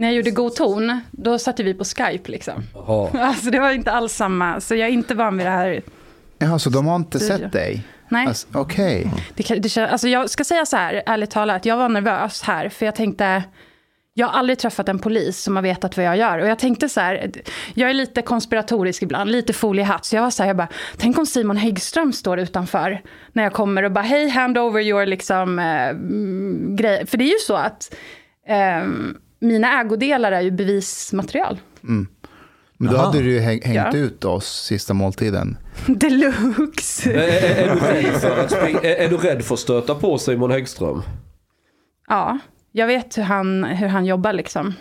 När jag gjorde God ton, då satte vi på Skype liksom. Jaha. Alltså det var inte alls samma, så jag är inte van vid det här. Jaha, så de har inte Studio. sett dig? Nej. Alltså, Okej. Det, kan- det, kän- alltså jag ska säga så här, ärligt talat, att jag var nervös här, för jag tänkte, jag har aldrig träffat en polis som har vetat vad jag gör. Och jag tänkte så här, jag är lite konspiratorisk ibland, lite foliehatt. Så jag var så här, jag bara, tänk om Simon Häggström står utanför när jag kommer och bara, hej, hand over your liksom, eh, mm, grej. För det är ju så att eh, mina ägodelar är ju bevismaterial. Men då Jaha. hade du ju häng, hängt Ja. ut oss sista måltiden. Deluxe. Är, är, du rädd för att spring, är, är du rädd för att stöta på Simon Häggström? Ja, jag vet hur han, hur han jobbar liksom.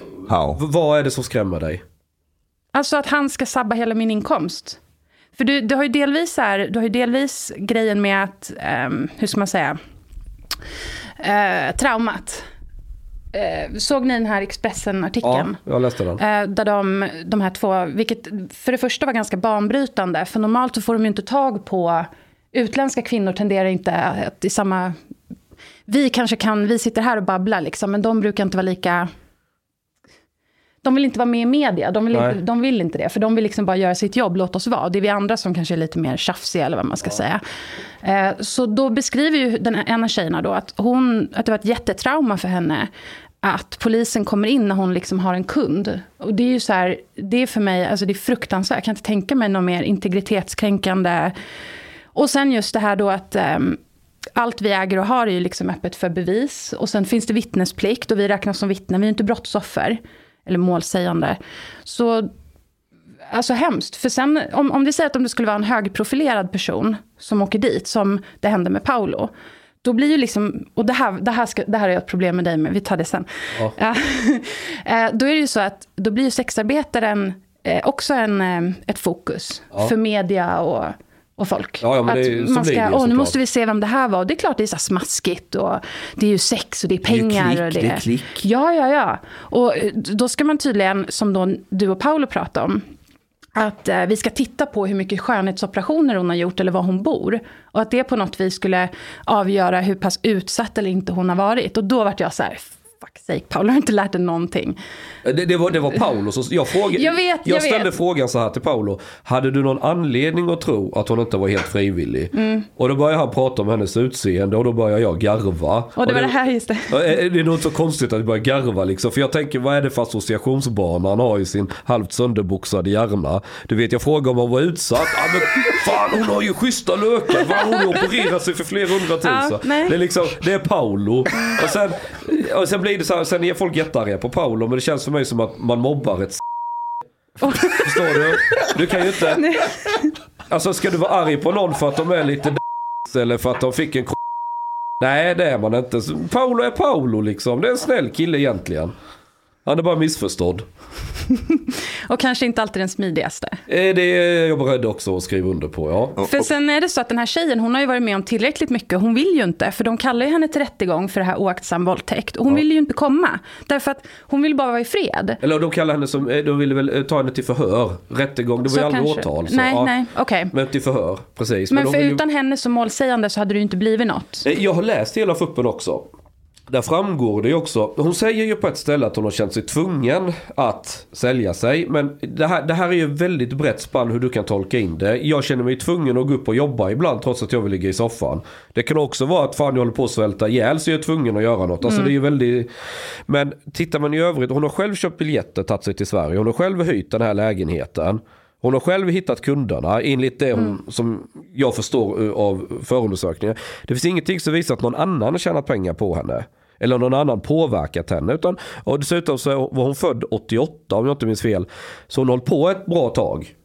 V- vad är det som skrämmer dig? Alltså att han ska sabba hela min inkomst. För du, du har ju delvis, här, du har ju delvis grejen med att, ehm, hur ska man säga, eh, traumat. Eh, såg ni den här Ja, Expressen-artikeln? jag läste den. Eh, där de, de här två, vilket för det första var ganska banbrytande, för normalt så får de ju inte tag på, utländska kvinnor tenderar inte att i samma, vi kanske kan, vi sitter här och babblar liksom, men de brukar inte vara lika, de vill inte vara med i media, de vill, inte, de vill inte det, för de vill liksom bara göra sitt jobb, låt oss vara. Det är vi andra som kanske är lite mer tjafsiga, eller vad man ska säga. Eh, så då beskriver ju den ena tjejerna då att, hon, att det var ett jättetrauma för henne, att polisen kommer in när hon liksom har en kund. Och det är ju så här, det är för mig, alltså det är fruktansvärt, jag kan inte tänka mig något mer integritetskränkande. Och sen just det här då att ehm, allt vi äger och har är ju liksom öppet för bevis. Och sen finns det vittnesplikt och vi räknas som vittnen, vi är inte brottsoffer. Eller målsägande. Så, alltså hemskt. För sen, om, om vi säger att om det skulle vara en högprofilerad person som åker dit, som det hände med Paolo. Då blir ju liksom, och det här, det här, ska, det här är ett problem med dig, men vi tar det sen. Ja. Ja. Eh, då är det ju så att, då blir ju sexarbetaren eh, också en, eh, ett fokus Ja. för media och, och folk. Ja, ja, det är att så man det ska, åh nu såklart." måste vi se vem det här var. Och det är klart det är så smaskigt och det är ju sex och det är är ju pengar. klick, och det är klick. Ja, ja, ja. Och eh, då ska man tydligen, som då du och Paolo pratade om, att eh, vi ska titta på hur mycket skönhetsoperationer hon har gjort eller var hon bor. Och att det på något vis skulle avgöra hur pass utsatt eller inte hon har varit. Och då vart jag så här, fuck sake, Paolo har inte lärt dig någonting. Det, det, var, det var Paolo som... Jag, frågade, Jag vet, jag ställde vet. frågan så här till Paolo. Hade du någon anledning att tro att hon inte var helt frivillig? Mm. Och då började han prata om hennes utseende och då började jag garva. Och det var det här, just det. Ja, är- Det är nog inte så konstigt att jag börjar garva liksom. För jag tänker, vad är det för associationsbana han har i sin halvt sönderboxade hjärna? Du vet, jag frågar om hon var utsatt. Ja, men fan, hon har ju schyssta lökar. Va? Hon har opererat sig för flera hundratusen. Ja, det är liksom, det är Paolo. Och sen, och sen blir det så här, sen är folk jättearga på Paolo. Men det känns för mig som att man mobbar ett Förstår du? Du kan ju inte... Alltså ska du vara arg på någon för att de är lite eller för att de fick en Nej det är man inte. Paolo är Paolo liksom. Det är en snäll kille egentligen. Han är bara missförstådd. Och kanske inte alltid den smidigaste. Eh, Det är jag beredd också att skriva under på, ja. För sen är det så att den här tjejen, hon har ju varit med om tillräckligt mycket. Hon vill ju inte, för de kallar ju henne till rättegång för det här oaktsam våldtäkt. Och hon vill ju inte komma. Därför att hon vill bara vara i fred. Eller de kallar henne som, eh, de ville väl eh, ta henne till förhör. Rättegång, det var Så ju aldrig kanske. åtal. Så, Nej, ja. nej, okej. Men till förhör, precis. Men de för vill ju- utan henne som målsägande så hade det ju inte blivit något. Jag har läst hela fuppen också. Där framgår det ju också, hon säger ju på ett ställe att hon har känt sig tvungen att sälja sig. Men det här, det här är ju väldigt brett spann hur du kan tolka in det. Jag känner mig tvungen att gå upp och jobba ibland trots att jag vill ligga i soffan. Det kan också vara att fan jag håller på att svälta ihjäl så jag är tvungen att göra något. Alltså det är ju väldigt... Men tittar man i övrigt, hon har själv köpt biljetter, tagit sig till Sverige. Hon har själv hyrt den här lägenheten. Hon har själv hittat kunderna enligt det hon, som jag förstår eh, av förundersökningen. Det finns ingenting som visar att någon annan har tjänat pengar på henne. Eller någon annan påverkat henne. Utan, och dessutom så var hon född 88 om jag inte minns fel. Så hon har hållit på ett bra tag.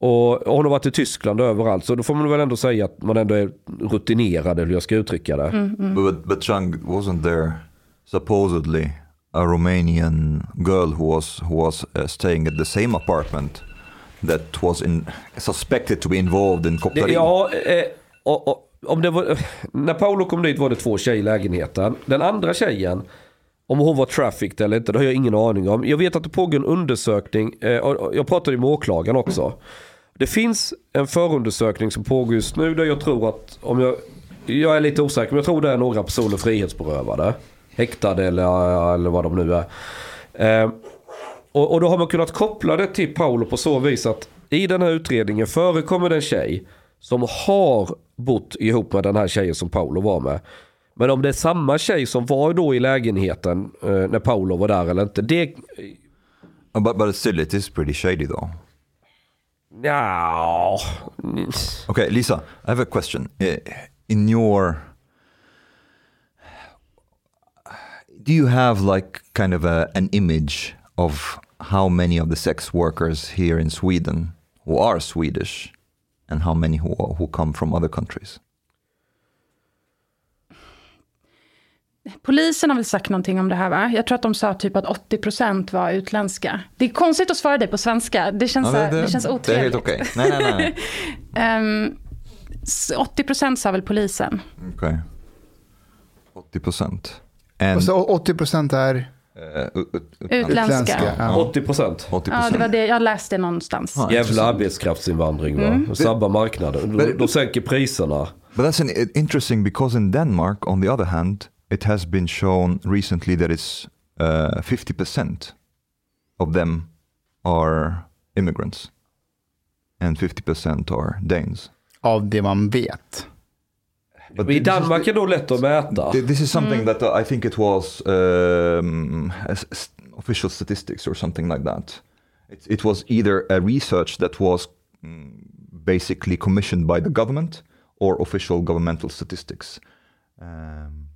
Och hon har varit i Tyskland och överallt. Så då får man väl ändå säga att man ändå är rutinerad eller hur jag ska uttrycka det. But but Chang wasn't there supposedly a Romanian girl who was who was uh, staying at the same apartment that was in suspected to be involved in koppleri. ja, eh, och, och, om det var, när Paolo kom dit var det två tjejer i lägenheten. Den andra tjejen, om hon var trafficked eller inte, det har jag ingen aning om. Jag vet att det pågår en undersökning, eh, och jag pratade med åklagaren också. Det finns en förundersökning som pågår just nu där jag tror att, om jag, jag är lite osäker, men jag tror det är några personer frihetsberövade. Häktade eller, eller vad de nu är. Eh, och, och då har man kunnat koppla det till Paolo på så vis att i den här utredningen förekommer det en tjej som har bott ihop med den här tjejen som Paolo var med. Men om det är samma tjej som var då i lägenheten eh, när Paolo var där eller inte. Det... But but still, it is pretty shady though. Ja. Okay, Lisa, I have a question. Uh, In your, do you have like kind of a, an image of how many of the sex workers here in Sweden who are Swedish, and how many who who come from other countries? Polisen har väl sagt någonting om det här va? Jag tror att de sa typ att 80% var utländska. Det är konstigt att svara dig på svenska. Det känns, så här- det, känns det är otrevligt. helt okej. Nej, nej, nej. Ehm, s- 80% sa väl polisen. Okej. 80 procent. And Och så 80 procent är ut- ut- Utländska. utländska. Ja. 80 procent. 80 Ja, det var det. Jag läste det någonstans. Ja. Jävla arbetskraftsinvandring va. Och Sabba marknaden. De, de sänker priserna. But that's an, interesting because in Denmark, on the other hand, it has been shown recently that it's uh, 50% of them are immigrants and 50% are Danes. Av det man vet. But I Danmark är då lätt att mäta. Th- This is something that uh, I think it was um, official statistics or something like that. It, it was either a research that was mm, basically commissioned by the government or official governmental statistics. Um,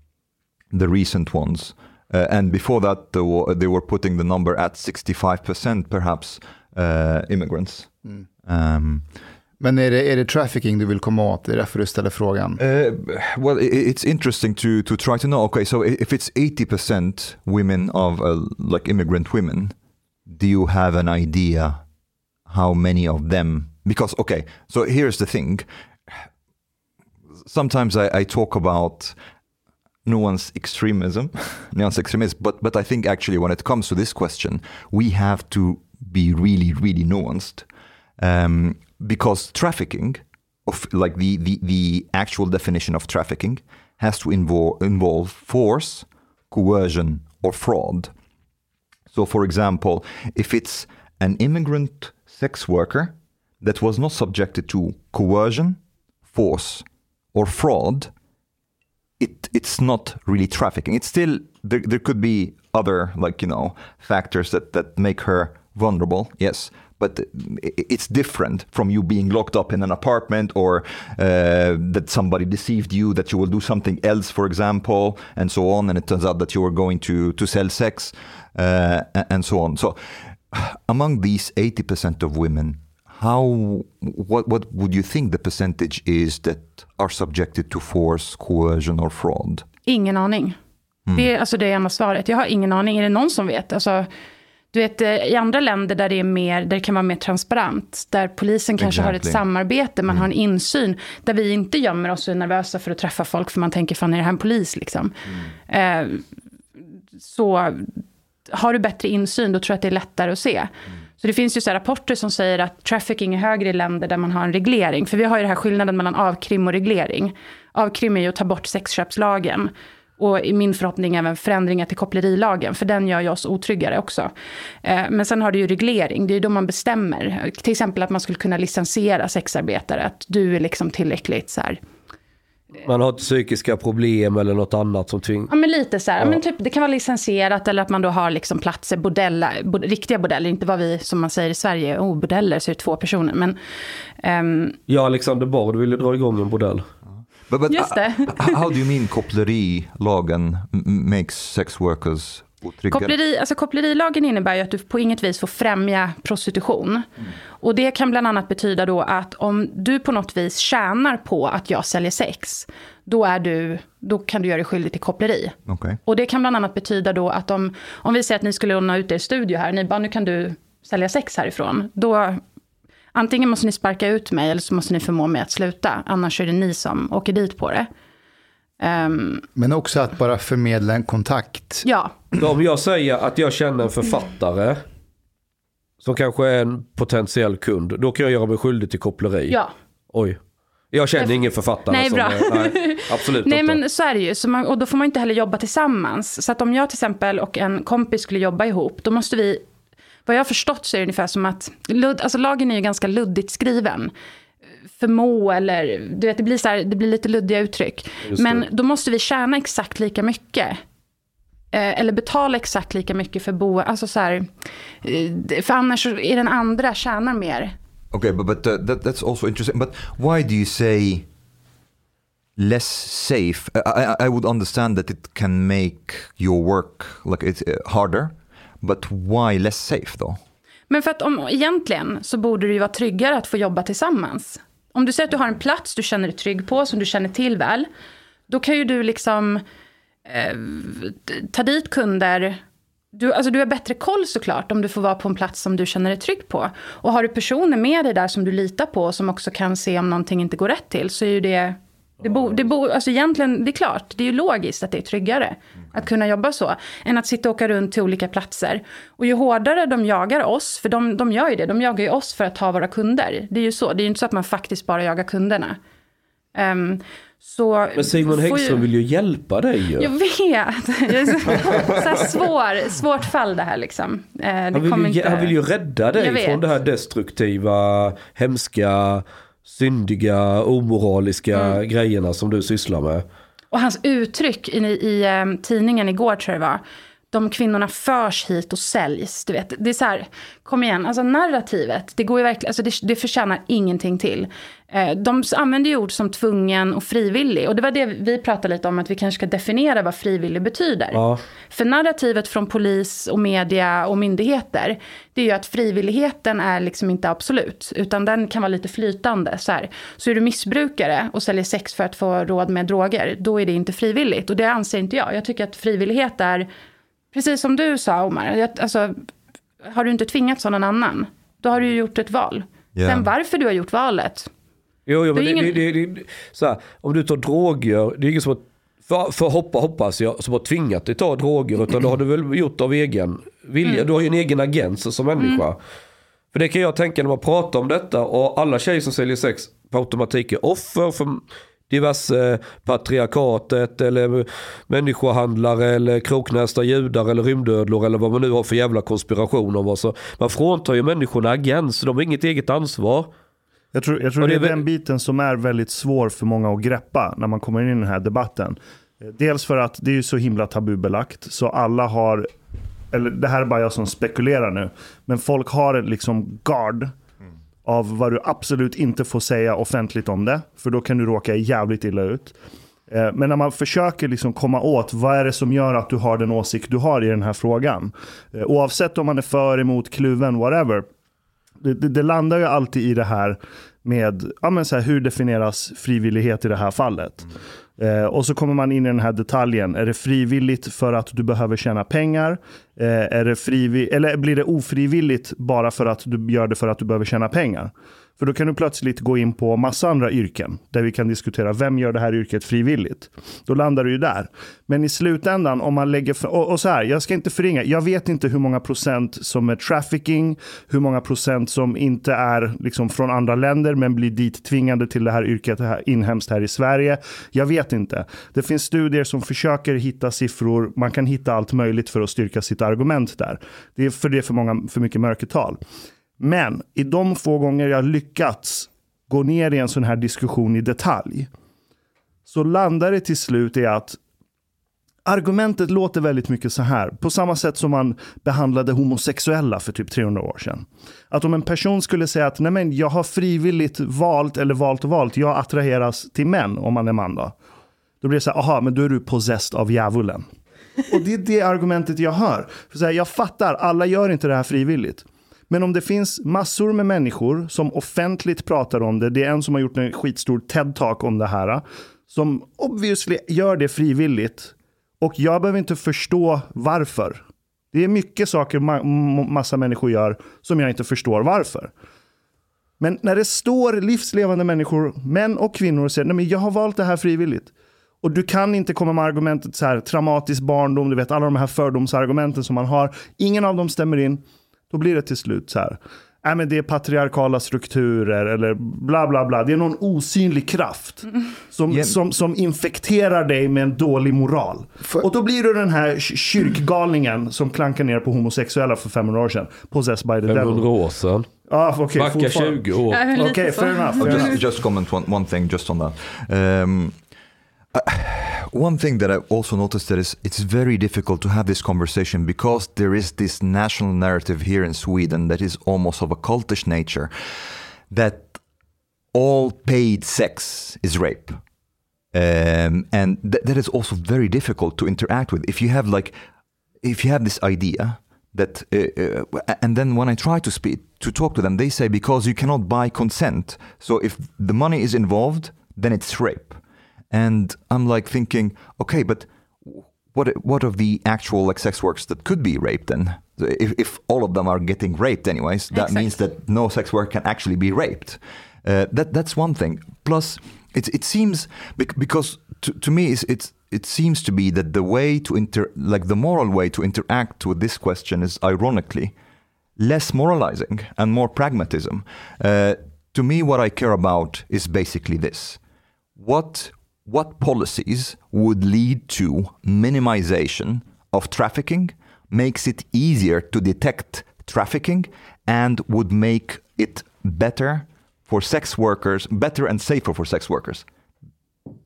the recent ones. Uh, and before that, they were, they were putting the number at 65% perhaps uh, immigrants. Um, men är det, är det trafficking du vill komma åt? Det är därför du ställer frågan. Uh, well, it's interesting to to try to know. Okay, so if it's eighty percent women of uh, like immigrant women, do you have an idea how many of them? Because okay, so here's the thing. Sometimes I, I talk about nuanced extremism, nuanced extremism, but but I think actually when it comes to this question, we have to be really really nuanced um, because trafficking of like the, the the actual definition of trafficking has to involve involve force, coercion, or fraud. So, for example, if it's an immigrant sex worker that was not subjected to coercion, force, or fraud, it it's not really trafficking. It's still there. There could be other like you know factors that that make her vulnerable. Yes, but it's different from you being locked up in an apartment or uh, that somebody deceived you that you will do something else, for example, and so on. And it turns out that you were going to to sell sex uh, and so on. So among these 80% of women, how what what would you think the percentage is that are subjected to force, coercion or fraud? Ingen aning. Det, är, alltså det är enda svaret. Jag har ingen aning. Är det någon som vet? Alltså, du vet, eh, i andra länder där det, är mer, där det kan vara mer transparent, där polisen kanske har ett Exactly. samarbete, man har en insyn, där vi inte gömmer oss och är nervösa för att träffa folk, för man tänker, fan är det här en polis liksom? Eh, så har du bättre insyn, då tror jag att det är lättare att se. Så det finns ju så rapporter som säger att trafficking är högre i länder där man har en reglering. För vi har ju den här skillnaden mellan avkrim och reglering. Avkrim är ju att ta bort sexköpslagen. Och i min förhoppning även förändringar till kopplerilagen, för den gör ju oss otryggare också. Eh, Men sen har du ju reglering, det är ju då man bestämmer. Till exempel att man skulle kunna licensiera sexarbetare, att du är liksom tillräckligt så här, Man har psykiska problem eller något annat som tvingar. Ja men lite så här, ja. men typ, det kan vara licensierat eller att man då har liksom platser, bordeller, bod, riktiga bordeller, inte vad vi som man säger i Sverige, oh bordeller så är det två personer. Men ehm, Ja, Alexander Bard ville dra igång en bordell. But, but Just det. uh, how do you mean kopplerilagen makes sex workers otrygga? koppleri, alltså kopplerilagen innebär ju att du på inget vis får främja prostitution. Och det kan bland annat betyda då att om du på något vis tjänar på att jag säljer sex, då, är du, då kan du göra dig skyldig till koppleri. Okej. Och det kan bland annat betyda då att om, om vi säger att ni skulle låna ut er studio här, ni bara nu kan du sälja sex härifrån. Då antingen måste ni sparka ut mig eller så måste ni förmå mig att sluta. Annars är det ni som åker dit på det. Ehm, Men också att bara förmedla en kontakt. ja, om jag säger att jag känner en författare som kanske är en potentiell kund, då kan jag göra mig skyldig till koppleri. ja. Oj. Jag känner ingen författare Nej, som bra. är, nej, absolut Nej inte. men så är det ju. Så man, och då får man inte heller jobba tillsammans. Så att om jag till exempel och en kompis skulle jobba ihop, då måste vi... Vad jag har förstått så är det ungefär som att... Alltså lagen är ju ganska luddigt skriven. Förmå eller... Du vet, det blir, så här, det blir lite luddiga uttryck. Men då måste vi tjäna exakt lika mycket. Eh, eller betala exakt lika mycket för bo... Alltså så här... eh, För annars är den andra tjänar mer. Okay, but, but uh, that, that's also interesting. But why do you say less safe? I, I, I would understand that it can make your work like it's uh, harder, but why less safe då? Men för att om, egentligen så borde det ju vara tryggare att få jobba tillsammans. Om du säger att du har en plats du känner dig trygg på, som du känner till väl, då kan ju du liksom eh, ta dit kunder. Du, alltså du har bättre koll såklart om du får vara på en plats som du känner dig trygg på. Och har du personer med dig där som du litar på, som också kan se om någonting inte går rätt till, så är ju det det bo, det bo, alltså egentligen, det är klart, det är ju logiskt att det är tryggare att kunna jobba så, än att sitta och åka runt till olika platser. Och ju hårdare de jagar oss, för de, de gör ju det, de jagar ju oss för att ta våra kunder. Det är ju så, det är ju inte så att man faktiskt bara jagar kunderna. Ehm, så Men Simon Häggström ju, vill ju hjälpa dig ju. Jag vet! Så, så svår, svårt fall det här liksom. Eh, det Han vill, ju, inte... han vill ju rädda dig från det här destruktiva, hemska, syndiga, omoraliska Mm. grejerna som du sysslar med. Och hans uttryck i, i eh, tidningen igår tror jag det var. De kvinnorna förs hit och säljs. Du vet. Det är så här, kom igen, alltså narrativet, det går ju verkligen, alltså det, det förtjänar ingenting till. Eh, de använder ju ord som tvungen och frivillig. Och det var det vi pratade lite om, att vi kanske ska definiera vad frivillig betyder. Ja. För narrativet från polis och media och myndigheter, det är ju att frivilligheten är liksom inte absolut, utan den kan vara lite flytande. Så, här. så är du missbrukare och säljer sex för att få råd med droger, då är det inte frivilligt. Och det anser inte jag. Jag tycker att frivillighet är, precis som du sa Omar, alltså, har du inte tvingat någon annan, då har du ju gjort ett val. Ja. Sen varför du har gjort valet, Jo, jo men Det det, det, det, det, så här, om du tar droger, det är ingen som har, för, för hoppa hoppas jag, som har tvingat dig ta droger, utan det har du väl gjort av egen vilja. Mm. Du har ju en egen agens som människa. För det kan jag tänka när man pratar om detta och alla tjejer som säljer sex på automatik är offer för diverse patriarkatet eller människohandlare eller kroknästa judar eller rymdödlor eller vad man nu har för jävla konspiration om. Alltså, man fråntar ju människorna agens, de har inget eget ansvar. Jag tror, jag tror det det är den biten som är väldigt svår för många att greppa när man kommer in i den här debatten. Eh, Dels för att det är så himla tabubelagt, så alla har, eller det här är bara jag som spekulerar nu, men folk har ett liksom guard av vad du absolut inte får säga offentligt om det, för då kan du råka jävligt illa ut. Eh, Men när man försöker liksom komma åt vad är det som gör att du har den åsikt du har i den här frågan. Eh, Oavsett om man är för, emot, kluven, whatever. Det, det, det landar ju alltid i det här med ja, men så här, hur definieras frivillighet i det här fallet. Eh, och så kommer man in i den här detaljen. Är det frivilligt för att du behöver tjäna pengar? Eh, är det eller blir det ofrivilligt bara för att du gör det för att du behöver tjäna pengar? För då kan du plötsligt gå in på massa andra yrken där vi kan diskutera vem gör det här yrket frivilligt. Då landar du ju där. Men i slutändan om man lägger, för, och, och så här, jag ska inte förringa, jag vet inte hur många procent som är trafficking, hur många procent som inte är liksom från andra länder men blir dit tvingade till det här yrket här, inhemskt här i Sverige. Jag vet inte. Det finns studier som försöker hitta siffror, man kan hitta allt möjligt för att styrka sitt argument där. Det är för det är för, många, för mycket mörkertal. Men i de få gånger jag lyckats gå ner i en sån här diskussion i detalj så landar det till slut i att argumentet låter väldigt mycket så här. På samma sätt som man behandlade homosexuella för typ 300 år sedan. Att om en person skulle säga att Nej, men jag har frivilligt valt eller valt och valt, jag attraheras till män om man är man då. Då blir det så här, aha, men då är du possessed av djävulen. Och det är det argumentet jag hör. För så här, jag fattar, alla gör inte det här frivilligt. Men om det finns massor med människor som offentligt pratar om det, det är en som har gjort en skitstor TED-talk om det här, som obviously gör det frivilligt. Och jag behöver inte förstå varför. Det är mycket saker ma- massa människor gör som jag inte förstår varför. Men när det står livslevande människor, män och kvinnor, och säger nej men jag har valt det här frivilligt. Och du kan inte komma med argumentet så här, traumatisk barndom, du vet alla de här fördomsargumenten som man har. Ingen av dem stämmer in. Då blir det till slut så här, nej men det är patriarkala strukturer eller bla bla bla. Det är någon osynlig kraft som, Ja. som, som infekterar dig med en dålig moral. Och då blir du den här ky- kyrkgalningen som klankar ner på homosexuella för 500 år sedan. Possessed by the 500 devil. år sedan. Ah, okay, Backa fortfarande. 20 år. Okej, så. fair enough. Fair enough. just, just comment one, one thing just on that. Um, uh, one thing that I've also noticed that is it's very difficult to have this conversation because there is this national narrative here in Sweden that is almost of a cultish nature that all paid sex is rape. Um, and th- that is also very difficult to interact with. If you have like, if you have this idea that, uh, uh, and then when I try to speak to talk to them, they say because you cannot buy consent. So if the money is involved, then it's rape. And I'm like thinking, okay, but what what of the actual like sex workers that could be raped then? If, if all of them are getting raped anyways, that Exactly. means that no sex work can actually be raped. Uh, that that's one thing. Plus, it it seems because to, to me it's, it's it seems to be that the way to inter like the moral way to interact with this question is ironically less moralizing and more pragmatism. Uh, to me, what I care about is basically this: what what policies would lead to minimization of trafficking, makes it easier to detect trafficking, and would make it better for sex workers, better and safer for sex workers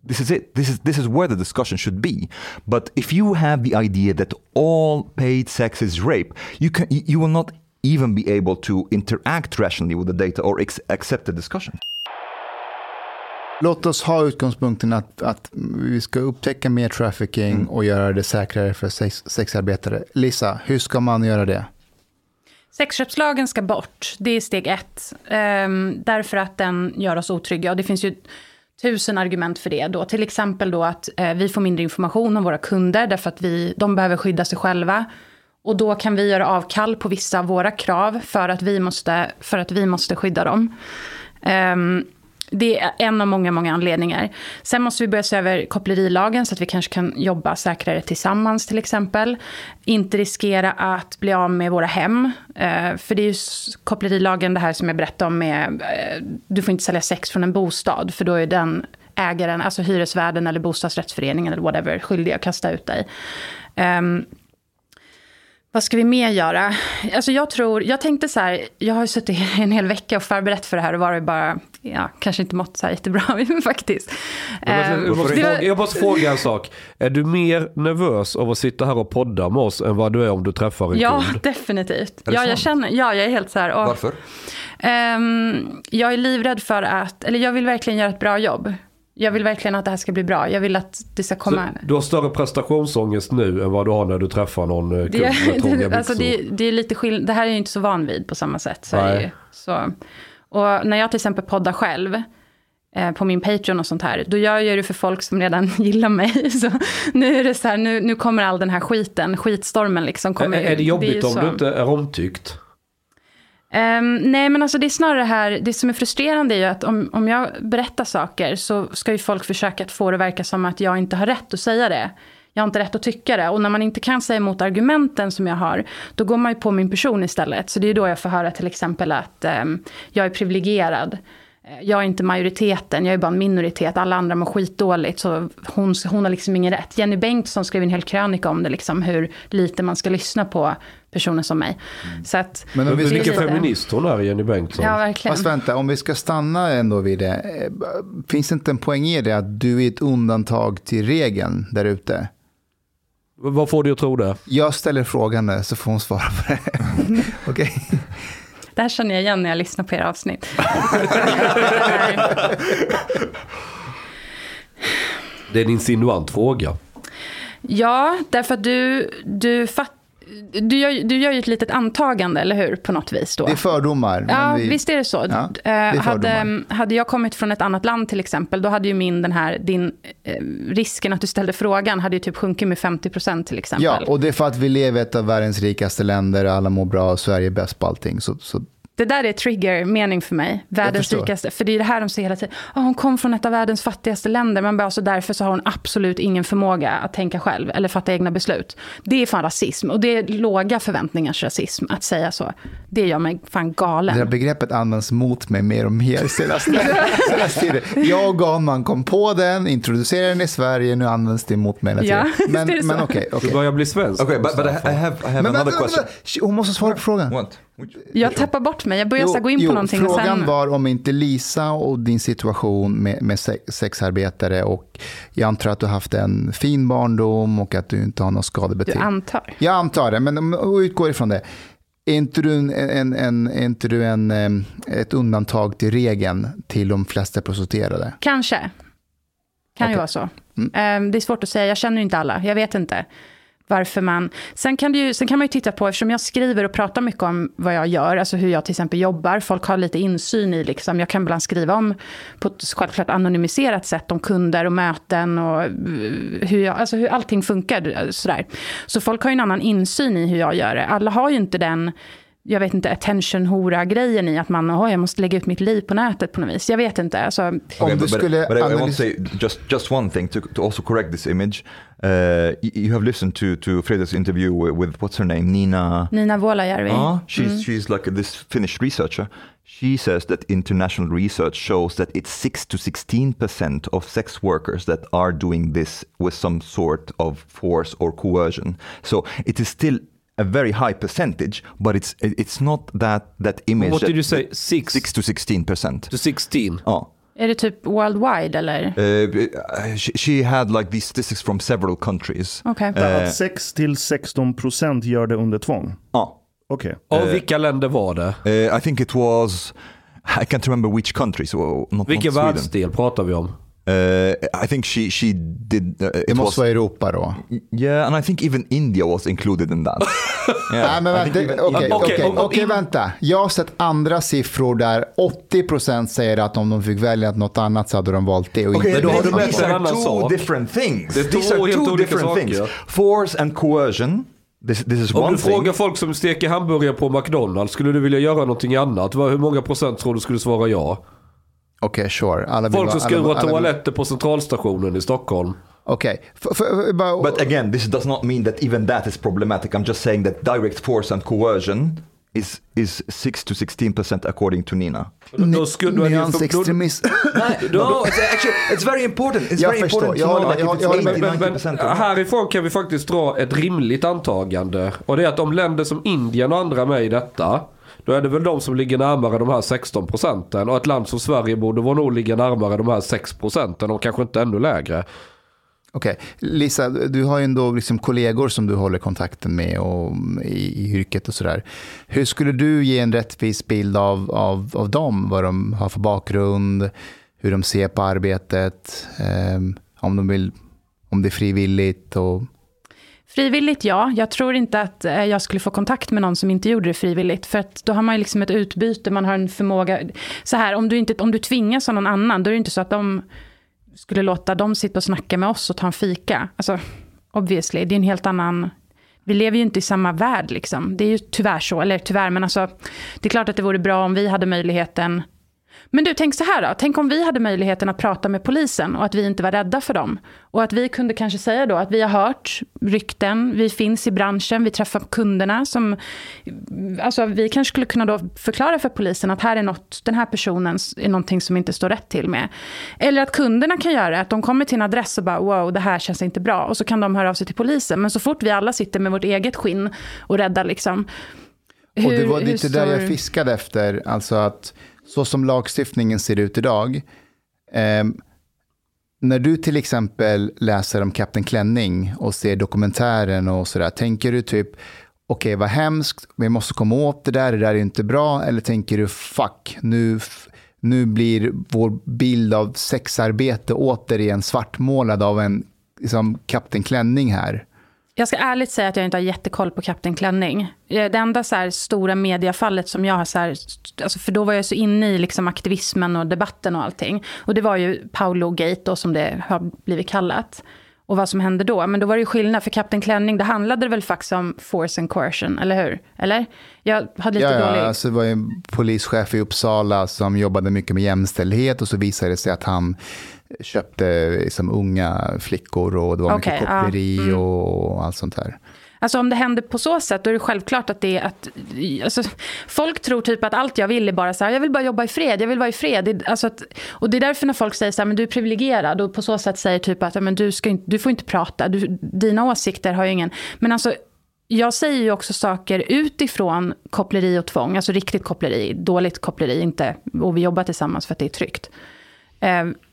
this is it. This is this is where the discussion should be. But if you have the idea that all paid sex is rape, you can you will not even be able to interact rationally with the data or ex- accept the discussion. Låt oss ha utgångspunkten att, att vi ska upptäcka mer trafficking och göra det säkrare för sex, sexarbetare. Lisa, hur ska man göra det? Sexköpslagen ska bort, det är steg ett. Ehm, därför att den gör oss otrygga. Och det finns ju tusen argument för det. Då. Till exempel då att eh, vi får mindre information om våra kunder, därför att vi, de behöver skydda sig själva. Och då kan vi göra avkall på vissa av våra krav för att vi måste, för att vi måste skydda dem. Ehm, det är en av många, många anledningar. Sen måste vi börja se över kopplerilagen så att vi kanske kan jobba säkrare tillsammans till exempel. Inte riskera att bli av med våra hem. Eh, för det är ju kopplerilagen det här som jag berättade om med, eh, du får inte sälja sex från en bostad för då är den ägaren, alltså hyresvärden eller bostadsrättsföreningen eller whatever, skyldig att kasta ut dig. Ehm, vad ska vi mer göra? Alltså jag tror, jag tänkte så här, jag har suttit en hel vecka och förberett för det här och varit bara, ja, kanske inte mått så här jättebra faktiskt. Men Jag måste, det var- fråga, jag måste fråga en sak. Är du mer nervös av att sitta här och podda med oss än vad du är om du träffar en Ja, kund? definitivt. det Ja, jag känner, ja, jag är helt så här, åh, Varför? Ehm, jag är livrädd för att, eller jag vill verkligen göra ett bra jobb. Jag vill verkligen att det här ska bli bra. Jag vill att det ska Så komma... du har större prestationsångest nu än vad du har när du träffar någon eh, kund med trånga det, alltså det, det är lite skill- Det här är jag inte så van vid på samma sätt. Så är det ju. så. Och när jag till exempel poddar själv, eh, på min Patreon och sånt här, då gör jag det för folk som redan gillar mig. Så nu är det så här, nu, nu kommer all den här skiten, skitstormen liksom. Kommer, är, är det jobbigt om så. du inte är omtyckt? Um, nej, men alltså det är snarare det här, det som är frustrerande är ju att om, om jag berättar saker så ska ju folk försöka att få det att verka som att jag inte har rätt att säga det. Jag har inte rätt att tycka det. Och när man inte kan säga emot argumenten som jag har, då går man ju på min person istället. Så det är då jag får höra till exempel att um, jag är privilegierad. Eh, Jag är inte majoriteten, jag är bara en minoritet. Alla andra mår skitdåligt, så hon, hon har liksom ingen rätt. Jenny Bengtsson skrev en hel krönika om det, liksom, hur lite man ska lyssna på personer som mig. Så att, Men om vi ska vilken lite- feminist hon är, Jenny Bengtsson. ja, verkligen. Fast vänta, om vi ska stanna ändå vid det. eh, Finns det inte en poäng i det att du är ett undantag till regeln där ute? Vad får du att tro det? Jag ställer frågan så får hon svara på det. Okej? Det här känner jag igen när jag lyssnar på era avsnitt. Det är en insinuant fråga. ja, därför att du, du, fatt, du, gör, du gör ju ett litet antagande, eller hur? På något vis då. Det är fördomar. Ja, vi- visst är det så. Ja, det Eh, är hade, hade jag kommit från ett annat land till exempel, då hade ju min, den här, din, eh, risken att du ställde frågan hade ju typ sjunkit med 50% till exempel. Ja, och det är för att vi lever i ett av världens rikaste länder, alla mår bra Sverige är bäst på allting. Så, så Det där är trigger-mening för mig. Världens rikaste. För det är det här de säger hela tiden. Oh, hon kom från ett av världens fattigaste länder. Man bara, så därför så har hon absolut ingen förmåga att tänka själv. Eller fatta egna beslut. Det är fan rasism. Och det är låga förväntningars rasism att säga så. Det gör mig fan det här galen. begreppet används mot mig mer och mer senaste, senaste tiden. Jag och Ganman kom på den, introducerade den i Sverige, nu används det mot mig hela Ja, tiden. visst Men, det men okej. Du okej. börjar bli svensk. Okay, but, but I, have, I have Men another vänta, question. Hon måste svara på frågan. What? Jag tappar bort mig. Jag börjar här gå in på någonting. och Frågan sen... var om inte Lisa och din situation med, med se- sexarbetare och jag antar att du har haft en fin barndom och att du inte har något Du skadebeteende. antar. Jag antar det, men utgår ifrån det. Är inte du, en, en, en, är inte du en, ett undantag till regeln till de flesta prostituerade? Kanske. Kan ju Okej. vara så. Mm. Det är svårt att säga, jag känner ju inte alla, jag vet inte varför man... Sen kan, det ju, sen kan man ju titta på, eftersom jag skriver och pratar mycket om vad jag gör, alltså hur jag till exempel jobbar, folk har lite insyn i, liksom, jag kan ibland skriva om, på ett självklart anonymiserat sätt, om kunder och möten och eh, hur, jag, alltså hur allting funkar. Sådär. Så folk har ju en annan insyn i hur jag gör det. Alla har ju inte den jag vet inte, attention-hora-grejen i att man, oh, jag måste lägga ut mitt liv på nätet på något vis. Jag vet inte. Alltså, Om Okay, du but, but, skulle but I, I want to say just just one thing to, to also correct this image. Uh, you, have listened to to Fredrik's interview with, with what's her name, Nina. Nina Vuolajärvi. Ah, she's she's like this Finnish researcher. She says that international research shows that it's six to sixteen percent of sex workers that are doing this with some sort of force or coercion. So it is still a very high percentage, but it's it's not that that image. What that- did you say? Six, Six to sixteen percent. to 16? Oh. Är det typ worldwide eller? Uh, she, she had like these statistics from several countries. Okej. Att 6 till 16 procent gör det under tvång. Oh. Okej. Och vilka länder var det? Uh, I think it was, I can't remember which country, so not, Vilken not världsdel pratar vi om? Uh, I think she she did. Uh, it måste was, vara Europa då. yeah, and I think even India was included in that. Nej, yeah, men I vänta, om- om okej, in- vänta. Jag har sett andra siffror där 80% säger att om de fick välja något annat så hade de valt det. Och Okay, Men då har med these are two sak. different things. Det är these are two different saker. things. Force and coercion. This, this is Om one du thing. frågar folk som steker hamburgare på McDonalds, skulle du vilja göra någonting annat? Hur många procent tror du skulle svara ja? Okej, sure. Alla Folk som skurar toaletter på centralstationen i Stockholm. Okej. F- bara- But again, this does not mean that even that is problematic. I'm just saying that direct force and coercion is is six to sixteen percent according to Nina. Då skulle du... Nyansextremism. no, it's actually it's very important. It's Jag very förstår. important Jag håller like Jag- jag it's håller med. 80, Men, 90% men härifrån kan vi faktiskt dra ett rimligt antagande. Och det är att om länder som Indien och andra med i detta. Då är det väl de som ligger närmare de här 16 procenten. Och ett land som Sverige borde vara nog ligga närmare de här 6 procenten. Och kanske inte ännu lägre. Okej, Lisa, du har ju ändå liksom kollegor som du håller kontakten med och i, i yrket och sådär. Hur skulle du ge en rättvis bild av, av, av dem? Vad de har för bakgrund? hur de ser på arbetet, eh, om, de vill, om det är frivilligt och Frivilligt, ja. Jag tror inte att eh, jag skulle få kontakt med någon som inte gjorde det frivilligt. För att då har man ju liksom ett utbyte, man har en förmåga. Så här, om du, inte, om du tvingas av någon annan, då är det inte så att de skulle låta dem sitta och snacka med oss och ta en fika. Alltså, obviously, det är en helt annan... Vi lever ju inte i samma värld liksom. Det är ju tyvärr så, eller tyvärr, men alltså, det är klart att det vore bra om vi hade möjligheten men du, tänk så här då. Tänk om vi hade möjligheten att prata med polisen och att vi inte var rädda för dem. Och att vi kunde kanske säga då att vi har hört rykten, vi finns i branschen, vi träffar kunderna som... Alltså vi kanske skulle kunna då förklara för polisen att här är något, den här personen är någonting som inte står rätt till med. Eller att kunderna kan göra det, att de kommer till en adress och bara wow, det här känns inte bra. Och så kan de höra av sig till polisen. Men så fort vi alla sitter med vårt eget skinn och räddar liksom... Hur, och det var lite där jag fiskade efter, alltså att så som lagstiftningen ser ut idag, eh, när du till exempel läser om Kapten Klänning och ser dokumentären och sådär, tänker du typ okej okay, vad hemskt, vi måste komma åt det där, det där är inte bra, eller tänker du fuck, nu, nu blir vår bild av sexarbete återigen svartmålad av en liksom, Kapten Klänning här? Jag ska ärligt säga att jag inte har jättekoll på Kapten Klänning. Eh, det enda så här stora mediafallet som jag har, så här, alltså för då var jag så inne i liksom aktivismen och debatten och allting. Och det var ju Paolo Gate då, som det har blivit kallat. Och vad som hände då. Men då var det ju skillnad, för Kapten Klänning, det handlade väl faktiskt om force and coercion, eller hur? Eller? Jag hade lite ja, dålig... Ja, alltså det var en polischef i Uppsala som jobbade mycket med jämställdhet och så visade det sig att han köpte liksom unga flickor och det var okay, mycket koppleri ja, mm. och allt sånt där. Alltså om det händer på så sätt, då är det självklart att det är att... Alltså, folk tror typ att allt jag vill är bara så här, jag vill bara jobba i fred, jag vill vara i fred. alltså att, och det är därför när folk säger så här, men du är privilegierad och på så sätt säger typ att men du, ska inte, du får inte prata, du, dina åsikter har ju ingen... Men alltså, jag säger ju också saker utifrån koppleri och tvång, alltså riktigt koppleri, dåligt koppleri, inte, och vi jobbar tillsammans för att det är tryggt.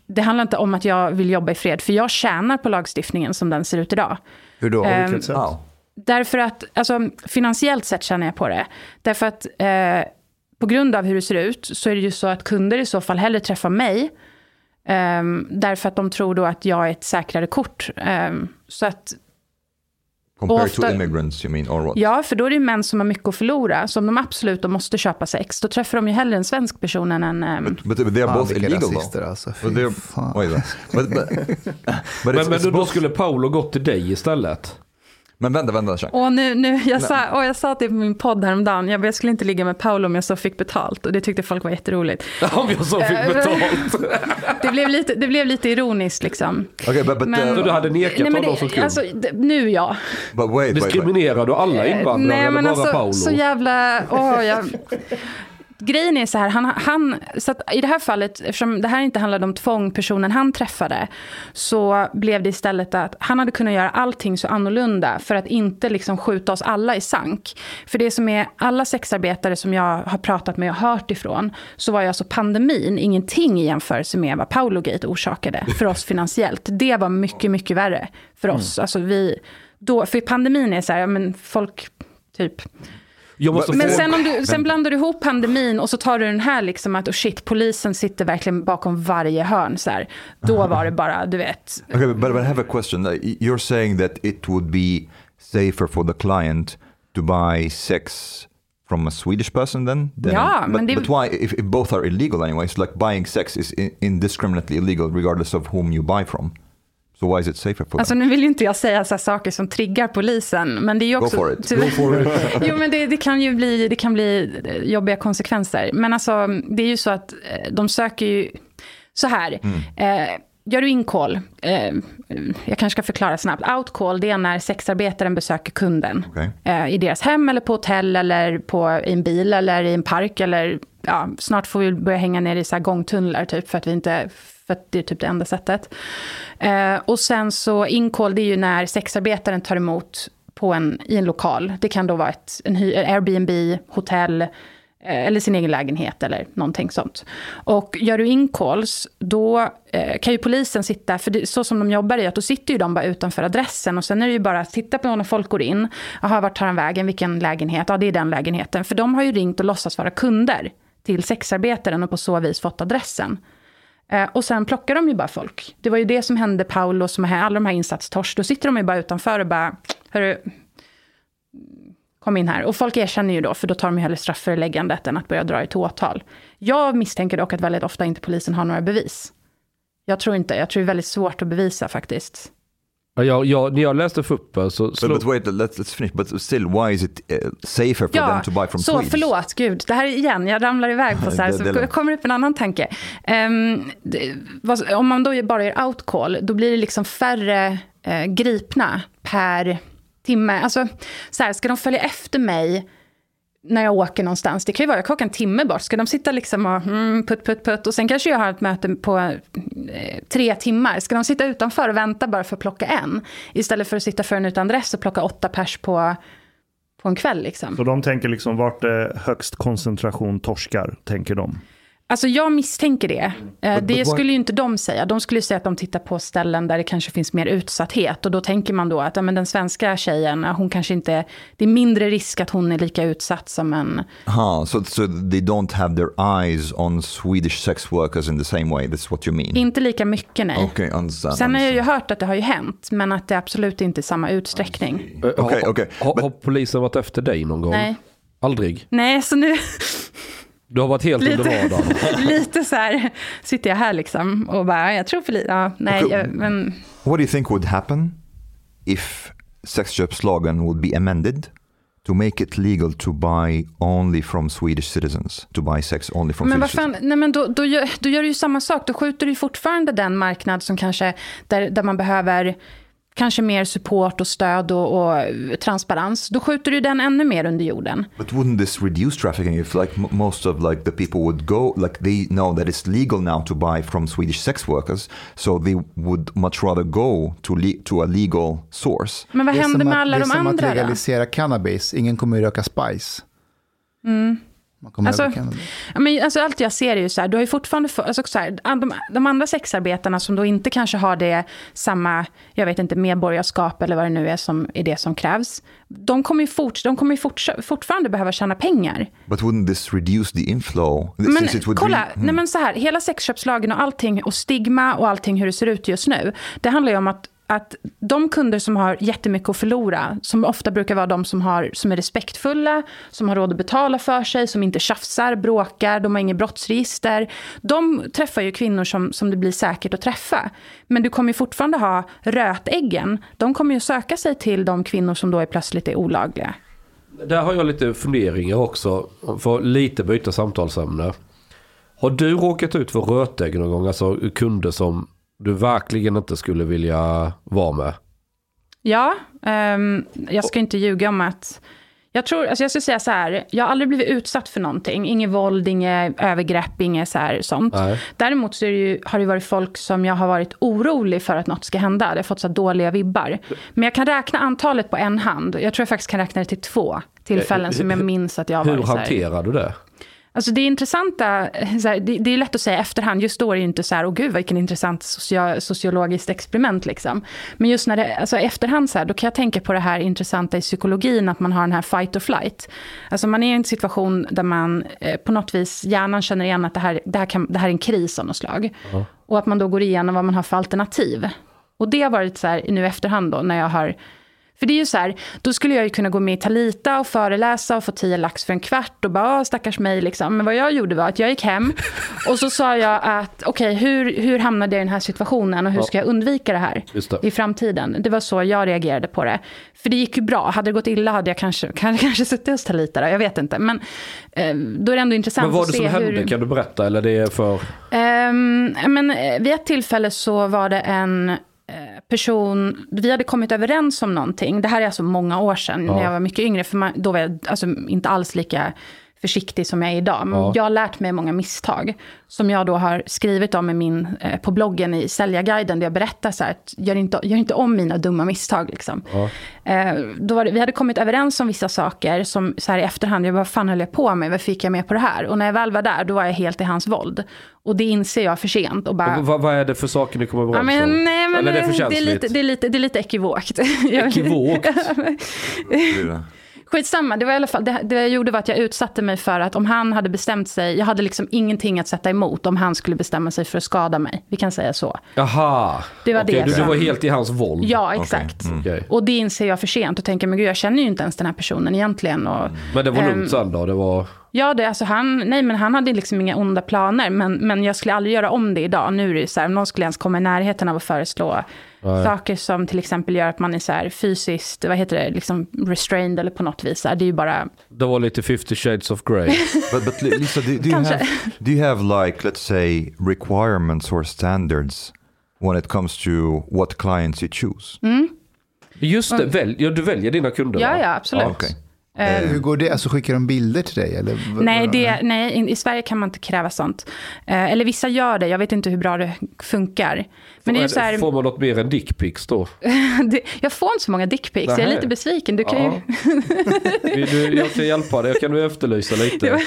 Eh, det handlar inte om att jag vill jobba i fred, för jag tjänar på lagstiftningen som den ser ut idag. Hur då? På vilket sätt? Därför att, alltså finansiellt sett tjänar jag på det. Därför att eh, på grund av hur det ser ut så är det ju så att kunder i så fall hellre träffar mig. Eh, därför att de tror då att jag är ett säkrare kort. Eh, så att Compared ofta, to immigrants you mean, or what? Ja, för då är det män som har mycket att förlora. Så om de absolut de måste köpa sex, då träffar de ju hellre en svensk person än en... Um... But, but, but they are both illegal though. Alltså, but they're, but, but, but men, men då, då skulle Paolo gått till dig istället? Men vänta, vänta. Kör. Och nu, nu, jag, sa, och jag sa det på min podd häromdagen, jag, jag skulle inte ligga med Paolo om jag så fick betalt. Och det tyckte folk var jätteroligt. om jag så fick betalt? det, blev lite, det blev lite ironiskt liksom. Okay, but, but, men, uh, du hade nekat nej, honom som kund? Alltså, nu ja. But wait, Diskriminerar du alla invandrare nej, eller bara alltså, Paolo? Så jävla... Oh, jag, grejen är så här, han, han, så i det här fallet, eftersom det här inte handlade om tvång, personen han träffade, så blev det istället att han hade kunnat göra allting så annorlunda för att inte liksom skjuta oss alla i sank. För det som är alla sexarbetare som jag har pratat med och hört ifrån, så var ju alltså pandemin ingenting i jämförelse med vad Paolo Gate orsakade för oss finansiellt. Det var mycket, mycket värre för oss. Mm. Alltså vi, då, för pandemin är så här, ja, men folk typ men sen, om du, sen blandar du ihop pandemin och så tar du den här liksom att oh shit, polisen sitter verkligen bakom varje hörn. Så här. Då var det bara, du vet. Okay, but, but I have a question. You're saying that it would be safer for the client to buy sex from a Swedish person then? then ja, but, men det... but why, if, if both are illegal anyways, like buying sex is indiscriminately illegal regardless of whom you buy from. So why is it safer for Alltså nu vill ju inte jag säga så saker som triggar polisen, men det är ju också... Go for it. Go for it. jo, men det, det, kan ju bli, det kan bli eh, jobbiga konsekvenser. Men alltså, det är ju så att eh, de söker ju... Så här. Mm. Eh, gör du in-call, eh, jag kanske ska förklara snabbt. Out-call, det är när sexarbetaren besöker kunden. Okay. Eh, I deras hem eller på hotell eller på, i en bil eller i en park. Eller, ja, snart får vi börja hänga ner i så här gångtunnlar typ för att vi inte för att det är typ det enda sättet. Eh, och sen så incall, det är ju när sexarbetaren tar emot på en, i en lokal. Det kan då vara ett en Airbnb, hotell, eh, eller sin egen lägenhet eller någonting sånt. Och gör du incalls, då eh, kan ju polisen sitta, för det, så som de jobbar är att då sitter ju de bara utanför adressen och sen är det ju bara att titta på när folk går in. Jaha, vart tar han vägen? Vilken lägenhet? Ja, det är den lägenheten. För de har ju ringt och låtsas vara kunder till sexarbetaren och på så vis fått adressen. Eh, och sen plockar de ju bara folk. Det var ju det som hände Paolo, som här, alla de här insatstors. Då sitter de ju bara utanför och bara, hörru, kom in här. Och folk erkänner ju då, för då tar de ju hellre strafföreläggandet än att börja dra ett åtal. Jag misstänker dock att väldigt ofta inte polisen har några bevis. Jag tror inte, jag tror det är väldigt svårt att bevisa faktiskt. Ja, jag, när jag läste FUP så... Slog... But, but wait, let's, let's finish. But still, why is it uh, safer for ja, them to buy from så Swedes? förlåt, gud. Det här igen, jag ramlar iväg på så här, så det kommer upp en annan tanke. Um, det, vad, om man då bara gör outcall, då blir det liksom färre uh, gripna per timme. Alltså, så här, ska de följa efter mig när jag åker någonstans. Det kan ju vara, jag kan åka en timme bort. Ska de sitta liksom och mm, putt, putt, putt. Och sen kanske jag har ett möte på eh, tre timmar. Ska de sitta utanför och vänta bara för att plocka en? Istället för att sitta för en utan dress och plocka åtta pers på, på en kväll. Liksom. Så de tänker liksom vart det högst koncentration torskar, tänker de? Alltså jag misstänker det. Eh, det skulle ju inte de säga. De skulle säga att de tittar på ställen där det kanske finns mer utsatthet. Och då tänker man då att ja, men den svenska tjejen, hon kanske inte... Det är mindre risk att hon är lika utsatt som en... Ha, so, so they don't have their eyes on Swedish sex workers in the same way, that's what you mean? Inte lika mycket, nej. Okay, understand, Sen har jag ju hört att det har ju hänt, men att det absolut inte är samma utsträckning. Okay, okay. Har, har polisen varit efter dig någon gång? Nej. Aldrig? Nej, så nu... Du har varit helt lite, under radarn. lite så här, sitter jag här liksom och bara, jag tror för lite, ja, nej, okay. jag, men... What do you think would happen if sexköpslagen would be amended to make it legal to buy only from Swedish citizens, to buy sex only from men Swedish citizens. Nej, men då, då, gör, då gör du ju samma sak, då skjuter du fortfarande den marknad som kanske, där, där man behöver kanske mer support och stöd och, och, transparens, då skjuter du den ännu mer under jorden. But wouldn't this reduce trafficking if like most of like the people would go, like they know that it's legal now to buy from Swedish sex workers, so they would much rather go to, to a legal source. Men vad händer med alla de andra Det är som att legalisera då? cannabis, ingen kommer röka spice. Mm. Alltså, men, alltså, allt jag ser är ju så här, du har ju fortfarande, för, alltså, så här, de, de, andra sexarbetarna som då inte kanske har det samma, jag vet inte, medborgarskap eller vad det nu är som är det som krävs. De kommer ju, fort, de kommer ju fort, fortfarande behöva tjäna pengar. But wouldn't this reduce the inflow? Men kolla, be, hmm. nej, men så här, hela sexköpslagen och allting och stigma och allting hur det ser ut just nu. Det handlar ju om att att de kunder som har jättemycket att förlora, som ofta brukar vara de som, har, som är respektfulla, som har råd att betala för sig, som inte tjafsar, bråkar, de har inget brottsregister. De träffar ju kvinnor som, som det blir säkert att träffa. Men du kommer ju fortfarande ha rötäggen. De kommer ju söka sig till de kvinnor som då är plötsligt är olagliga. Där har jag lite funderingar också, för att lite byta samtalsämne. Har du råkat ut för rötägg någon gång? Alltså kunder som du verkligen inte skulle vilja vara med? Ja, um, jag ska inte ljuga om att... Jag tror, alltså jag ska säga så här, jag har aldrig blivit utsatt för någonting. Inget våld, inget övergrepp, inget så här, sånt. Nej. Däremot så det ju, har det varit folk som jag har varit orolig för att något ska hända. Det har fått så dåliga vibbar. Men jag kan räkna antalet på en hand. Jag tror jag faktiskt kan räkna det till två tillfällen som jag minns att jag har varit Hur hanterar du det? Alltså det intressanta, här, det, det, är lätt att säga efterhand, just då är det ju inte så här, åh gud vilken intressant socio, sociologiskt experiment liksom. Men just när det, alltså efterhand så här, då kan jag tänka på det här intressanta i psykologin, att man har den här fight or flight. Alltså man är i en situation där man eh, på något vis, hjärnan känner igen att det här, det här, kan, det här är en kris av något slag. Uh Och att man då går igenom vad man har för alternativ. Och det har varit så här nu efterhand då, när jag har för det är ju så här, då skulle jag ju kunna gå med i Talita och föreläsa och få tio lax för en kvart och bara, stackars mig liksom. Men vad jag gjorde var att jag gick hem och så sa jag att, okej, okay, hur, hur hamnade jag i den här situationen och hur ska jag undvika det här det. i framtiden? Det var så jag reagerade på det. För det gick ju bra. Hade det gått illa hade jag kanske, kanske, kanske suttit hos Talita då, jag vet inte. Men eh, då är det ändå intressant att se hur... Men vad var det som hände? Kan du berätta? Eller det är för... Men eh, vid ett tillfälle så var det en person, vi hade kommit överens om någonting. Det här är alltså många år sedan, ja. när jag var mycket yngre. För man, då var jag alltså, inte alls lika försiktig som jag är idag. Men ja. jag har lärt mig många misstag. Som jag då har skrivit om i min, eh, på bloggen i Säljarguiden. Där jag berättar så här, att gör inte, gör inte om mina dumma misstag. Liksom. Ja. Eh, då det, vi hade kommit överens om vissa saker. Som så här i efterhand, jag bara, vad fan höll jag på med? Varför fick jag med på det här? Och när jag väl var där, då var jag helt i hans våld. Och det inser jag för sent. Och bara, och vad, vad, är det för saker ni kommer överens ja, men, om? Nej, men, Eller är det för känsligt? Det är lite, det är lite, det är lite ekivokt. Ekivokt? Skitsamma, det var i alla fall, det, det jag gjorde var att jag utsatte mig för att om han hade bestämt sig, jag hade liksom ingenting att sätta emot om han skulle bestämma sig för att skada mig. Vi kan säga så. Jaha. Det var Okej, det du, du var helt i hans våld. Ja, exakt. Okej. Och det inser jag för sent och tänker, men gud jag känner ju inte ens den här personen egentligen. Och, Men det var lugnt Ehm, sen då? Det var... Ja, det, alltså han, nej, men han hade liksom inga onda planer, men, men jag skulle aldrig göra om det idag. Nu är det ju så här, om någon skulle ens komma i närheten av att föreslå saker som till exempel gör att man är så här fysiskt, vad heter det, liksom restrained eller på något vis. Så här, Det är ju bara, Det var lite 50 shades of grey. But, but Li- Lisa, do, do, you have, do you have like, let's say, requirements or standards when it comes to what clients you choose? Just det, väl, ja, du väljer dina kunder ja, va? ja, absolut. okej. Eh, Hur går det? Alltså skickar de bilder till dig? Eller? Nej, det, nej, i Sverige kan man inte kräva sånt. Eh, eller vissa gör det, jag vet inte hur bra det funkar. Men det är ju så här, Får man något mer än dickpics då? det, jag får inte så många dickpics, jag är lite besviken. Du kan ju, Ja. Vill du, jag kan hjälpa dig, jag kan du efterlysa lite.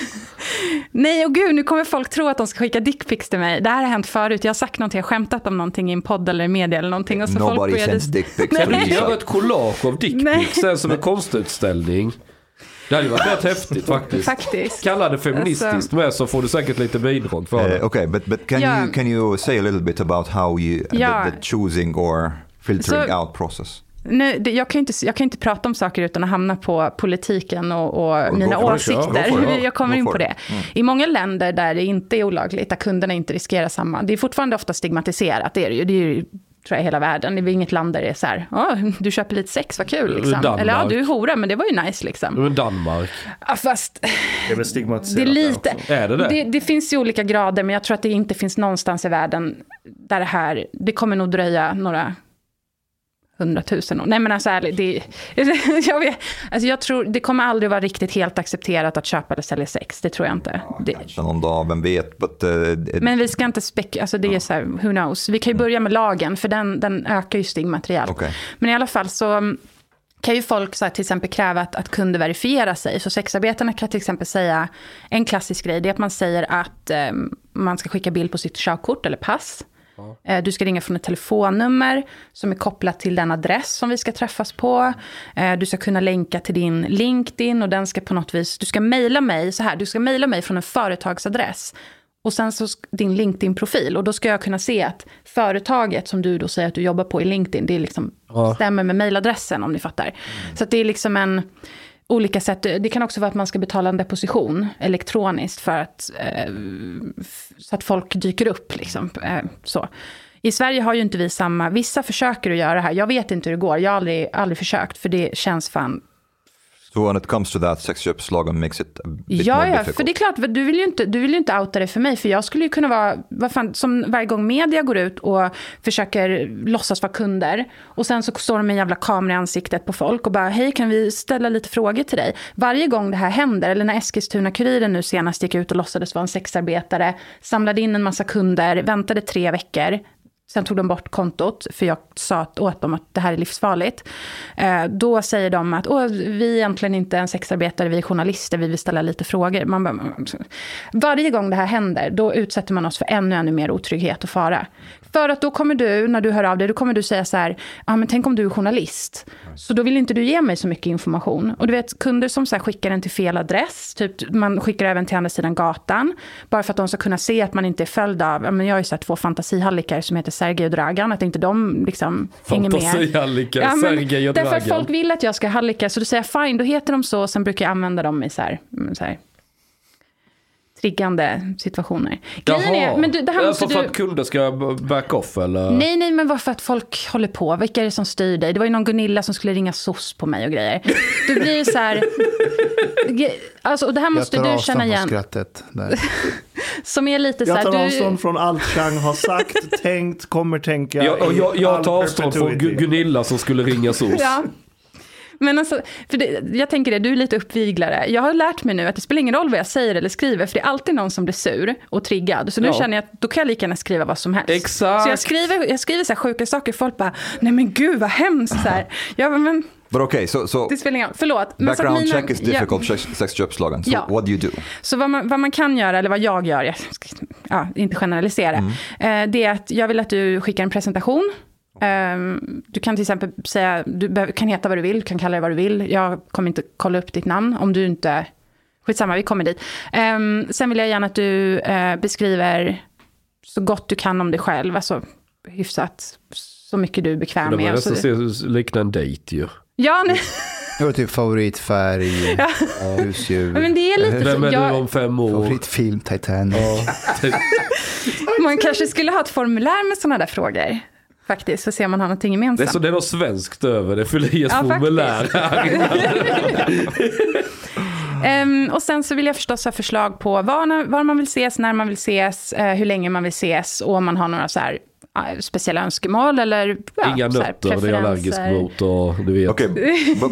Nej, och gud, nu kommer folk tro att de ska skicka dickpics till mig. Det här har hänt förut. Jag har sagt någonting, jag har skämtat om någonting i en podd eller media eller någonting. Och så folk Nobody började... sends dick pics Nej. to Kan du göra ett collage av dickpics som en konstutställning? Det hade ju varit rätt häftigt faktiskt. Faktiskt. Kalla det feministiskt Alltså- med så får du säkert lite bidrag för det. Uh, okay, but, but can, Yeah. you, can you say a little bit about how you, Yeah. the, the choosing or filtering So- out process? Nu, det, jag, kan ju inte, jag kan inte prata om saker utan att hamna på politiken och, och mina åsikter. ja, for it. Jag kommer in på det. I många länder där det inte är olagligt, där kunderna inte riskerar samma, det är fortfarande ofta stigmatiserat, det är det ju. Det är ju tror jag, hela världen. Det är väl inget land där det är så här, "Åh, du köper lite sex, vad kul. Liksom. Danmark. Eller ja, du är hora, men det var ju nice liksom. Men Danmark. Ja, fast Det är väl stigmatiserat det är lite. Är det det? det? Det finns ju olika grader, men jag tror att det inte finns någonstans i världen där det här, det kommer nog dröja några hundratusen år. Nej men alltså ärligt, det, jag, vet, alltså jag tror, det kommer aldrig vara riktigt helt accepterat att köpa eller sälja sex, det tror jag inte. Det, Kanske någon dag, vem vet? But, uh, men vi ska inte spek... Alltså det är så här, who knows. Vi kan ju börja med lagen, för den, den ökar ju stigmat rejält. Okej. Men i alla fall så mm, kan ju folk så här, till exempel kräva att, att kunder verifierar sig. Så sexarbetarna kan till exempel säga, en klassisk grej, det är att man säger att eh, man ska skicka bild på sitt körkort eller pass. Eh, Du ska ringa från ett telefonnummer som är kopplat till den adress som vi ska träffas på. Eh, Du ska kunna länka till din LinkedIn och den ska på något vis, du ska mejla mig så här, du ska mejla mig från en företagsadress. Och sen så din LinkedIn-profil. Och då ska jag kunna se att företaget som du då säger att du jobbar på i LinkedIn, det är liksom, stämmer med mejladressen om ni fattar. Så att det är liksom en olika sätt. Det kan också vara att man ska betala en deposition elektroniskt för att, eh, så att folk dyker upp. Liksom, eh, så. I Sverige har ju inte vi samma, vissa försöker att göra det här. Jag vet inte hur det går, jag har aldrig, aldrig försökt, för det känns fan so when it comes to that, sexköpslagen makes it a bit Ja, more ja, difficult. för det är klart, du vill ju inte, du vill ju inte outa det för mig, för jag skulle ju kunna vara, vad fan, som varje gång media går ut och försöker låtsas vara kunder, och sen så står de med en jävla kamera i ansiktet på folk och bara, hej, kan vi ställa lite frågor till dig? Varje gång det här händer, eller när Eskilstuna-Kuriren nu senast gick ut och låtsades vara en sexarbetare, samlade in en massa kunder, väntade tre veckor, Sen tog de bort kontot, för jag sa åt dem att det här är livsfarligt. Eh, då säger de att Åh, vi är egentligen inte en sexarbetare, vi är journalister, vi vill ställa lite frågor. Man bara, varje gång det här händer, då utsätter man oss för ännu, ännu mer otrygghet och fara. För att då kommer du, när du hör av dig, då kommer du säga så här, ja men tänk om du är journalist. Så då vill inte du ge mig så mycket information. Och du vet, kunder som så här skickar den till fel adress, typ man skickar även till andra sidan gatan, bara för att de ska kunna se att man inte är följd av, men jag har ju sett två fantasihallikar som heter Sergej och Dragan, att inte de liksom hänger med. Fantasihallikar, Ja, Sergej och Därför att Dragan. folk vill att jag ska hallika, så då säger jag fine, då heter de så, sen brukar jag använda dem i så här, mm, så här triggande situationer. Grejen är, men du, det här måste för du... att kunder ska back off eller? Nej, nej, men varför att folk håller på? Vilka är det som styr dig? Det var ju någon Gunilla som skulle ringa SOS på mig och grejer. Du blir ju så här... Alltså, och det här Jag måste tar du avstånd känna från igen. skrattet. Där. Som är lite så Jag här... tar Du, avstånd från allt Chang har sagt, tänkt, kommer tänka. Jag, jag, jag tar avstånd från Gunilla som skulle ringa SOS. Ja. Men alltså, för det, jag tänker det, du är lite uppviglare. Jag har lärt mig nu att det spelar ingen roll vad jag säger eller skriver, för det är alltid någon som blir sur och triggad. Så nu Ja. känner jag att då kan jag lika gärna skriva vad som helst. Exakt. Så jag skriver, jag skriver så här sjuka saker, folk bara, nej men gud vad hemskt. Så här. Jag men But okay, so, so det spelar ingen roll, förlåt. Background mina- check is ja. difficult, sex, sexköpslagen. So Ja. what do you do? Så vad man, vad man kan göra, eller vad jag gör, jag ska ja, inte generalisera, Mm. eh, det är att jag vill att du skickar en presentation Um, du kan till exempel säga, du kan heta vad du vill, du kan kalla dig vad du vill. Jag kommer inte kolla upp ditt namn om du inte... Skitsamma, vi kommer dit. Um, sen vill jag gärna att du uh, beskriver så gott du kan om dig själv, alltså hyfsat så mycket du är bekväm med. Det var nästan likna en dejt ju. Ja, nej. Det var typ favoritfärg, ja. husdjur. Men det är lite Vem är jag... du om fem år? Favoritfilm, Titanic. Ja. Man kanske skulle ha ett formulär med sådana där frågor. Faktiskt, så ser man har någonting gemensamt. Det är så det är något svenskt över det, fyller i ett ja, formulär um, och sen så vill jag förstås ha förslag på var, var man vill ses, när man vill ses, uh, hur länge man vill ses och om man har några så här speciella önskemål eller ja, Inga nötter, det är allergisk mot och du vet. Okay, but,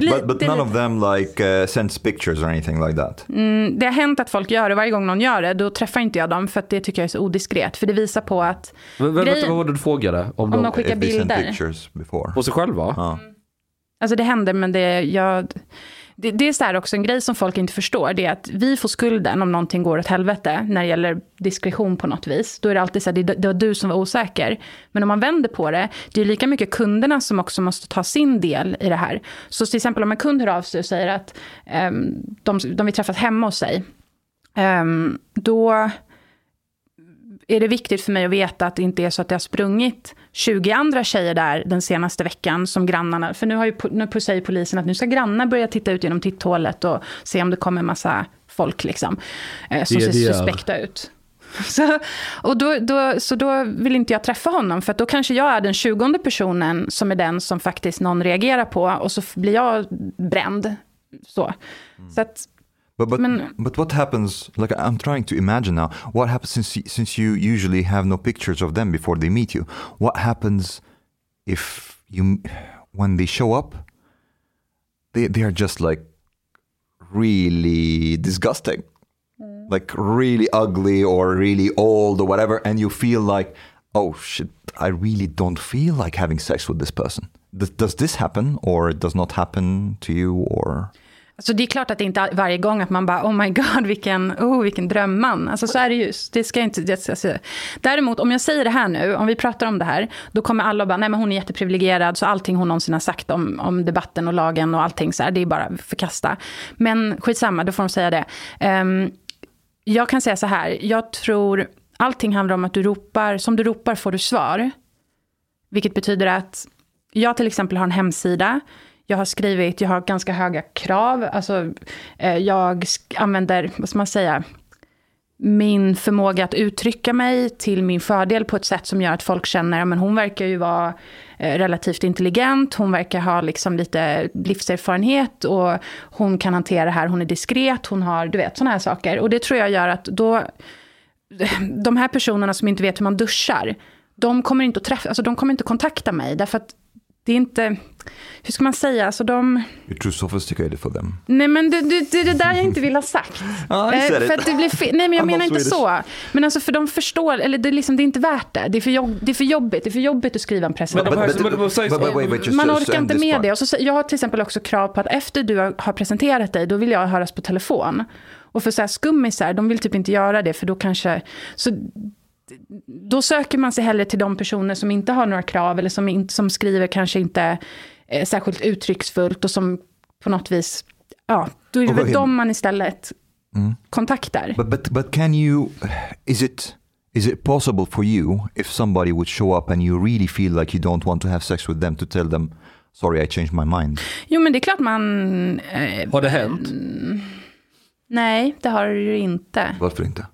but, but none of them like uh, sends pictures or anything like that? Mm, det har hänt att folk gör det, varje gång någon gör det, då träffar inte jag dem för att det tycker jag är så odiskret. För det visar på att... Men, grejen, vänta, vad var det du frågade? Om, om de, de skickar bilder. På sig själva? Ja. Alltså det händer men det, jag det, det, är så här också en grej som folk inte förstår. Det är att vi får skulden om någonting går åt helvete när det gäller diskretion på något vis. Då är det alltid så här, det, det var du som var osäker. Men om man vänder på det, det är lika mycket kunderna som också måste ta sin del i det här. Så till exempel om en kund hör av sig och säger att um, de, de vill träffas hemma hos sig. Um, då är det viktigt för mig att veta att det inte är så att det har sprungit 20 andra tjejer där den senaste veckan som grannarna, för nu, har ju, nu säger polisen att nu ska grannar börja titta ut genom titthålet och se om det kommer en massa folk liksom, eh, som ser suspekta ut. Så, och då, då, så då vill inte jag träffa honom, för då kanske jag är den tjugonde personen som är den som faktiskt någon reagerar på, och så blir jag bränd. Så, mm. så att But but Men, but what happens? Like I'm trying to imagine now. What happens since since you usually have no pictures of them before they meet you? What happens if you when they show up? They they are just like really disgusting, mm. like really ugly or really old or whatever, and you feel like, oh shit, I really don't feel like having sex with this person. Does, does this happen or it does not happen to you or? Alltså det är klart att det inte är varje gång att man bara, oh my god, vilken, oh, vilken drömman. Alltså så är det ju. Det ska inte, det, alltså. Däremot, om jag säger det här nu, om vi pratar om det här, då kommer alla bara, nej men hon är jätteprivilegierad, så allting hon någonsin har sagt om, om debatten och lagen och allting så här, det är bara förkasta. Men skitsamma, då får de säga det. Um, jag kan säga så här, jag tror, allting handlar om att du ropar, som du ropar får du svar. Vilket betyder att jag till exempel har en hemsida, jag har skrivit, jag har ganska höga krav. Alltså, eh, jag använder, vad ska man säga, min förmåga att uttrycka mig till min fördel på ett sätt som gör att folk känner, men hon verkar ju vara eh, relativt intelligent, hon verkar ha liksom lite livserfarenhet och hon kan hantera det här, hon är diskret, hon har, du vet, sådana här saker. Och det tror jag gör att då, de här personerna som inte vet hur man duschar, de kommer inte att träffa, alltså de kommer inte kontakta mig, därför att det är inte, hur ska man säga, alltså de... You're too sophisticated for them. Nej men det, det, det är det där jag inte vill ha sagt. ah, eh, för att det blir fel. Nej men jag menar inte så. Men alltså för de förstår, eller det är, liksom, det är inte värt det. Det är, för jobb, det är för jobbigt, det är för jobbigt att skriva en presentation. Man orkar inte med det. Och så, jag har till exempel också krav på att efter du har presenterat dig, då vill jag höras på telefon. Och för så här skummisar, de vill typ inte göra det, för då kanske... Så då söker man sig hellre till de personer som inte har några krav eller som, inte, som skriver kanske inte eh, särskilt uttrycksfullt och som på något vis, ja, då är det väl dem man istället mm. kontaktar. But, but, but can you, is it, is it possible for you if somebody would show up and you really feel like you don't want to have sex with them to tell them sorry I changed my mind? Jo men det är klart man... Eh, har det hänt? nej, det har det inte. Varför inte?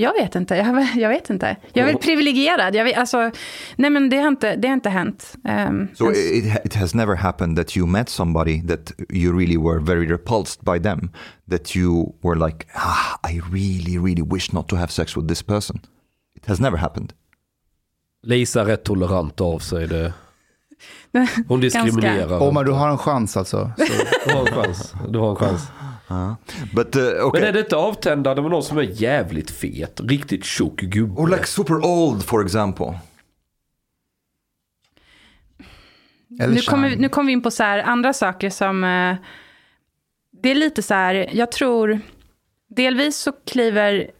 Jag vet inte. Jag, jag vet inte. Jag är väl privilegierad. Jag vet, alltså, nej, men det har inte, det har inte hänt. Um, so it, it has never happened that you met somebody that you really were very repulsed by them. That you were like, ah, I really, really wish not to have sex with this person. It has never happened. Lisa är rätt tolerant av sig. Det. Hon diskriminerar. Om du har en chans alltså. Så. Du har en chans. Du har en chans. Uh, but, uh, okay. Men är det inte avtändande med någon som är jävligt fet? Riktigt tjock gubbe? Or like super old for example. nu kommer, nu kommer vi in på så här andra saker som... Uh, det är lite så här, jag tror... Delvis så kliver...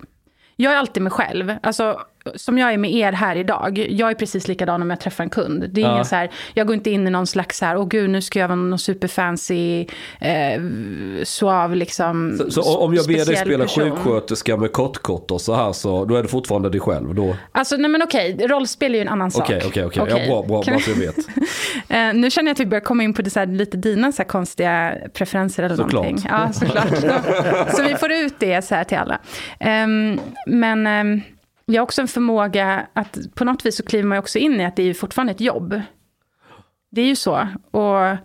Jag är alltid mig själv. Alltså, som jag är med er här idag, jag är precis likadan om jag träffar en kund. Det är Ja. ingen så här, jag går inte in i någon slags så här, åh gud nu ska jag vara någon superfancy, eh, suave liksom. Så, så om jag ber dig spela person. sjuksköterska med kottkott och så här så då är du fortfarande dig själv då? Alltså nej men okej, rollspel är ju en annan sak. Okej, okej, okej. Ja, bra, bra, vi- så jag vet. Eh, nu känner jag att vi börjar komma in på det så här, lite dina så här konstiga preferenser eller Såklart. någonting. Ja, såklart. så, vi får ut det så här till alla. Ehm, men ehm, jag har också en förmåga att på något vis så kliver man ju också in i att det är ju fortfarande ett jobb. Det är ju så. Och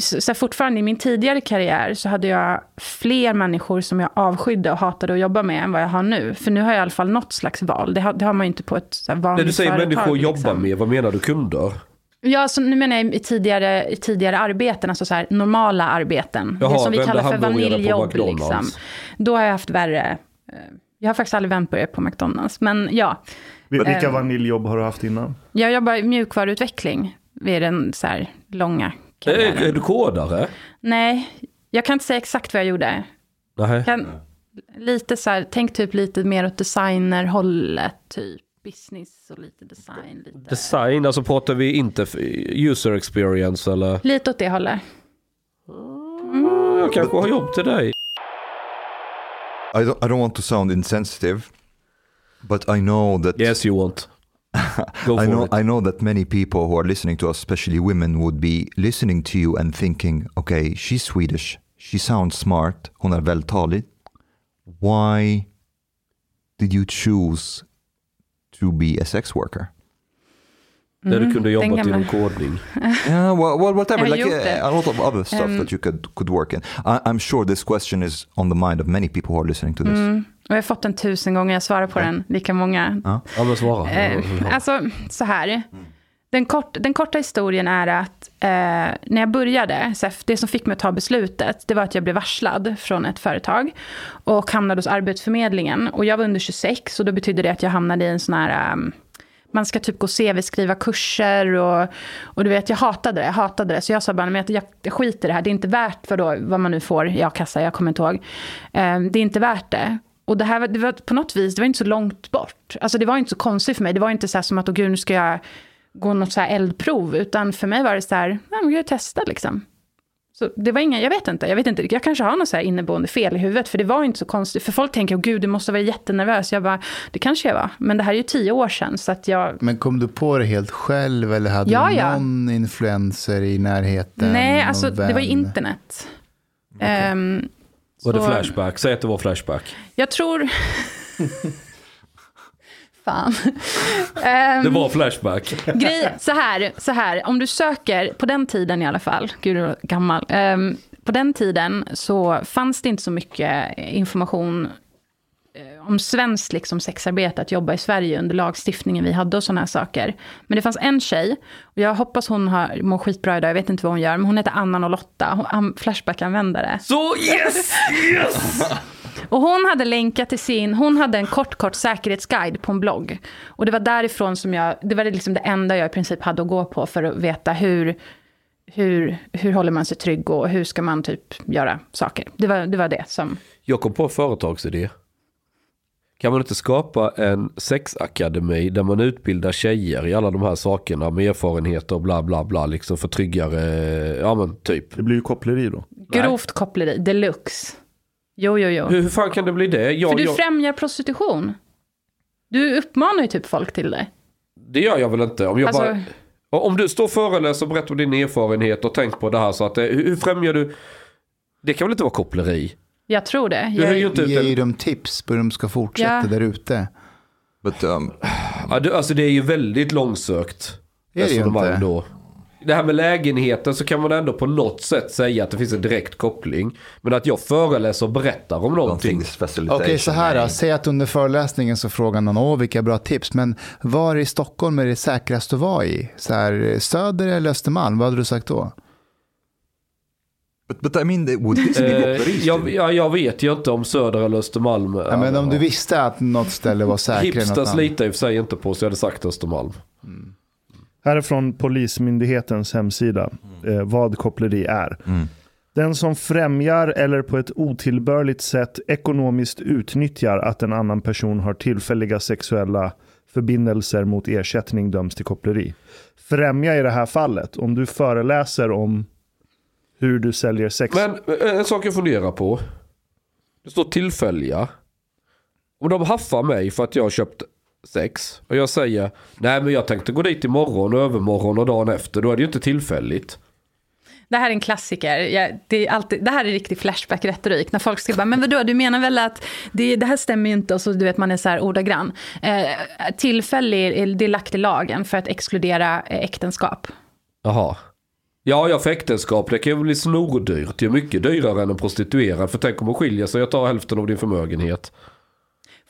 så fortfarande i min tidigare karriär så hade jag fler människor som jag avskydde och hatade att jobba med än vad jag har nu. För nu har jag i alla fall något slags val. Det har, det har man ju inte på ett så vanligt När du säger företag, människor jobbar liksom. med, vad menar du kunder? Ja, så nu menar jag i tidigare, i tidigare arbeten, alltså så här normala arbeten. Jaha, det som vi kallar för vaniljjobb. Liksom. Då har jag haft värre. Eh, Jag har faktiskt aldrig vänt på det på McDonalds. Men ja, Vil- Vilka Ehm. vaniljjobb har du haft innan? jag jobbar i mjukvaruutveckling vid den så här långa Är, karriären. är du kodare? Nej, jag kan inte säga exakt vad jag gjorde. Nej. Kan, lite så här, tänk typ lite mer åt designerhållet, typ business och lite design. Lite, Design, alltså pratar vi inte user experience eller? lite åt det hållet. Jag kanske har jobb till dig. I don't, I don't want to sound insensitive, but I know that Yes you want. Go I know it. I know that many people who are listening to us, especially women, would be listening to you and thinking, okay, she's Swedish, she sounds smart, hon är vältalig. Why did you choose to be a sex worker? Där du kunde Mm, jobba till gamla- en kodning. Yeah, well, well whatever. Like uh, a lot of other stuff Um, that you could could work in. I, I'm sure this question is on the mind of many people who are listening to this. Mm. Och jag har fått den tusen gånger, jag svarar på den lika många. Ja men svara. Eh, alltså, så här. Den, kort, den korta historien är att eh, när jag började, så det som fick mig att ta beslutet, det var att jag blev varslad från ett företag och hamnade hos Arbetsförmedlingen. Och jag var under 26 och då betydde det att jag hamnade i en sån här... ehm, man ska typ gå CV, skriva kurser och, och du vet, jag hatade det. Jag hatade det. Så jag sa bara, men jag, jag, skiter i det här. Det är inte värt vad, då, vad man nu får i a-kassa, jag kommer inte ihåg. Eh, det är inte värt det. Och det här var, det var på något vis, det var inte så långt bort. Alltså det var inte så konstigt för mig. Det var inte så här som att, åh gud, nu ska jag gå något så här eldprov. Utan för mig var det så här, ja, men jag testar liksom. Så det var inga, jag vet inte, jag vet inte, jag kanske har något så här inneboende fel i huvudet, för det var inte så konstigt. För folk tänker, åh gud, du måste vara jättenervös. Jag bara, det kanske jag var, men det här är ju tio år sedan, så att jag... Men kom du på det helt själv eller hade Ja, du ja. någon influencer i närheten? Nej, alltså det var ju internet. Ehm, Var det så- flashback? Säg att det var flashback. Jag tror... Fan. Ehm, Det var flashback. Grej, så här, så här, om du söker, på den tiden i alla fall, gud jag gammal, Ehm, på den tiden så fanns det inte så mycket information eh, om svenskt liksom, sexarbete, att jobba i Sverige under lagstiftningen vi hade och sådana här saker. Men det fanns en tjej, och jag hoppas hon har, mår skitbra idag, jag vet inte vad hon gör, men hon heter Anna08, hon- am- Flashback-användare. Så yes! Yes! Och hon hade länkat till sin, hon hade en kort, kort säkerhetsguide på en blogg. Och det var därifrån som jag, det var liksom det enda jag i princip hade att gå på för att veta hur, hur, hur håller man sig trygg och hur ska man typ göra saker. Det var det, var det som, Jag kom på en företagsidé. Kan man inte skapa en sexakademi där man utbildar tjejer i alla de här sakerna med erfarenheter och bla bla bla liksom för tryggare, ja men typ. Det blir ju koppleri då. grovt koppleri, deluxe. Jo, jo, jo. Hur, hur fan kan det bli det? Jag, för du jag, främjar prostitution. Du uppmanar ju typ folk till det. det gör jag väl inte. Om, jag Alltså- bara, om du står och föreläser och berättar om din erfarenhet och tänk på det här så att det, hur, hur främjar du? Det kan väl inte vara koppleri? Jag tror det. Du Jag, ju inte Ge dem tips på hur de ska fortsätta Ja. där ute. But um, ja, du, Alltså det är ju väldigt långsökt. Är det ju inte. Då. Det här med lägenheten så kan man ändå på något sätt säga att det finns en direkt koppling. Men att jag föreläser och berättar om någonting. Okej, så här då. Säg att under föreläsningen så frågar någon, åh vilka bra tips, men var i Stockholm är det säkrast att vara i? Så här, Söder eller Östermalm, vad hade du sagt då? But, but I mean, would this be Eh, jag, jag, jag vet ju inte om Söder eller Östermalm. Ja, men om du visste att något ställe var säkrare Hipsters litar i och för sig inte på så jag hade sagt Östermalm. Här är från Polismyndighetens hemsida eh, vad koppleri är. Mm. Den som främjar eller på ett otillbörligt sätt ekonomiskt utnyttjar att en annan person har tillfälliga sexuella förbindelser mot ersättning döms till koppleri. Främja i det här fallet, om du föreläser om hur du säljer sex. Men eh, en sak jag funderar på. Det står tillfälliga. Om de haffar mig för att jag har köpt sex. Och jag säger, nej men jag tänkte gå dit imorgon och övermorgon och dagen efter. Då är det ju inte tillfälligt. Det här är en klassiker. Jag, det, är alltid, det här är riktig Flashback-retorik. När folk ska bara, men vadå, du menar väl att det, det här stämmer ju inte och så du vet man är så här ordagrann. Eh, tillfällig, det är lagt i lagen för att exkludera eh, äktenskap. Jaha. Ja, ja för äktenskap det kan ju bli snordyrt. Det är mycket dyrare än en prostituerad. För tänk om hon skiljer sig och tar hälften av din förmögenhet.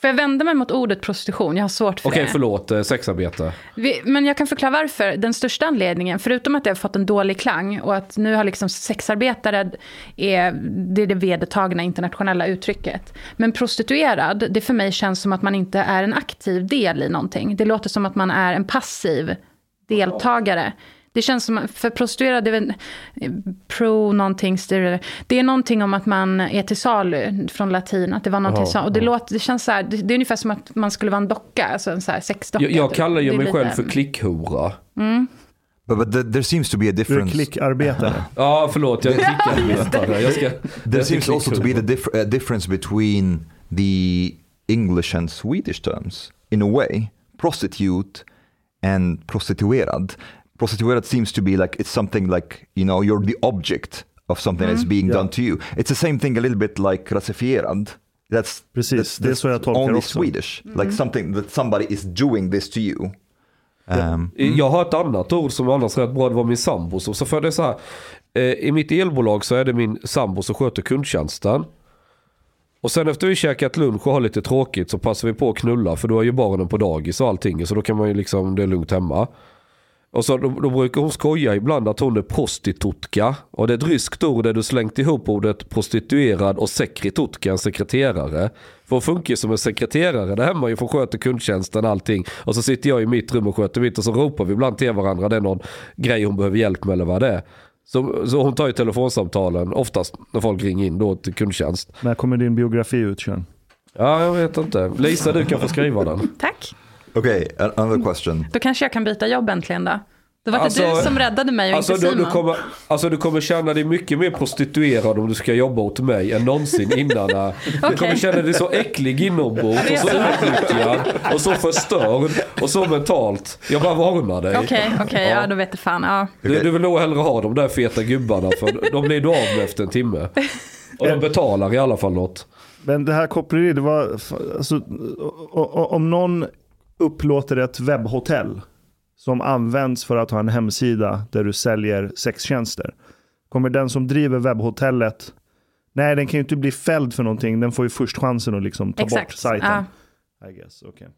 Får jag vända mig mot ordet prostitution? Jag har svårt för Okej, det. förlåt. eh, Sexarbete. Vi, men jag kan förklara varför. Den största anledningen, förutom att det har fått en dålig klang och att nu har liksom sexarbetare, är, det är det vedertagna internationella uttrycket. Men prostituerad, det för mig känns som att man inte är en aktiv del i någonting. Det låter som att man är en passiv deltagare. Det känns som, för prostituerad, det är väl pro någonting, styr- det är någonting om att man är till salu från latin, att det var någonting Jaha, så, och det ja. låter, det känns så här, det, det är ungefär som att man skulle vara en docka, alltså en så här sexdocka. Jag, jag typ. kallar ju mig lite- själv för klickhora. But, but th- there seems to be a Du är difference. klickarbetare. Ja, förlåt. Jag är klickarbetare. Jag ska... There är seems also to be the dif- uh, difference between the English and Swedish terms in a way. Prostitute and prostituerad. Prostituerad seems to be like it's something like you know you're the object of something that's being Yeah. done to you. It's the same thing a little bit like rasifierad. That's Precis, that's, det är så jag tolkar only också. Swedish. Like something that somebody is doing this to you. Um, Jag har ett annat ord som annars rätt bra. Det var min sambo. Så, så för det så här. Eh, I mitt elbolag så är det min sambo som sköter kundtjänsten. Och sen efter vi käkat lunch och har lite tråkigt så passar vi på att knulla. För då är ju barnen på dagis och allting. Så då kan man ju liksom, det är lugnt hemma. Och så då, då brukar hon skoja ibland att hon är prostitutka. Och det är ett ryskt ord där du slängt ihop ordet prostituerad och sekretutka, en sekreterare. För hon funkar ju som en sekreterare där hemma ju sköter kundtjänsten och allting. Och så sitter jag i mitt rum och sköter mitt och så ropar vi ibland till varandra. Det är någon grej hon behöver hjälp med eller vad det är. Så, så hon tar ju telefonsamtalen oftast när folk ringer in då till kundtjänst. När kommer din biografi ut, Sean? Ja, jag vet inte. Lisa, du kan få skriva den. Tack. Okay, a- another question. Då kanske jag kan byta jobb äntligen då. Då var det Alltså- du som räddade mig och Alltså inte du, Simon. du, kommer, alltså du kommer känna dig mycket mer prostituerad om du ska jobba åt mig än någonsin innan. Du kommer Okej. känna dig så äcklig inombords och så utnyttjad och så förstörd och så mentalt. Jag bara varnar dig. Okej, okej, ja då vet du fan. Ja. Du, du vill nog hellre ha de där feta gubbarna för de blir du av med efter en timme. Och de betalar i alla fall något. Men det här koppleri, det var, alltså, om någon upplåter ett webbhotell som används för att ha en hemsida där du säljer sextjänster. Kommer den som driver webbhotellet, nej den kan ju inte bli fälld för någonting, den får ju först chansen att liksom ta bort Exakt, sajten. I guess, okay.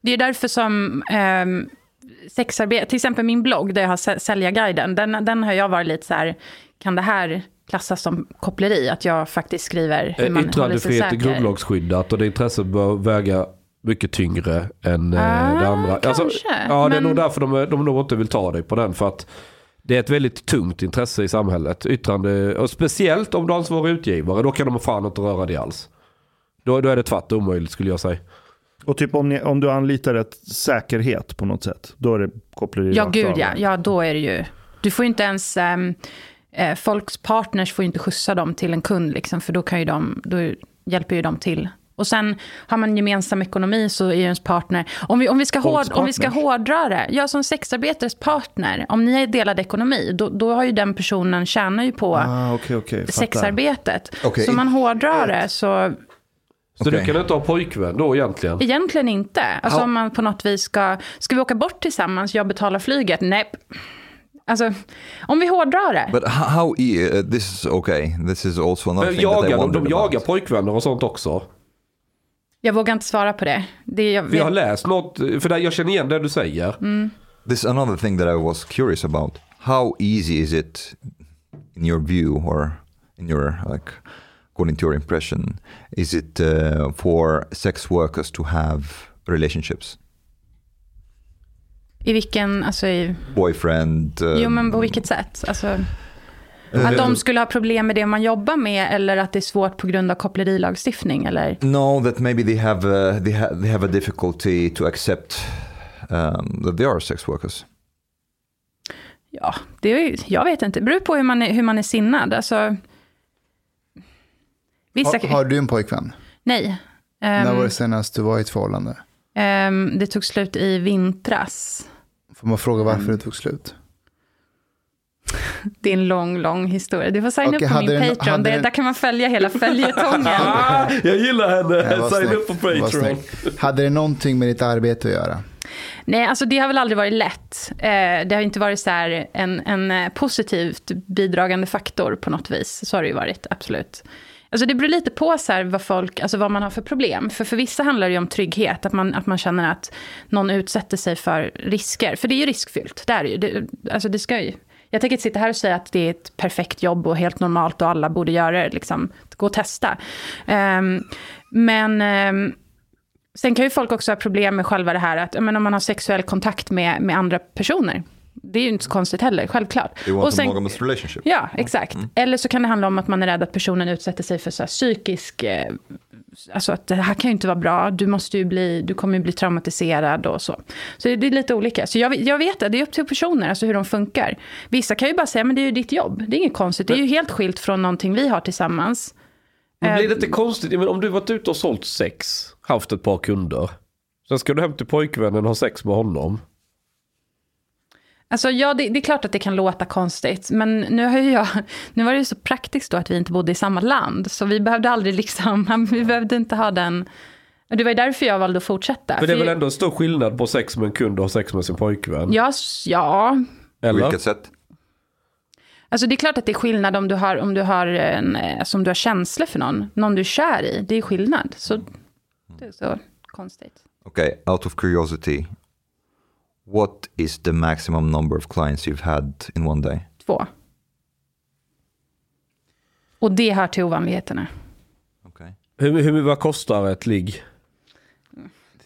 Det är därför som um, sexarbete, till exempel min blogg där jag har Säl- Säljarguiden, den, den har jag varit lite så här, kan det här klassas som koppleri? Att jag faktiskt skriver hur Eh, man håller sig Yttrandefrihet är säker. grundlagsskyddat och det intresset bör väga mycket tyngre än eh, Ah, det andra. kanske, ja, det är men- nog därför de, de nog inte vill ta dig på den. För att det är ett väldigt tungt intresse i samhället. Yttrande, och speciellt om du är ansvarig utgivare, då kan de fan inte röra det alls. Då, då är det tvärt omöjligt skulle jag säga. Och typ om, ni, om du anlitar ett säkerhet på något sätt, då är det koppleri Ja, rakt gud ja. Ja, då är det ju... Du får ju inte ens... ehm, eh, folks partners får ju inte skjutsa dem till en kund, liksom, för då, kan ju de, då hjälper ju de till. Och sen har man gemensam ekonomi så är ju ens partner... Om vi, om vi, ska, hård, om vi ska hårdra det, ja, som sexarbetares partner, om ni är delad ekonomi, då, då har ju den personen tjänar ju på Ah, okej. fattar. sexarbetet. Okej. Så om man hårdrar det så Så Okej. du kan inte ha pojkvän då egentligen? egentligen inte. Alltså Ja. om man på något vis ska... Ska vi åka bort tillsammans, jag betalar flyget? Nej. Alltså, om vi hårdrar det. But how, how this is okay. This is also another Men thing that I jagar, de, de about. jagar pojkvänner och sånt också. Jag vågar inte svara på det. det jag Vi har läst något, för jag känner igen det du säger. This is another thing that I was curious about. How easy is it, in your view, or in your like, according to your impression, is it uh, for sex workers to have relationships, I vilken, alltså i, boyfriend? Um, jo men på vilket sätt? Alltså, Att de skulle ha problem med det man jobbar med eller att det är svårt på grund av kopplerilagstiftning? Eller? No, that maybe they have uh, they, ha they have a difficulty to accept um, that they are sex workers. Ja, det är, jag vet inte. Det beror på hur man är, hur man är sinnad. Alltså, vissa... har, har du en pojkvän? Nej. Um, När var det senast du var i ett förhållande? Um, det tog slut i vintras. Får man fråga varför mm. det tog slut? Det är en lång, lång historia. Du får signa okay, upp på min Patreon. Det, där kan man följa hela följetongen. ah, jag gillar henne. Signa upp på Patreon. Hade det någonting med ditt arbete att göra? Nej, alltså det har väl aldrig varit lätt. Eh, det har inte varit så en, en eh, positivt bidragande faktor på något vis. Så har det ju varit, absolut. Alltså det beror lite på så vad, folk, alltså vad man har för problem. För för vissa handlar det ju om trygghet, att man, att man känner att någon utsätter sig för risker. För det är ju riskfyllt, det är det ju. Det, alltså det ska ju. Jag tänker inte sitta här och säga att det är ett perfekt jobb och helt normalt och alla borde göra det. Liksom, gå och testa. Um, men um, sen kan ju folk också ha problem med själva det här att men om man har sexuell kontakt med, med andra personer det är ju inte så konstigt heller, självklart. You want och sen, a monogamous relationship. Ja, exakt. Mm. Eller så kan det handla om att man är rädd att personen utsätter sig för så psykisk... Eh, alltså att det här kan ju inte vara bra, du, måste ju bli, du kommer ju bli traumatiserad och så. Så det är lite olika. Så jag, jag vet att det är upp till personer, alltså hur de funkar. Vissa kan ju bara säga, men det är ju ditt jobb, det är inget konstigt. Det är ju helt skilt från någonting vi har tillsammans. Men blir det inte konstigt, men om du varit ute och sålt sex, haft ett par kunder. Sen ska du hem till pojkvännen och ha sex med honom. Alltså, ja, det, det, är klart att det kan låta konstigt, men nu, har jag, nu var det ju så praktiskt då att vi inte bodde i samma land, så vi behövde aldrig liksom, vi behövde inte ha den... Det var ju därför jag valde att fortsätta. Men det är väl ändå en stor skillnad på sex med en kund och sex med sin pojkvän? Ja, ja. Eller? Vilket sätt? Alltså det är klart att det är skillnad om du har, om du har, en, alltså om du har känslor för någon, någon du är kär i. Det är skillnad. Så det är så konstigt. Okej, okay, out of curiosity. What is the maximum number of clients you've had in one day? Två. Och det hör till ovanligheterna. Okay. Hur, hur, vad kostar ett ligg?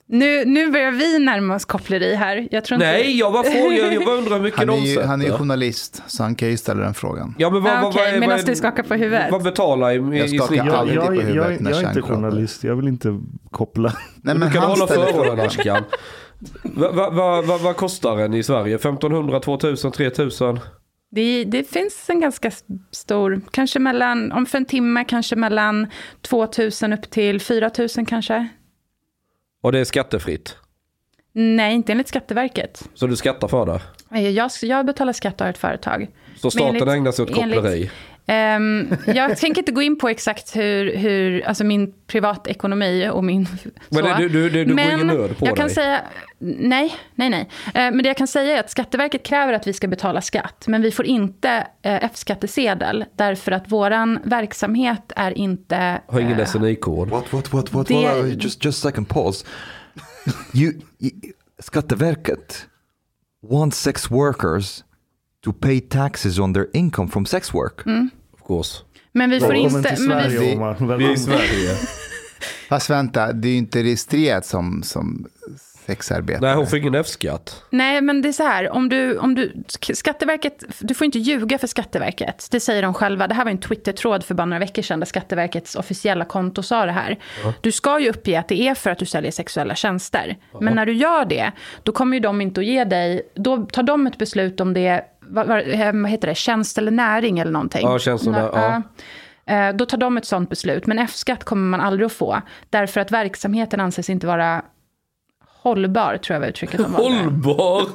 Nu, nu börjar vi närma oss koppleri här. Jag tror Nej, inte... jag bara frågar, jag bara undrar hur mycket han är ju, Han är ju journalist, så han kan ju ställa den frågan. Ja, men vad, ah, okay, medan du skakar på huvudet. Vad betalar i, i, jag skakar snitt? aldrig jag, på huvudet jag, när jag är inte journalist, jag vill inte koppla. Nej, men du kan hålla för öronen, Ashkan. Vad va, va, va, va, kostar en i Sverige? 1500, 2000, 3000? Det, det, finns en ganska stor, kanske mellan, om för en timme, kanske mellan 2000 upp till 4000 kanske. Och det är skattefritt? Nej, inte enligt Skatteverket. Så du skattar för det? Jag, jag betalar skatt av ett företag. Så staten enligt, ägnar sig åt koppleri? Enligt, Um, jag tänker inte gå in på exakt hur, hur alltså min privatekonomi och min... Men så. du, du, du, du men går ingen nöd på jag dig? Kan säga, nej, nej, nej. Uh, men det jag kan säga är att Skatteverket kräver att vi ska betala skatt. Men vi får inte uh, F-skattesedel. Därför att våran verksamhet är inte... Har ingen uh, SNI-kod. What, what, what, what, det... what, just, just second pause. you, you, Skatteverket wants sex workers to pay taxes on their income from sex work. Mm. Of course. Men vi får inte... Till Sverige, vi, vi är i Sverige. Fast vänta, det är ju inte registrerat som, som sexarbetare. Nej, hon får ingen F-skatt. Nej, men det är så här, om du, om du, Skatteverket, du får inte ljuga för Skatteverket. Det säger de själva. Det här var en Twitter-tråd för bara några veckor sedan där Skatteverkets officiella konto sa det här. Ja. Du ska ju uppge att det är för att du säljer sexuella tjänster. Ja. Men när du gör det, då kommer ju de inte att ge dig, då tar de ett beslut om det, vad, vad heter det, tjänst eller näring eller någonting. Ja, tjänst och ja. Eh, då tar de ett sånt beslut, men F-skatt kommer man aldrig att få. Därför att verksamheten anses inte vara hållbar, tror jag var uttrycket som Hållbar?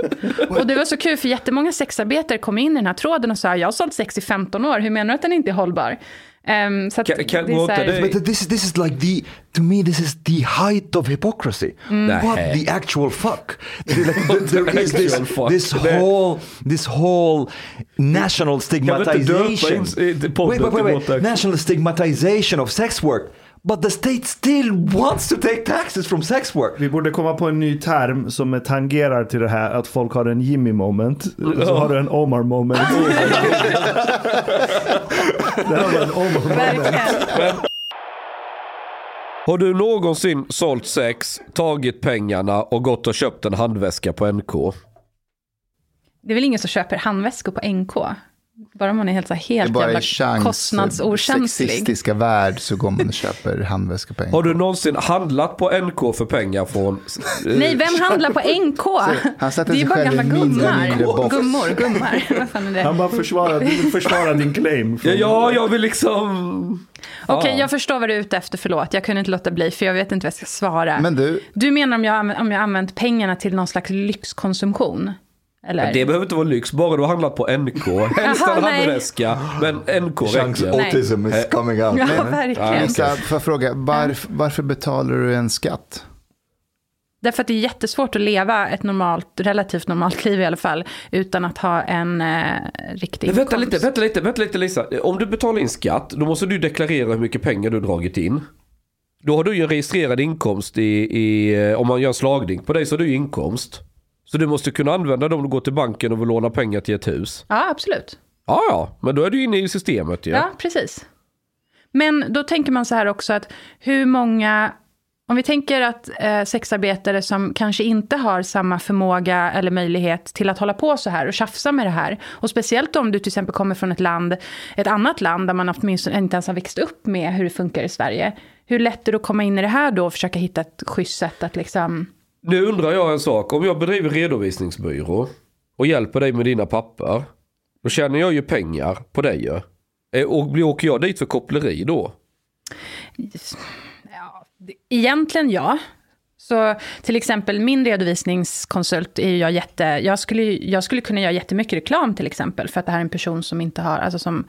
och det var så kul, för jättemånga sexarbetare kom in i den här tråden och sa, jag har sålt sex i 15 år, hur menar du att den inte är hållbar? Um, så kan, kan det är här... But this, this is like the, to me this is the height of hypocrisy. Mm. What the actual fuck? like, there is this, this whole, this whole national stigmatization. Wait, wait, wait, wait. National stigmatization of sex work. But the state still wants to take taxes from sex work. Vi borde komma på en ny term som tangerar till det här att folk har en Jimmy moment. Så har du en Omar moment. det här var en Omar moment. Har du någonsin sålt sex, tagit pengarna och gått och köpt en handväska på NK? Det är väl ingen som köper handväskor på NK? Bara man är helt, så här, helt bara jävla i chans, kostnadsokänslig. sexistiska värld så går man och köper handväska på NK. Har du någonsin handlat på NK för pengar från... Nej, vem handlar på NK? Han sätter det är sig bara gamla gummar. Gummor, gummar. Vad fan är det? Han bara försvarar, du vill försvara din claim. Ja, ja, jag vill liksom... Okej, Ja. jag förstår vad du är ute efter, förlåt. Jag kunde inte låta bli, för jag vet inte vad jag ska svara. Men du, Du menar om jag, om jag använt pengarna till någon slags lyxkonsumtion? Eller? Det behöver inte vara lyx, bara du har handlat på NK. Helst en nej. handväska, men NK räcker. Autism is coming out. Ja, verkligen. Lisa, får jag fråga, varf, varför betalar du en skatt? Därför att det är jättesvårt att leva ett normalt, relativt normalt liv i alla fall, utan att ha en eh, riktig Nej, vänta inkomst. lite, vänta lite, vänta lite Lisa. Om du betalar in skatt, då måste du deklarera hur mycket pengar du dragit in. Då har du ju en registrerad inkomst i, i om man gör en slagning på dig så har du ju inkomst. Så du måste kunna använda dem du går till banken och vill låna pengar till ett hus. Ja, absolut. Ja, ja, men då är du inne i systemet ju. Ja, precis. Men då tänker man så här också att hur många, om vi tänker att eh, sexarbetare som kanske inte har samma förmåga eller möjlighet till att hålla på så här och tjafsa med det här. Och speciellt om du till exempel kommer från ett land, ett annat land där man åtminstone inte ens har växt upp med hur det funkar i Sverige. Hur lätt är det att komma in i det här då och försöka hitta ett schysst sätt att liksom... Nu undrar jag en sak. Om jag bedriver redovisningsbyrå och hjälper dig med dina papper. Då tjänar jag ju pengar på dig ju. Eh, och blir- åker jag dit för koppleri då? Ja, egentligen ja. Så till exempel min redovisningskonsult är ju jag jätte... Jag skulle, jag skulle kunna göra jättemycket reklam till exempel. För att det här är en person som inte har... Alltså som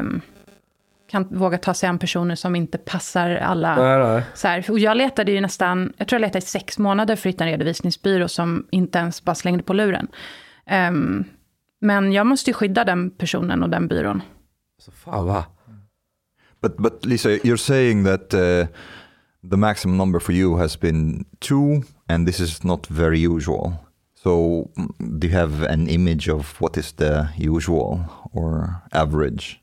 um, kan våga ta sig an personer som inte passar alla. Nej, nej. Så här, och jag letade ju nästan... Jag tror jag letade i sex månader för att hitta en redovisningsbyrå som inte ens bara slängde på luren. Ehm, men jag måste ju skydda den personen och den byrån. Så fan va? But but Lisa, you're saying that uh, the maximum number for you has been two, and this is not very usual. So, do you have an image of what is the usual or average?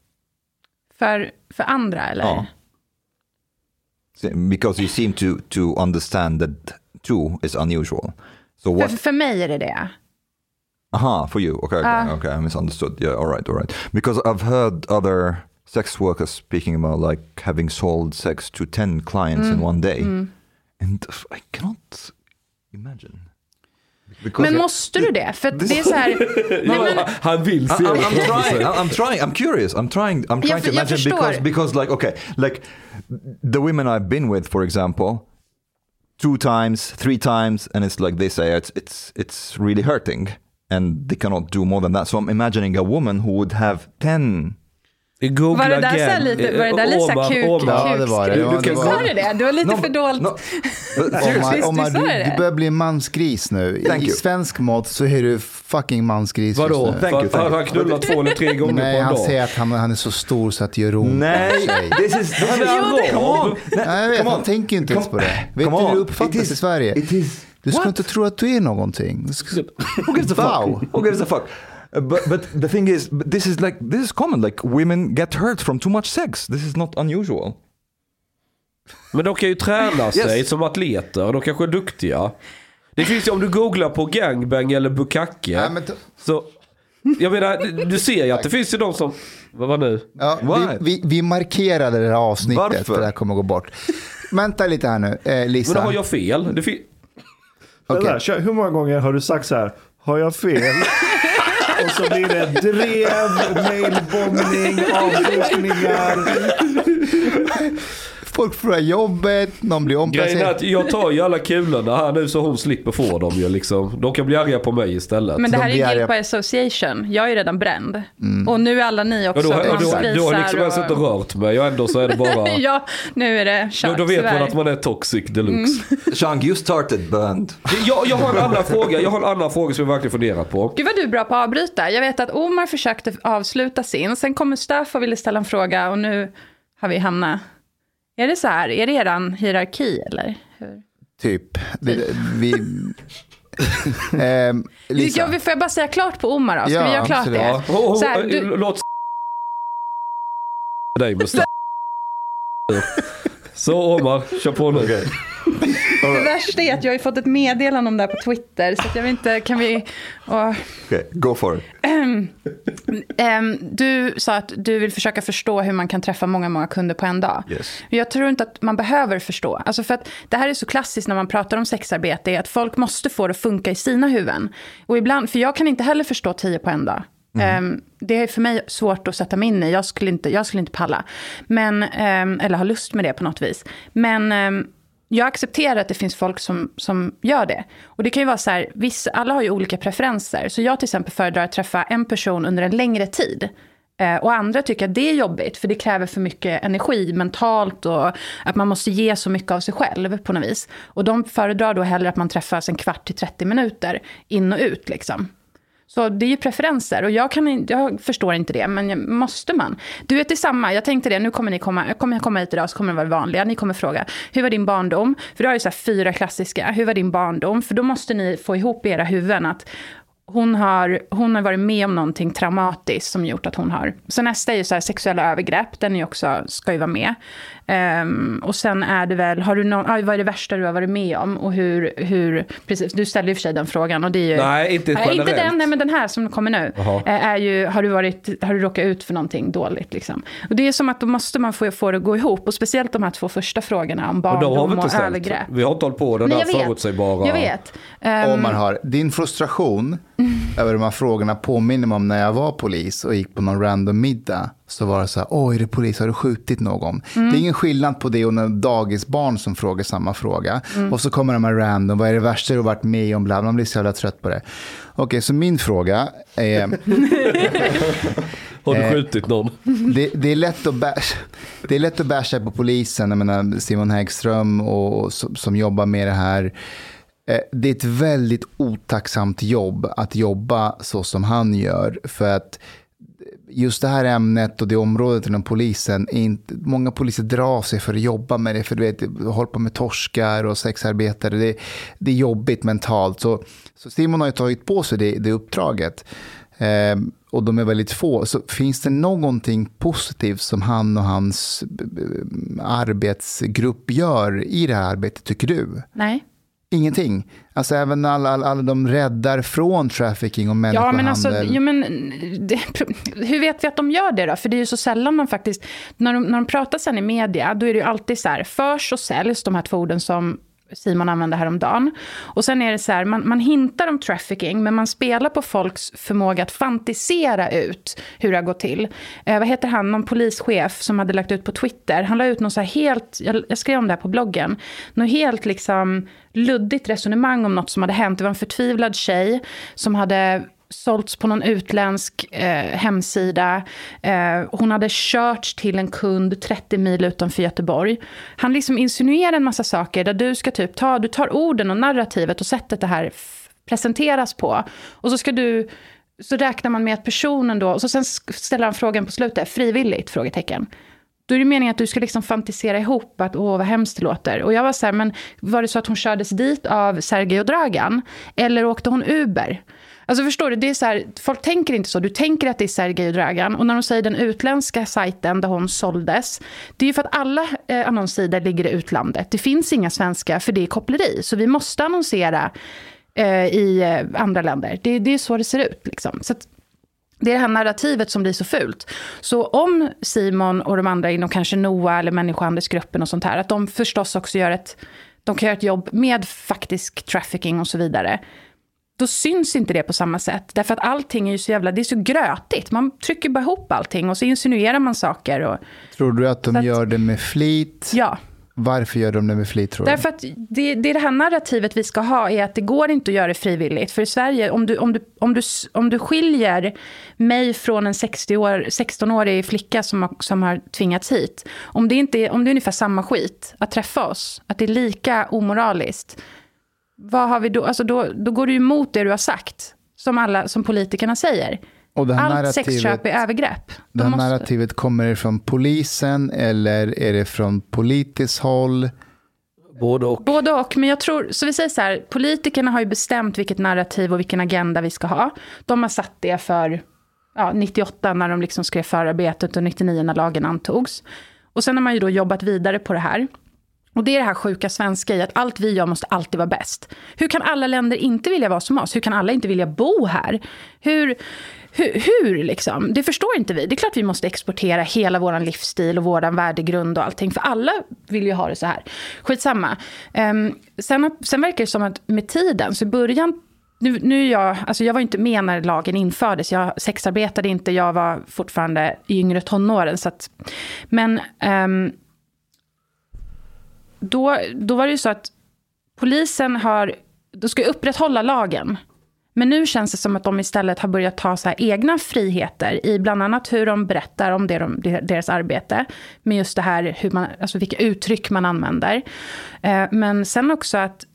För, för andra, eller? Ja. Se- Because you seem to to understand that two is unusual. So För, what? för mig är det det. Aha, for you. Okay, okay, Ah. okay. I misunderstood. Yeah, all right, all right. Because I've heard other sex workers speaking about like having sold sex to 10 clients Mm. in one day. And I cannot imagine. Because Men måste du det? För det är så här... nej, men, Han vill se I'm, I'm trying. I'm, trying. I'm curious. I'm trying. I'm trying Jag- to imagine because because like okay, like the women I've been with, for example, two times, three times, and it's like they say it's it's it's really hurting, and they cannot do more than that. So I'm imagining a woman who would have ten. Googla var det där så lite, var det där lite Omar, kuk, Omar. Ja, det var det. Du kan- var Sa du det? Du har lite för dolt. No, Omar, var du, du börjar bli en mansgris nu. Thank I you. svensk mått så är du fucking mansgris Vadå? just nu. Thank you, thank Har you. han knullat två eller tre gånger Nej, på en han dag? säger att han, han är så stor så att det gör ont. Nej, this is this Han är is on. Nej, jag vet, han tänker ju inte ens på det. Vet du hur det uppfattas i Sverige? Du ska inte tro att du är någonting. Du ska... Who gives a Wow. fuck? Who gives a fuck? Uh, but but the thing is, this is like this is common. Like women get hurt from too much sex. This is not unusual. Men de kan ju träna sig Yes. som atleter. De kanske är duktiga. Det finns ju om du googlar på gangbang eller bukacke. Nej, Så, jag menar, du- ser ju att det finns ju de som... Vad var nu? Ja, vi, vi, vi markerade det här avsnittet Varför? för det här kommer att gå bort. Vänta lite här nu, eh, Lisa. Men då har jag fel. Det där, kör- hur många gånger har du sagt så här, har jag fel? Och så blir det drev, mailbombning, avbokningar. Folk förlorar jobbet, någon blir är omplacerad. att jag tar ju alla kulorna här nu så hon slipper få dem ju liksom. De kan bli arga på mig istället. Men det De här är blir ju arga- by association. Jag är ju redan bränd. Och nu är alla ni Ja, också då, då, då, mansgrisar. då har liksom ens och- inte rört mig och ändå så är det bara... ja, nu är det då, kört. då vet man att man är toxic deluxe. Chang, you started band. Jag, jag har en annan fråga. Jag har en annan fråga som jag verkligen funderat på. Gud vad du är bra på att avbryta. Jag vet att Omar försökte avsluta sin, sen kom Mustafa och ville ställa en fråga och nu har vi hamnat. Är det så här? Är det eran hierarki eller? Hur? Typ. Det, vi... Ehm, Lisa. Jag, får jag bara säga klart på Omar då? Ska Ja, vi göra klart absolut. det? Ja. Oh, oh, Så här, du- Låt dig. Så Omar, kör på nu. Det värsta är att jag har fått ett meddelande om det här på Twitter. Så att jag vet inte, kan vi... Oh. Okay, go for it. Um, um, du sa att du vill försöka förstå hur man kan träffa många, många kunder på en dag. Yes. Jag tror inte att man behöver förstå. Alltså för att det här är så klassiskt när man pratar om sexarbete, är att folk måste få det att funka i sina huvuden. Och ibland, för jag kan inte heller förstå tio på en dag. Mm. Um, det är för mig svårt att sätta mig in i. Jag skulle inte, jag skulle inte palla. Men, um, eller ha lust med det på något vis. Men um, jag accepterar att det finns folk som, som gör det. Och det kan ju vara så här, vissa, alla har ju olika preferenser. Så jag till exempel föredrar att träffa en person under en längre tid. Eh, och andra tycker att det är jobbigt, för det kräver för mycket energi mentalt och att man måste ge så mycket av sig själv på något vis. Och de föredrar då hellre att man träffas en kvart till 30 minuter in och ut liksom. Så det är ju preferenser och jag, kan, jag förstår inte det, men måste man? Du vet, det är samma, jag tänkte det, nu kommer ni komma, kommer jag komma hit idag så kommer det vara vanliga, ni kommer fråga, hur var din barndom? För du har ju så fyra klassiska, hur var din barndom? För då måste ni få ihop i era huvuden att hon har, hon har varit med om någonting traumatiskt som gjort att hon har... Så nästa är ju så här, sexuella övergrepp, den är också, ska ju vara med. Um, och sen är det väl, har du någon, ah, vad är det värsta du har varit med om? Och hur, hur precis, du ställde och för sig den frågan. Och det är ju, nej, inte generellt. Inte den, nej, men den här som kommer nu. Aha. Eh, är ju, har du, varit, har du råkat ut för någonting dåligt? Liksom? Och det är som att då måste man få, få det att gå ihop. Och speciellt de här två första frågorna om barndom och, och övergrepp. Vi har inte hållit på den där förutsägbara... Jag vet. Um, om man har din frustration över de här frågorna påminner mig om när jag var polis och gick på någon random middag så var det så här, oj, är det polis, har du skjutit någon? Mm. Det är ingen skillnad på det och när dagisbarn som frågar samma fråga. Mm. Och så kommer de här random, vad är det värsta du har varit med om? Man blir så jävla trött på det. Okej, okay, så min fråga är... har du eh, skjutit någon? Det, det, är lätt att bash, det är lätt att basha på polisen. Jag menar, Simon Häggström och, och som, som jobbar med det här. Eh, det är ett väldigt otacksamt jobb att jobba så som han gör. För att just det här ämnet och det området inom polisen, inte, många poliser drar sig för att jobba med det, för du vet, håller på med torskar och sexarbetare, det, det är jobbigt mentalt. Så, så Simon har ju tagit på sig det, det uppdraget. Eh, och de är väldigt få. Så finns det någonting positivt som han och hans eh, eh, arbetsgrupp gör i det här arbetet, tycker du? Nej. Ingenting. Alltså även alla, alla, alla de räddar från trafficking och människohandel. Ja, men alltså, ja, men, det, hur vet vi att de gör det då? För det är ju så sällan man faktiskt, när de, när de pratar sen i media, då är det ju alltid så här, förs och säljs, de här två orden som Simon använde häromdagen. Och sen är det så här, man, man hintar om trafficking, men man spelar på folks förmåga att fantisera ut hur det har gått till. Eh, vad heter han, någon polischef som hade lagt ut på Twitter, han la ut något så här helt, jag, jag skrev om det här på bloggen, något helt liksom luddigt resonemang om något som hade hänt. Det var en förtvivlad tjej som hade sålts på någon utländsk eh, hemsida. Eh, hon hade körts till en kund 30 mil utanför Göteborg. Han liksom insinuerar en massa saker där du ska typ ta, du tar orden och narrativet och sättet det här presenteras på. Och så ska du, så räknar man med att personen då, och så sen ställer han frågan på slutet, frivilligt? Frågetecken. Då är det meningen att du ska liksom fantisera ihop att åh vad hemskt det låter. Och jag var så här, men var det så att hon kördes dit av Sergej och Dragan? Eller åkte hon Uber? Alltså förstår du, det är så här, folk tänker inte så. Du tänker att det är Sergej och Dragan. Och när de säger den utländska sajten där hon såldes, det är ju för att alla eh, annonssidor ligger i utlandet. Det finns inga svenska, för det är koppleri. Så vi måste annonsera eh, i eh, andra länder. Det, det är så det ser ut. Liksom. Så det är det här narrativet som blir så fult. Så om Simon och de andra inom kanske NOA eller människohandelsgruppen och sånt här, att de förstås också gör ett, de kan göra ett jobb med faktisk trafficking och så vidare då syns inte det på samma sätt. Därför att allting är ju så jävla, det är så grötigt. Man trycker bara ihop allting och så insinuerar man saker. Och, tror du att de att, gör det med flit? Ja. Varför gör de det med flit tror du? Därför att det, det, det här narrativet vi ska ha är att det går inte att göra det frivilligt. För i Sverige, om du, om du, om du, om du skiljer mig från en 60 år, 16-årig flicka som har, som har tvingats hit. Om det, inte är, om det är ungefär samma skit att träffa oss, att det är lika omoraliskt vad har vi då? Alltså då, då går du emot det du har sagt, som, alla, som politikerna säger. Allt sexköp är övergrepp. Det här måste... narrativet, kommer det från polisen eller är det från politiskt håll? Både och. Både och, men jag tror, så vi säger så här, politikerna har ju bestämt vilket narrativ och vilken agenda vi ska ha. De har satt det för ja, 98 när de liksom skrev förarbetet och 99 när lagen antogs. Och sen har man ju då jobbat vidare på det här. Och det är det här sjuka svenska i att allt vi gör måste alltid vara bäst. Hur kan alla länder inte vilja vara som oss? Hur kan alla inte vilja bo här? Hur, hur, hur liksom? Det förstår inte vi. Det är klart vi måste exportera hela vår livsstil och vår värdegrund och allting. För alla vill ju ha det så här. Skitsamma. Um, sen, sen verkar det som att med tiden, så i början nu, nu jag, alltså jag var inte med när lagen infördes. Jag sexarbetade inte, jag var fortfarande i yngre tonåren. Så att, men um, då, då var det ju så att polisen har, då ska upprätthålla lagen. Men nu känns det som att de istället har börjat ta så egna friheter i bland annat hur de berättar om det de, deras arbete. Med just det här, hur man, alltså vilka uttryck man använder. Eh, men sen också att,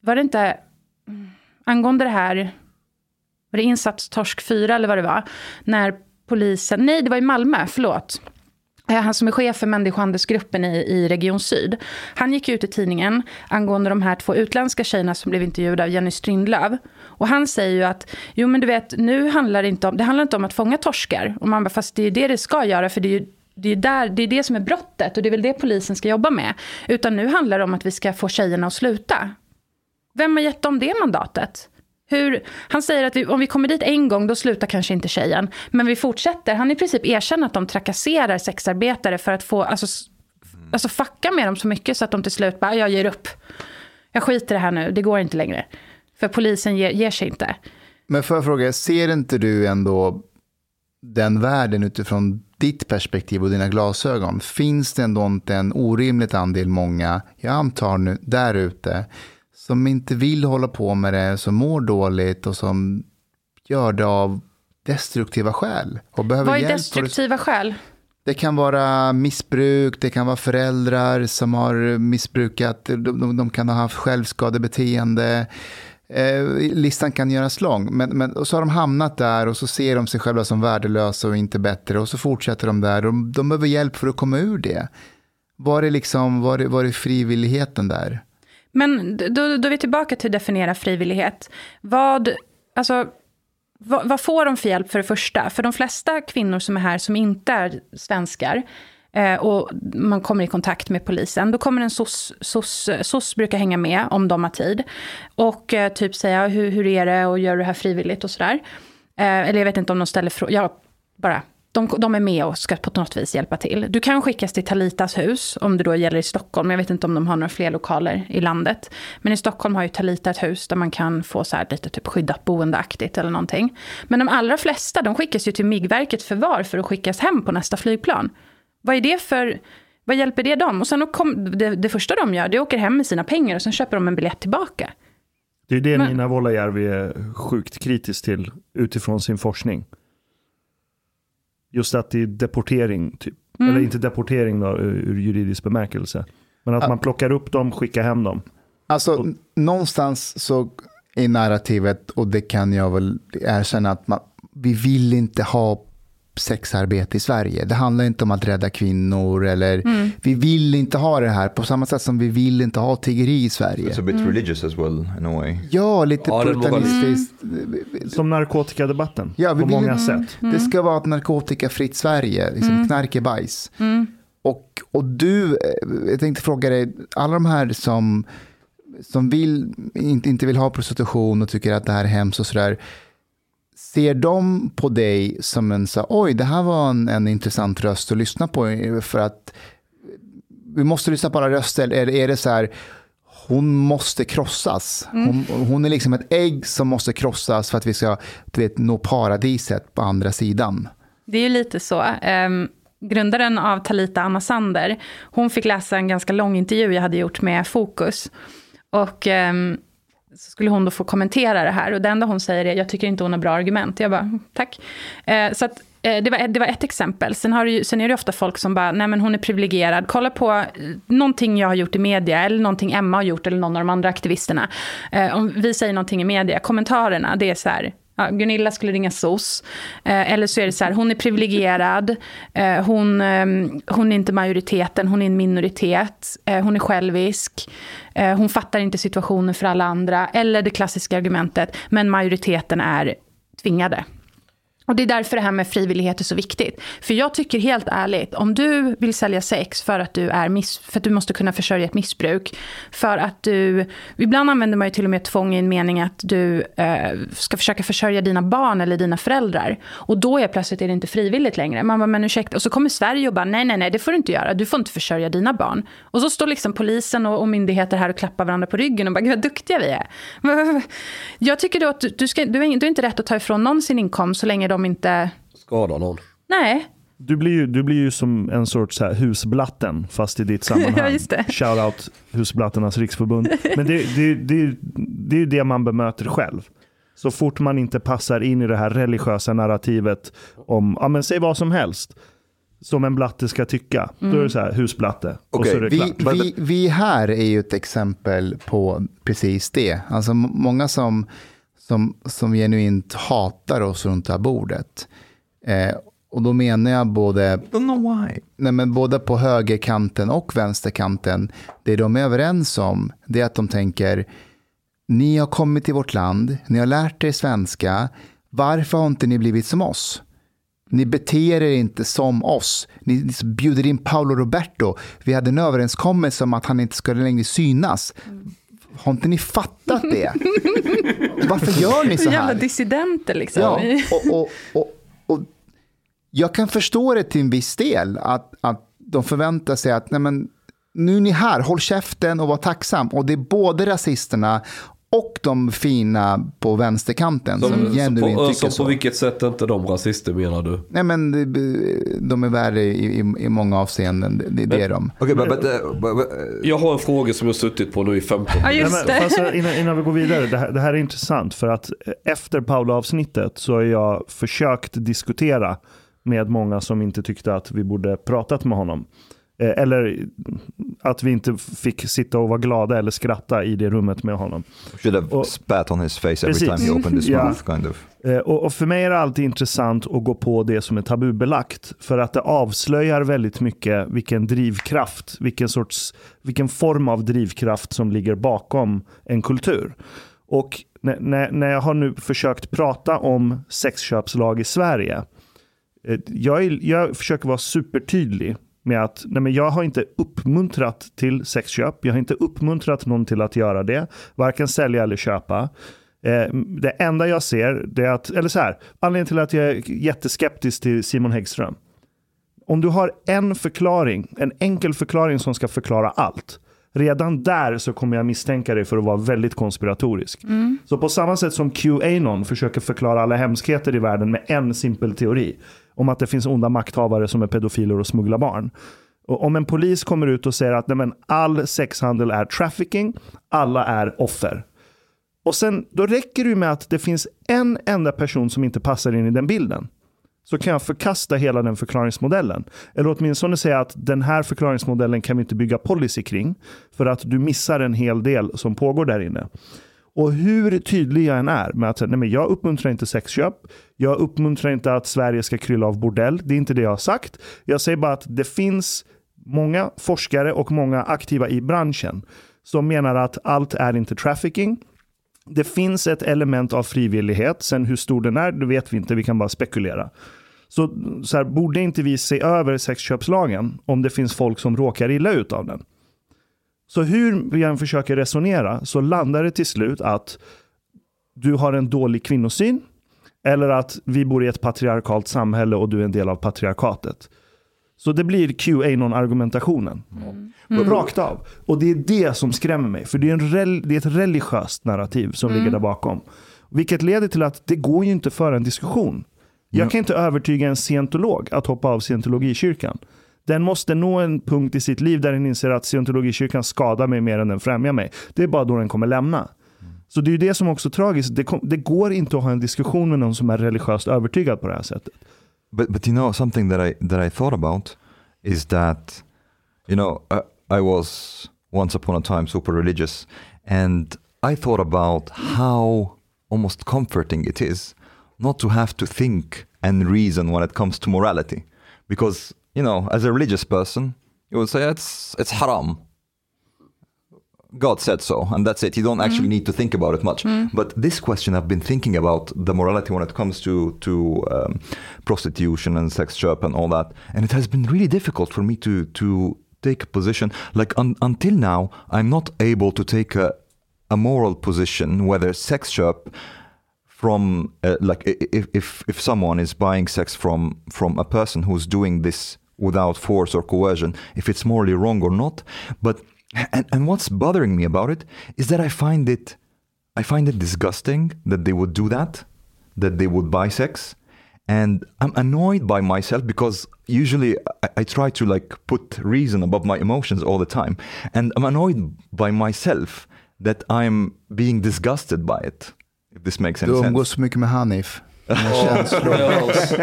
var det inte, angående det här, var det insats Torsk 4 eller vad det var? När polisen, nej det var i Malmö, förlåt Eh, han som är chef för människohandelsgruppen i, i Region Syd. Han gick ut i tidningen angående de här två utländska tjejerna som blev intervjuade av Jenny Strindlöv. Och han säger ju att, jo men du vet, nu handlar det inte om, det handlar inte om att fånga torskar. Och man bara, fast det är ju det det ska göra, för det är ju det är, där, det är det som är brottet och det är väl det polisen ska jobba med. Utan nu handlar det om att vi ska få tjejerna att sluta. Vem har gett dem det mandatet? Hur, han säger att vi, om vi kommer dit en gång, då slutar kanske inte tjejen. Men vi fortsätter. Han i princip erkänner att de trakasserar sexarbetare för att få, alltså, alltså fucka med dem så mycket så att de till slut bara, ah, jag ger upp. Jag skiter i det här nu, det går inte längre. För polisen ger, ger sig inte. Men får jag fråga, ser inte du ändå den världen utifrån ditt perspektiv och dina glasögon? Finns det ändå inte en orimligt andel många, jag antar nu, där ute, som inte vill hålla på med det, som mår dåligt och som gör det av destruktiva skäl. Och behöver Vad är hjälp destruktiva skäl? Det kan vara missbruk, det kan vara föräldrar som har missbrukat, de, de, de kan ha haft självskadebeteende. Eh, listan kan göras lång, men, men och så har de hamnat där och så ser de sig själva som värdelösa och inte bättre och så fortsätter de där. De, de behöver hjälp för att komma ur det. Var är, liksom, var är, var är frivilligheten där? Men då, då är vi tillbaka till att definiera frivillighet. Vad, alltså, vad, vad, får de för hjälp för det första? För de flesta kvinnor som är här som inte är svenskar, eh, och man kommer i kontakt med polisen, då kommer en SOS, SOS, SOS brukar hänga med om de har tid. Och eh, typ säga, hur, hur är det och gör du det här frivilligt och sådär. Eh, eller jag vet inte om de ställer frågor, jag bara de, de, är med och ska på något vis hjälpa till. Du kan skickas till Talitas hus, om det då gäller i Stockholm. Jag vet inte om de har några fler lokaler i landet. Men i Stockholm har ju Talita ett hus där man kan få så här lite typ skyddat boendeaktigt eller någonting. Men de allra flesta, de skickas ju till MIG-verket förvar för att skickas hem på nästa flygplan. Vad är det för... Vad hjälper det dem? Och sen kom, det, det första de gör, det är att åka hem med sina pengar och sen köper de en biljett tillbaka. Det är det Men, Nina Wollajärvi är sjukt kritisk till utifrån sin forskning. Just att det är deportering, typ. Mm. eller inte deportering då, ur juridisk bemärkelse. Men att man plockar upp dem, skickar hem dem. Alltså och, någonstans så i narrativet, och det kan jag väl erkänna, att man, vi vill inte ha sexarbete i Sverige. Det handlar inte om att rädda kvinnor eller mm. vi vill inte ha det här på samma sätt som vi vill inte ha tiggeri i Sverige. It's a bit mm. religious as well in a way. Ja, lite ja, puritanistiskt. Som narkotikadebatten ja, på många vill, sätt. Det ska vara ett narkotikafritt Sverige, liksom mm. knark är bajs. Mm. Och, och du, eh, jag tänkte fråga dig, alla de här som, som vill, inte, inte vill ha prostitution och tycker att det här är hemskt och sådär Ser de på dig som en så oj, det här var en, en intressant röst att lyssna på för att vi måste lyssna på alla röster? Eller är det så här, hon måste krossas. Mm. Hon, hon, är liksom ett ägg som måste krossas för att vi ska du vet, nå paradiset på andra sidan. Det är ju lite så. Um, grundaren av Talita Anna Sander, hon fick läsa en ganska lång intervju jag hade gjort med Fokus. Och um, så skulle hon då få kommentera det här. Och det enda hon säger är, jag tycker inte hon har bra argument. Jag bara, mm, tack. Eh, så att, eh, det, var, det var ett exempel. Sen, har ju, sen är det ofta folk som bara, nej men hon är privilegierad. Kolla på eh, någonting jag har gjort i media, eller någonting Emma har gjort, eller någon av de andra aktivisterna. Eh, om vi säger någonting i media, kommentarerna, det är så här, Ja, Gunilla skulle ringa SOS. Eh, eller så är det så här, hon är privilegierad, eh, hon, eh, hon är inte majoriteten, hon är en minoritet, eh, hon är självisk, eh, hon fattar inte situationen för alla andra. Eller det klassiska argumentet, men majoriteten är tvingade. Och det är därför det här med frivillighet är så viktigt. För jag tycker helt ärligt, om du vill sälja sex för att du, är miss, för att du måste kunna försörja ett missbruk, för att du... Ibland använder man ju till och med tvång i en mening att du eh, ska försöka försörja dina barn eller dina föräldrar. Och då är plötsligt är det inte frivilligt längre. Man bara, men ursäkta. Och så kommer Sverige och bara, nej, nej, nej, det får du inte göra. Du får inte försörja dina barn. Och så står liksom polisen och, och myndigheter här och klappar varandra på ryggen och bara, gud vad duktiga vi är. Jag tycker då att du, ska, du, är, du är inte rätt att ta ifrån någon sin inkomst så länge de inte... Skadar någon. Nej. Du blir, ju, du blir ju som en sorts här husblatten, fast i ditt sammanhang. ja, just det. Shoutout Husblatternas riksförbund. Men det, det, det, det är ju det man bemöter själv. Så fort man inte passar in i det här religiösa narrativet om, ja men säg vad som helst, som en blatte ska tycka. Mm. Då är det så här, husblatte. Okay. vi, vi, vi, här är ju ett exempel på precis det. Alltså många som, som, som genuint hatar oss runt det här bordet. Eh, och då menar jag både, nej men både på högerkanten och vänsterkanten. Det de är överens om det är att de tänker ni har kommit till vårt land, ni har lärt er svenska. Varför har inte ni blivit som oss? Ni beter er inte som oss. Ni bjuder in Paolo Roberto. Vi hade en överenskommelse om att han inte skulle längre synas. Har inte ni fattat det? Varför gör ni så här? Jävla dissidenter liksom. Ja, och, och, och, och, jag kan förstå det till en viss del. Att, att de förväntar sig att nej men, nu är ni här, håll käften och var tacksam. Och det är både rasisterna och de fina på vänsterkanten som, som genuint på, tycker som så. På vilket sätt är inte de rasister menar du? Nej men de är värre i, i, i många avseenden. Det, det är de. Okay, but, but, but, jag har en fråga som jag har suttit på nu i 15 Ja, just det. Alltså, innan, innan, vi går vidare, det här, det här är intressant för att efter Paula-avsnittet så har jag försökt diskutera med många som inte tyckte att vi borde pratat med honom. Eh, eller att vi inte fick sitta och vara glada eller skratta i det rummet med honom. Should have och, spat on his face every precis. time he opened his mouth. Kind of. Eh, och, och, för mig är det alltid intressant att gå på det som är tabubelagt. För att det avslöjar väldigt mycket vilken drivkraft, vilken, sorts, vilken form av drivkraft som ligger bakom en kultur. Och när, när jag har nu försökt prata om sexköpslag i Sverige, eh, jag, jag försöker vara supertydlig med att nej men jag har inte uppmuntrat till sexköp. Jag har inte uppmuntrat någon till att göra det. Varken sälja eller köpa. Eh, det enda jag ser, är att, eller så här, anledningen till att jag är jätteskeptisk till Simon Häggström. Om du har en förklaring, en enkel förklaring som ska förklara allt. Redan där så kommer jag misstänka dig för att vara väldigt konspiratorisk. Mm. Så på samma sätt som QAnon försöker förklara alla hemskheter i världen med en simpel teori om att det finns onda makthavare som är pedofiler och smugglar barn. Och om en polis kommer ut och säger att nej men, all sexhandel är trafficking, alla är offer. Och sen, då räcker det med att det finns en enda person som inte passar in i den bilden. Så kan jag förkasta hela den förklaringsmodellen. Eller åtminstone säga att den här förklaringsmodellen kan vi inte bygga policy kring. För att du missar en hel del som pågår där inne. Och hur tydlig jag än är med att nej men jag uppmuntrar inte sexköp. Jag uppmuntrar inte att Sverige ska krylla av bordell. Det är inte det jag har sagt. Jag säger bara att det finns många forskare och många aktiva i branschen som menar att allt är inte trafficking. Det finns ett element av frivillighet. Sen hur stor den är, det vet vi inte. Vi kan bara spekulera. Så, så här, borde inte vi se över sexköpslagen om det finns folk som råkar illa ut av den? Så hur vi än försöker resonera så landar det till slut att du har en dålig kvinnosyn eller att vi bor i ett patriarkalt samhälle och du är en del av patriarkatet. Så det blir QAnon-argumentationen. Mm. Mm. Rakt av. Och det är det som skrämmer mig. För det är, en det är ett religiöst narrativ som mm. ligger där bakom. Vilket leder till att det går ju inte att föra en diskussion. Jag kan inte övertyga en scientolog att hoppa av scientologikyrkan. Den måste nå en punkt i sitt liv där den inser att scientologikyrkan skadar mig mer än den främjar mig. Det är bara då den kommer lämna. Så det är ju det som också är tragiskt. Det, kom, det, går inte att ha en diskussion med någon som är religiöst övertygad på det här sättet. But, but you know something that I, that I thought about is that you know I, I was once upon a time super religious and I thought about how almost comforting it is not to have to think and reason when it comes to morality. Because you know, as a religious person, you would say it's it's haram. God said so, and that's it. You don't actually need to think about it much. But this question, I've been thinking about the morality when it comes to to um, prostitution and sex shop and all that, and it has been really difficult for me to to take a position. Like un- until now, I'm not able to take a a moral position whether sex shop from uh, like if, if if someone is buying sex from from a person who's doing this without force or coercion if it's morally wrong or not. But and, and what's bothering me about it is that i find it i find it disgusting that they would do that that they would buy sex. And i'm annoyed by myself because usually I, I try to like put reason above my emotions all the time. And i'm annoyed by myself that i'm being disgusted by it if this makes any Du sense. umgås så mycket med Hanif. Dina känslor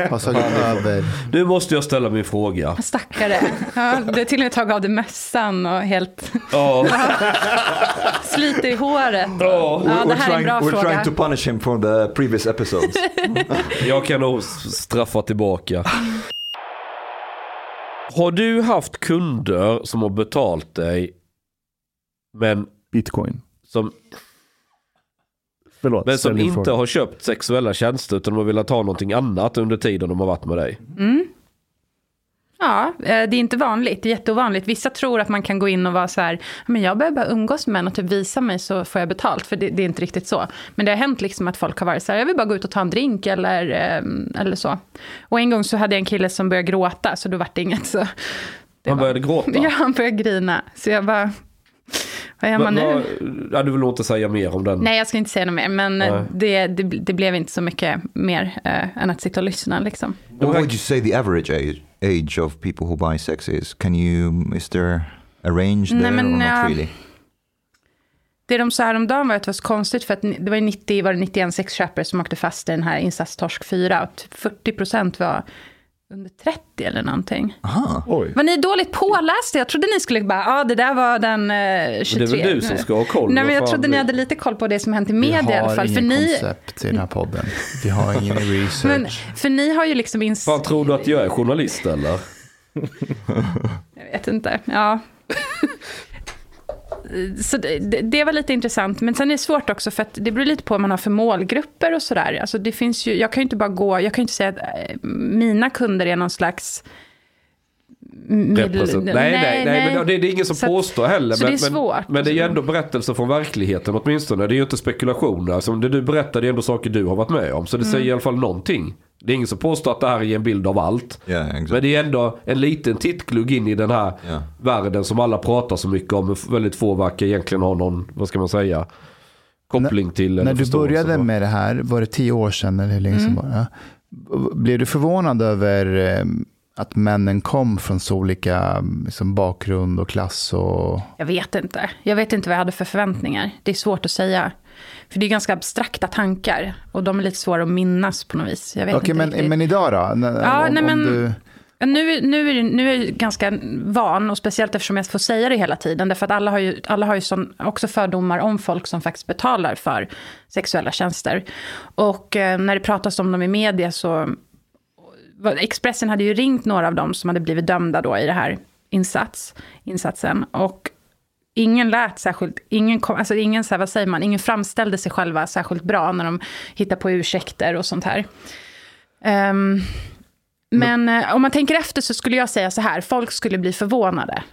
har tagit över. Nu måste jag ställa min fråga. Stackare. Ja, du har till och med tagit av dig mössan och helt Ja, sliter i håret. ja, Ja, det we're, här är en trying, bra we're fråga. trying to punish him for the previous episodes jag kan nog straffa tillbaka. Har du haft kunder som har betalt dig men Bitcoin. som, Förlåt. men som inte har köpt sexuella tjänster utan de har velat ha någonting annat under tiden de har varit med dig? Ja, eh, det är inte vanligt. Det är jätteovanligt. Vissa tror att man kan gå in och vara så här, men jag behöver bara umgås med män och typ visa mig så får jag betalt. För det, det är inte riktigt så. Men det har hänt liksom att folk har varit så här, jag vill bara gå ut och ta en drink eller, eh, eller så. Och en gång så hade jag en kille som började gråta, så då var det inget. Så det Han var- började gråta? Ja, han började grina. Så jag bara, vad gör man Va- nu? Ja, du vill inte säga mer om den? Nej, jag ska inte säga något mer, men eh, det, det, det blev inte så mycket mer eh, än att sitta och lyssna. Liksom. what would you say the average age, age of people who buy sex is can you is there a range there Nej, men, or not ja. really Det de sa häromdagen var att det var så konstigt, för att det var ju 90, var det 91 sexköpare som åkte fast i den här insatstorsk 4, och typ 40 procent var under 30 eller någonting. Aha. Oj. Var ni dåligt pålästa? Jag trodde ni skulle bara, ja ah, det där var den eh, 23. Det är väl du som ska ha koll, Nej, men jag trodde ni det- hade lite koll på det som hänt i Vi media i alla har fall. För ingen ni, koncept i den här podden. Vi har ingen research. men, för ni har ju liksom ins... Fan, tror du att jag är journalist eller? Jag vet inte. Ja. Så det, det- var lite intressant. Men sen är det svårt också för att det beror lite på vad man har för målgrupper och sådär. Alltså det finns ju, jag kan ju inte bara gå, jag kan ju inte säga att eh, mina kunder är någon slags... Represent- nej, nej, nej, men det, det är ingen som Så påstår heller. så men, det är svårt. Men, men det är ju ändå berättelser från verkligheten åtminstone. Det är ju inte spekulationer. Alltså, det du berättar det är ändå saker du har varit med om. Så det Mm. säger i alla fall någonting. Det är ingen som påstår att det här är en bild av allt. Yeah, exactly. Men det är ändå en liten tittglugg in i den här Ja. världen som alla pratar så mycket om. Väldigt få verkar egentligen ha någon, vad ska man säga, koppling till. När du började med det här, var det tio år sedan eller hur länge Mm. sedan var det? Ja. Blev du förvånad över eh, att männen kom från så olika liksom, bakgrund och klass? Och... Jag vet inte. Jag vet inte vad jag hade för förväntningar. Det är svårt att säga. För det är ganska abstrakta tankar. Och de är lite svåra att minnas på något vis. Jag vet Okej, inte men, riktigt. men idag då? Ja, om, nej, om men- du... Ja, Nu, nu, nu är jag ganska van, och speciellt eftersom jag får säga det hela tiden. Därför att alla har ju, alla har ju sån, också fördomar om folk som faktiskt betalar för sexuella tjänster. Och eh, när det pratas om dem i media så... Expressen hade ju ringt några av dem som hade blivit dömda då i det här insats, insatsen. Och ingen lät särskilt, ingen, kom, alltså ingen, så här, vad säger man, ingen framställde sig själva särskilt bra när de hittar på ursäkter och sånt här. Ehm, men eh, om man tänker efter så skulle jag säga så här, folk skulle bli förvånade.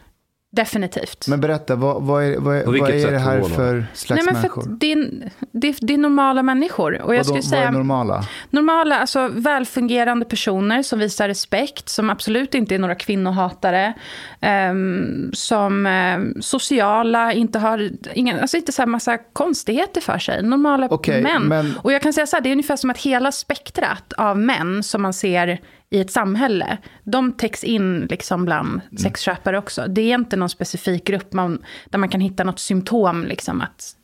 Definitivt. Men berätta, vad, vad är, vad, vad är det här för slags Nej, men för människor? att det, är, det, är, det är normala människor. Och jag skulle vad säga är normala? normala, alltså välfungerande personer som visar respekt, som absolut inte är några kvinnohatare, ehm, som ehm, sociala, inte har, inga, alltså inte så här massa konstigheter för sig. Normala Okej, män. men- Och jag kan säga så här, det är ungefär som att hela spektrat av män som man ser i ett samhälle, de täcks in liksom bland Mm. sexköpare också. Det är inte någon specifik grupp man, där man kan hitta något symptom, liksom att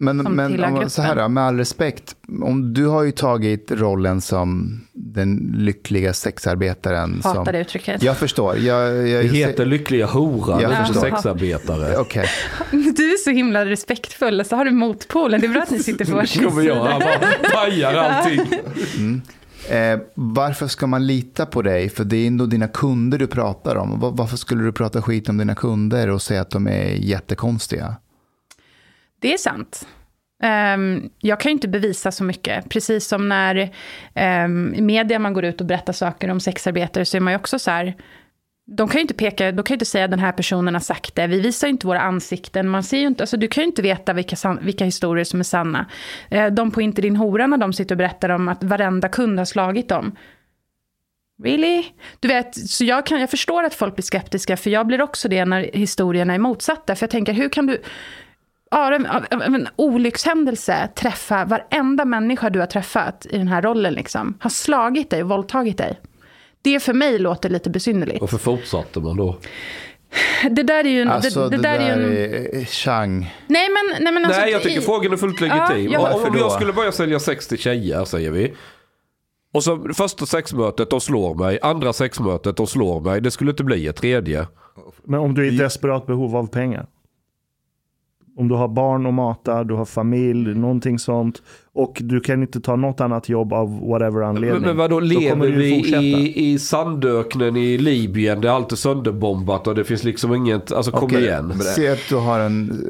Men, men om, så här då, med all respekt, om du har ju tagit rollen som den lyckliga sexarbetaren. hatar som, det uttrycket. Jag förstår. Jag, jag, Det heter lyckliga horan, Jag inte sexarbetare. Okej, Du är så himla respektfull, så har du motpolen. Det är bra att ni sitter på varsin kommer jag, han sida. bara pajar allting eh, varför ska man lita på dig? För det är ändå dina kunder du pratar om. Var- Varför skulle du prata skit om dina kunder och säga att de är jättekonstiga? Det är sant. Um, jag kan ju inte bevisa så mycket. Precis som när um, i media man går ut och berättar saker om sexarbetare så är man ju också så här, de kan ju inte peka, de kan ju inte säga att den här personen har sagt det. Vi visar ju inte våra ansikten. Man ser ju inte, alltså du kan ju inte veta vilka, vilka historier som är sanna. Eh, de på Inte din hora när de sitter och berättar om att varenda kund har slagit dem. Really? Du vet, så jag, kan, jag förstår att folk blir skeptiska, för jag blir också det när historierna är motsatta. För jag tänker, hur kan du av en, en olyckshändelse träffa varenda människa du har träffat i den här rollen, liksom, har slagit dig och våldtagit dig? Det för mig låter lite besynnerligt. Varför fortsatte man då? Det där är ju en... Alltså det, det, där, är ju en... Chang. Nej men, nej men alltså, Nej jag tycker i... frågan är fullt legitim. Ja, jag... Om jag skulle börja sälja sex till tjejer säger vi. Och så första sexmötet, de slår mig. Andra sexmötet, de slår mig. Det skulle inte bli ett tredje. Men om du är i desperat behov av pengar? Om du har barn att mata, du har familj, någonting sånt. Och du kan inte ta något annat jobb av whatever anledning. Men, men vadå, lever vi i, i sandöknen i Libyen där allt är sönderbombat och det finns liksom inget, alltså kom okay. igen. Se att du har en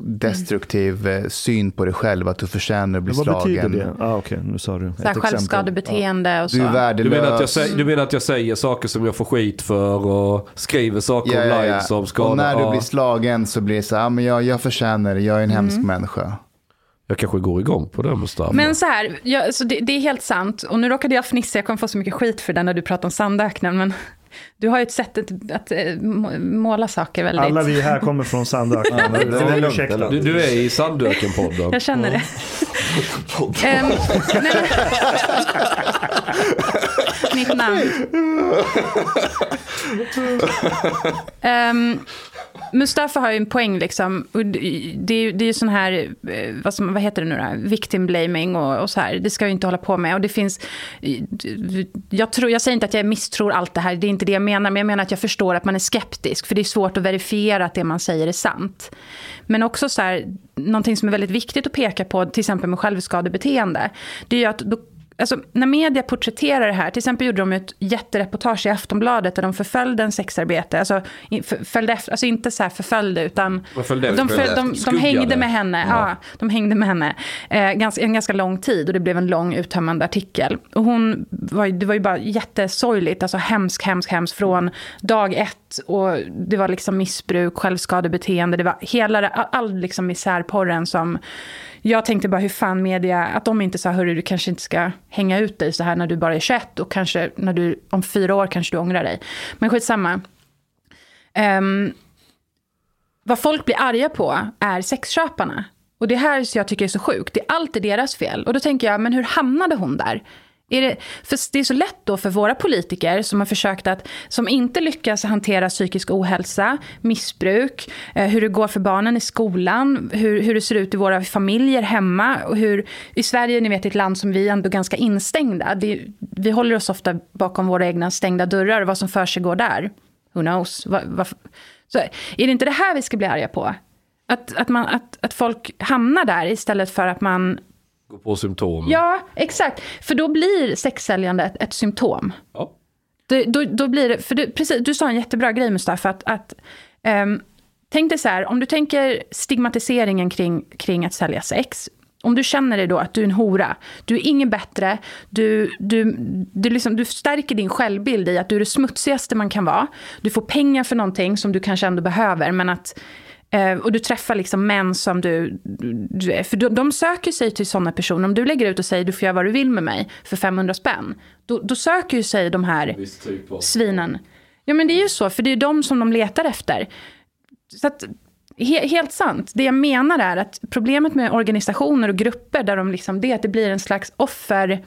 destruktiv eh, syn på dig själv, att du förtjänar att bli slagen. Vad betyder det? Ah, Okej, okay, nu sa du. Så självskadebeteende ja. och så. Du är värdelös. Du menar, att jag, du menar att jag säger saker som jag får skit för och skriver saker ja, online ja, ja. som skadar? Och när du blir slagen så blir det så här, ah, men jag, jag förtjänar det, jag är en mm. hemsk människa. Jag kanske går igång på det Mustafa. Men så här, jag, så det, det, är helt sant. Och nu råkade jag fnissa, jag kommer få så mycket skit för det när du pratar om sandöknen. Men du har ju ett sätt att, att eh, måla saker väldigt... Alla vi här kommer från sandöknen. ja, du, du, är i sandöken-podden. Jag känner det. um, Mitt namn. Um, Mustafa har ju en poäng liksom. Det är ju sån här, eh, vad, som, vad heter det nu då? Victim blaming och, och så här. Det ska jag inte hålla på med. Och det finns, eh, jag, tror, jag säger inte att jag misstror allt det här, det är inte det jag menar. Men jag menar att jag förstår att man är skeptisk. För det är svårt att verifiera att det man säger är sant. Men också så här, någonting som är väldigt viktigt att peka på, till exempel med självskadebeteende. Det är ju att då Alltså, när media porträtterar det här, till exempel gjorde de ett jättereportage i Aftonbladet där de förföljde en sexarbetare, alltså, följde efter, alltså inte så här förföljde utan följde de, följde, de, de, de, hängde med henne, ja. ja de hängde med henne eh, ganska, en ganska lång tid och det blev en lång uttömmande artikel. Och hon var, det var ju bara jättesorgligt, alltså hemskt, hemskt, hemskt från dag ett. Och det var liksom missbruk, självskadebeteende, det var hela, all liksom misärporren som jag tänkte bara hur fan media, att de inte sa hörru du kanske inte ska hänga ut dig så här när du bara är 21 och kanske när du om fyra år kanske du ångrar dig. Men skitsamma. Um, vad folk blir arga på är sexköparna. Och det här som jag tycker är så sjukt. Det är alltid deras fel. Och då tänker jag, men hur hamnade hon där? Är det, för det är så lätt då för våra politiker som har försökt att, som inte lyckas hantera psykisk ohälsa, missbruk, eh, hur det går för barnen i skolan, hur, hur det ser ut i våra familjer hemma. Och hur, I Sverige, ni vet, ett land som vi är ändå ganska instängda. Det, vi håller oss ofta bakom våra egna stängda dörrar och vad som för sig går där. Who knows? Va, va, så är det inte det här vi ska bli arga på? Att, att, man, att, att folk hamnar där istället för att man Gå på symptom. Ja, exakt. För då blir sexsäljande ett, ett symptom. Ja. Då, då, då, blir det, för du, precis, du sa en jättebra grej Mustafa, att, att um, tänk dig så här, om du tänker stigmatiseringen kring, kring att sälja sex, om du känner dig då att du är en hora, du är ingen bättre, du, du, du, liksom, du stärker din självbild i att du är det smutsigaste man kan vara. Du får pengar för någonting som du kanske ändå behöver, men att och du träffar liksom män som du, du för de, de söker sig till sådana personer. Om du lägger ut och säger du får göra vad du vill med mig för 500 spänn. Då, då söker ju sig de här typ svinen. Ja men det är ju så, för det är de som de letar efter. Så att, he, helt sant. Det jag menar är att problemet med organisationer och grupper där de liksom, det är att det blir en slags offer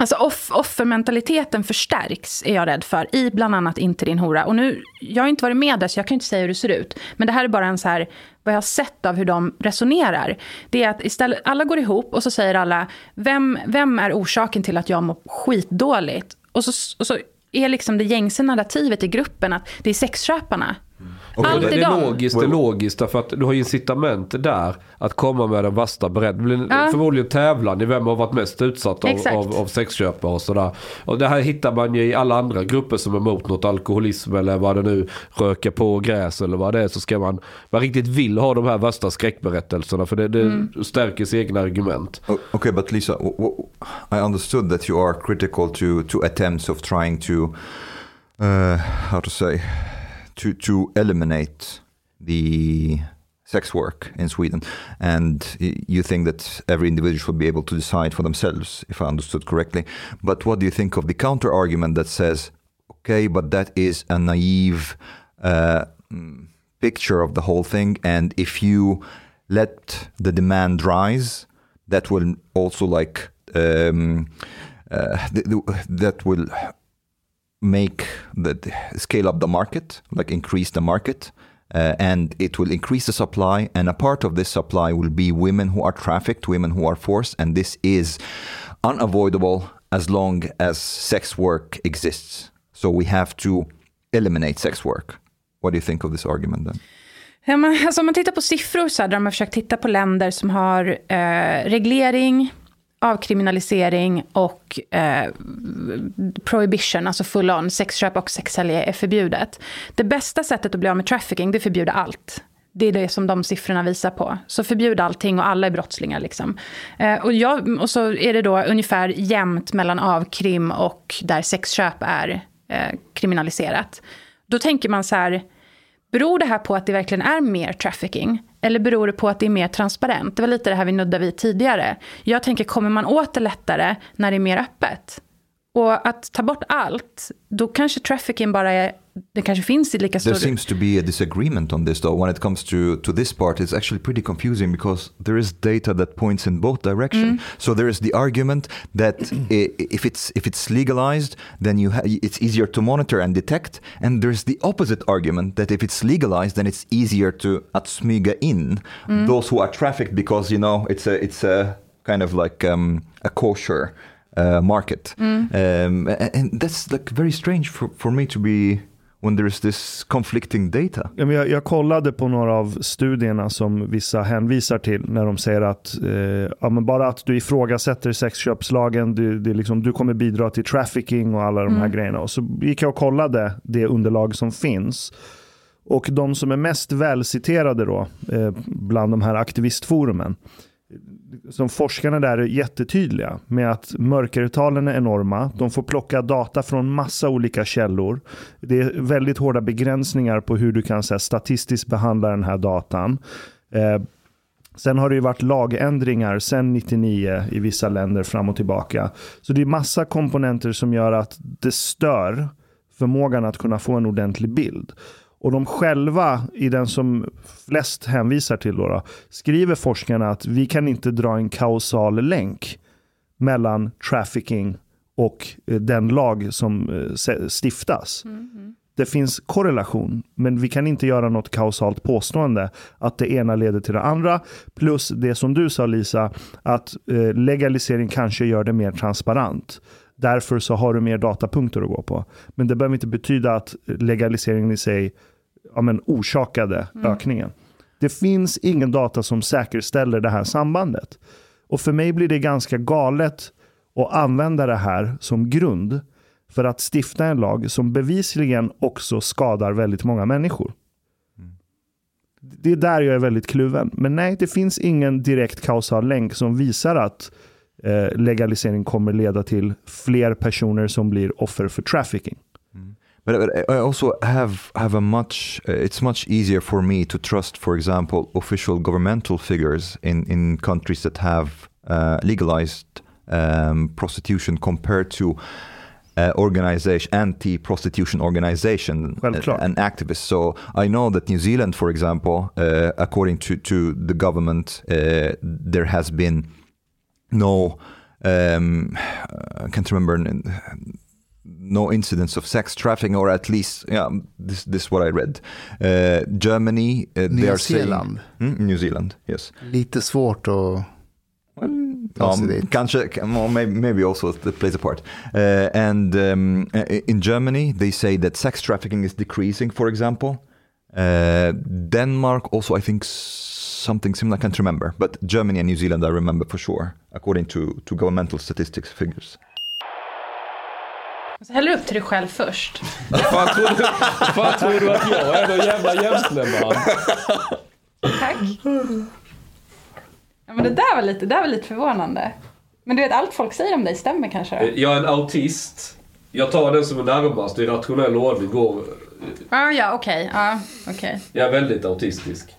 Alltså off, offermentaliteten förstärks, är jag rädd för, i bland annat Inte din hora. Och nu, jag har inte varit med där, så jag kan inte säga hur det ser ut. Men det här är bara en så här, vad jag har sett av hur de resonerar. Det är att istället, alla går ihop och så säger alla, vem, vem är orsaken till att jag mår skitdåligt? Och så, och så är liksom det gängse narrativet i gruppen att det är sexköparna. Och Allt det, är det är dem. logiskt, det är logiskt därför att du har incitament där att komma med den värsta blir Ja. förmodligen tävlan i vem har varit mest utsatt av, Exakt. av, av sexköpare och sådär. Och det här hittar man ju i alla andra grupper som är emot något alkoholism eller vad det nu röka på gräs eller vad det är. Så ska man, man riktigt vill ha de här värsta skräckberättelserna för det, det Mm. stärker sina egna argument. O- Okay, but Lisa, I understood that you are critical to, to attempts of trying to, uh, how to say, to, to eliminate the sex work in Sweden. And you think that every individual should be able to decide for themselves, if I understood correctly. But what do you think of the counter argument that says, okay, but that is a naive uh, picture of the whole thing. And if you let the demand rise, that will also like um, uh, th- th- that will make the scale up the market, like increase the market, uh, and it will increase the supply. And a part of this supply will be women who are trafficked, women who are forced, and this is unavoidable as long as sex work exists. So we have to eliminate sex work. What do you think of this argument then? Ja, men, alltså, om man tittar på siffror så här, där de har försökt titta på länder som har eh, reglering, avkriminalisering och eh, prohibition, alltså full on, sexköp och sexsälj är förbjudet. Det bästa sättet att bli av med trafficking, det är förbjuda allt. Det är det som de siffrorna visar på. Så förbjud allting och alla är brottslingar. Liksom. Eh, och, jag, och så är det då ungefär jämnt mellan avkrim och där sexköp är eh, kriminaliserat. Då tänker man så här, Beror det här på att det verkligen är mer trafficking? Eller beror det på att det är mer transparent? Det var lite det här vi nuddade vid tidigare. Jag tänker, kommer man åt det lättare när det är mer öppet? Och att ta bort allt, då kanske trafficking bara är, det kanske finns i lika stor... There seems to be a disagreement on this, though. When it comes to, to this part, it's actually pretty confusing because there is data that points in both directions. So there is the argument that if it's if it's legalized, then you it's easier to monitor and detect, and there's the opposite argument that if it's legalized, then it's easier to att smyga in those who are trafficked because you know it's a it's a kind of like um, a kosher uh, market, um, a- and that's like very strange for, for me to be when there is this conflicting data. Ja, men Jag, jag kollade på några av studierna som vissa hänvisar till när de säger att eh, ja, men bara att du ifrågasätter sexköpslagen, du, det liksom, du kommer bidra till trafficking och alla de här grejerna. Och så gick jag och kollade det underlag som finns. Och de som är mest välciterade då, eh, bland de här aktivistforumen, som forskarna där är jättetydliga med att mörkertalen är enorma. De får plocka data från massa olika källor. Det är väldigt hårda begränsningar på hur du kan så här, statistiskt behandla den här datan. Eh, sen har det ju varit lagändringar sen 99 i vissa länder fram och tillbaka. Så det är massa komponenter som gör att det stör förmågan att kunna få en ordentlig bild. Och de själva, i den som flest hänvisar till, då, då, skriver forskarna att vi kan inte dra en kausal länk mellan trafficking och eh, den lag som eh, stiftas. Det finns korrelation, men vi kan inte göra något kausalt påstående att det ena leder till det andra. Plus det som du sa Lisa, att eh, legalisering kanske gör det mer transparent. Därför så har du mer datapunkter att gå på. Men det behöver inte betyda att legaliseringen i sig ja, men, orsakade ökningen. Det finns ingen data som säkerställer det här sambandet. Och för mig blir det ganska galet att använda det här som grund för att stifta en lag som bevisligen också skadar väldigt många människor. Det är där jag är väldigt kluven. Men nej, det finns ingen direkt kausal länk som visar att eh, legalisering kommer leda till fler personer som blir offer för trafficking. But, but I also have have a much. Uh, it's much easier for me to trust, for example, official governmental figures in in countries that have uh, legalized um, prostitution compared to. Uh, organization, anti-prostitution organization, Självklart. and activists. So I know that New Zealand, for example, uh, according to, to the government, uh, there has been no, um, I can't remember, no incidents of sex trafficking, or at least, yeah, this this is what I read. Uh, Germany, uh, they Nya are saying- Zeeland. Mm, New Zealand, yes. Lite svårt att... Um, kanske, well, maybe, maybe also it plays a part. Uh, and um, uh, in Germany, they say that sex trafficking is decreasing, for example. Uh, Denmark also, I think, something similar. I can't remember, but Germany and New Zealand, I remember for sure, according to to governmental statistics figures. Så häller upp till dig själv först. Vad fan tror du, fan tror du att jag är? Någon jävla gentleman? Tack. Ja, men det där var lite, det där var lite förvånande. Men du vet, allt folk säger om dig stämmer kanske? Då? Jag är en autist. Jag tar den som är närmast i rationell ordning. Går, Ah, ja, okej. Ja, okej. jag är väldigt autistisk.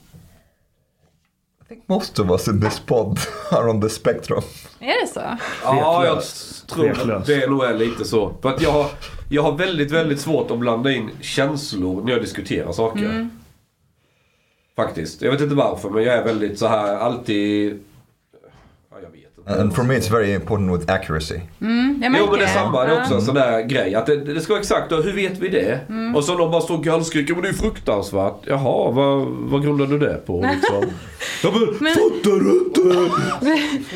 I think most of us in this pod are on the spectrum. Är det så? Ja, jag tror Tveklöst. det nog är lite så. För att jag har, jag har väldigt, väldigt svårt att blanda in känslor när jag diskuterar saker. Faktiskt. Jag vet inte varför, men jag är väldigt så här alltid... Ja, jag vet inte. And for me, it's very important with accuracy. Jag Jo men det är samma, det är också en sån där grej. Att det, det ska vara exakt, och hur vet vi det? Och så de bara står och gallskriker, men det är fruktansvärt. Jaha, vad, vad grundar du det på liksom? ja, men, Men- fattar du inte?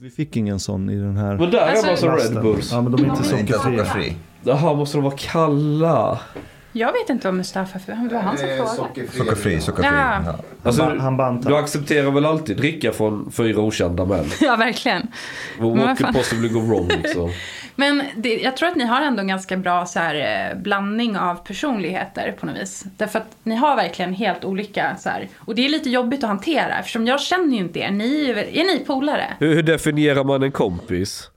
Vi fick ingen sån i den här Men där Alltså- är massa lasten. Red Bulls. Ja, men de är inte sockerfria. sockerfri. Jaha, måste de vara kalla? Jag vet inte vad Mustafa för. Det var han som frågade. Sockerfri, sockerfri. Ja. Ja. Alltså, ba- han bantar. du accepterar väl alltid dricka från fyra okända män? Ja, verkligen. What could possibly go wrong liksom? Men det, jag tror att ni har ändå en ganska bra så här, eh, blandning av personligheter på något vis. Därför att ni har verkligen helt olika så här. Och det är lite jobbigt att hantera eftersom jag känner ju inte er. Ni är, ni polare? Hur, hur definierar man en kompis?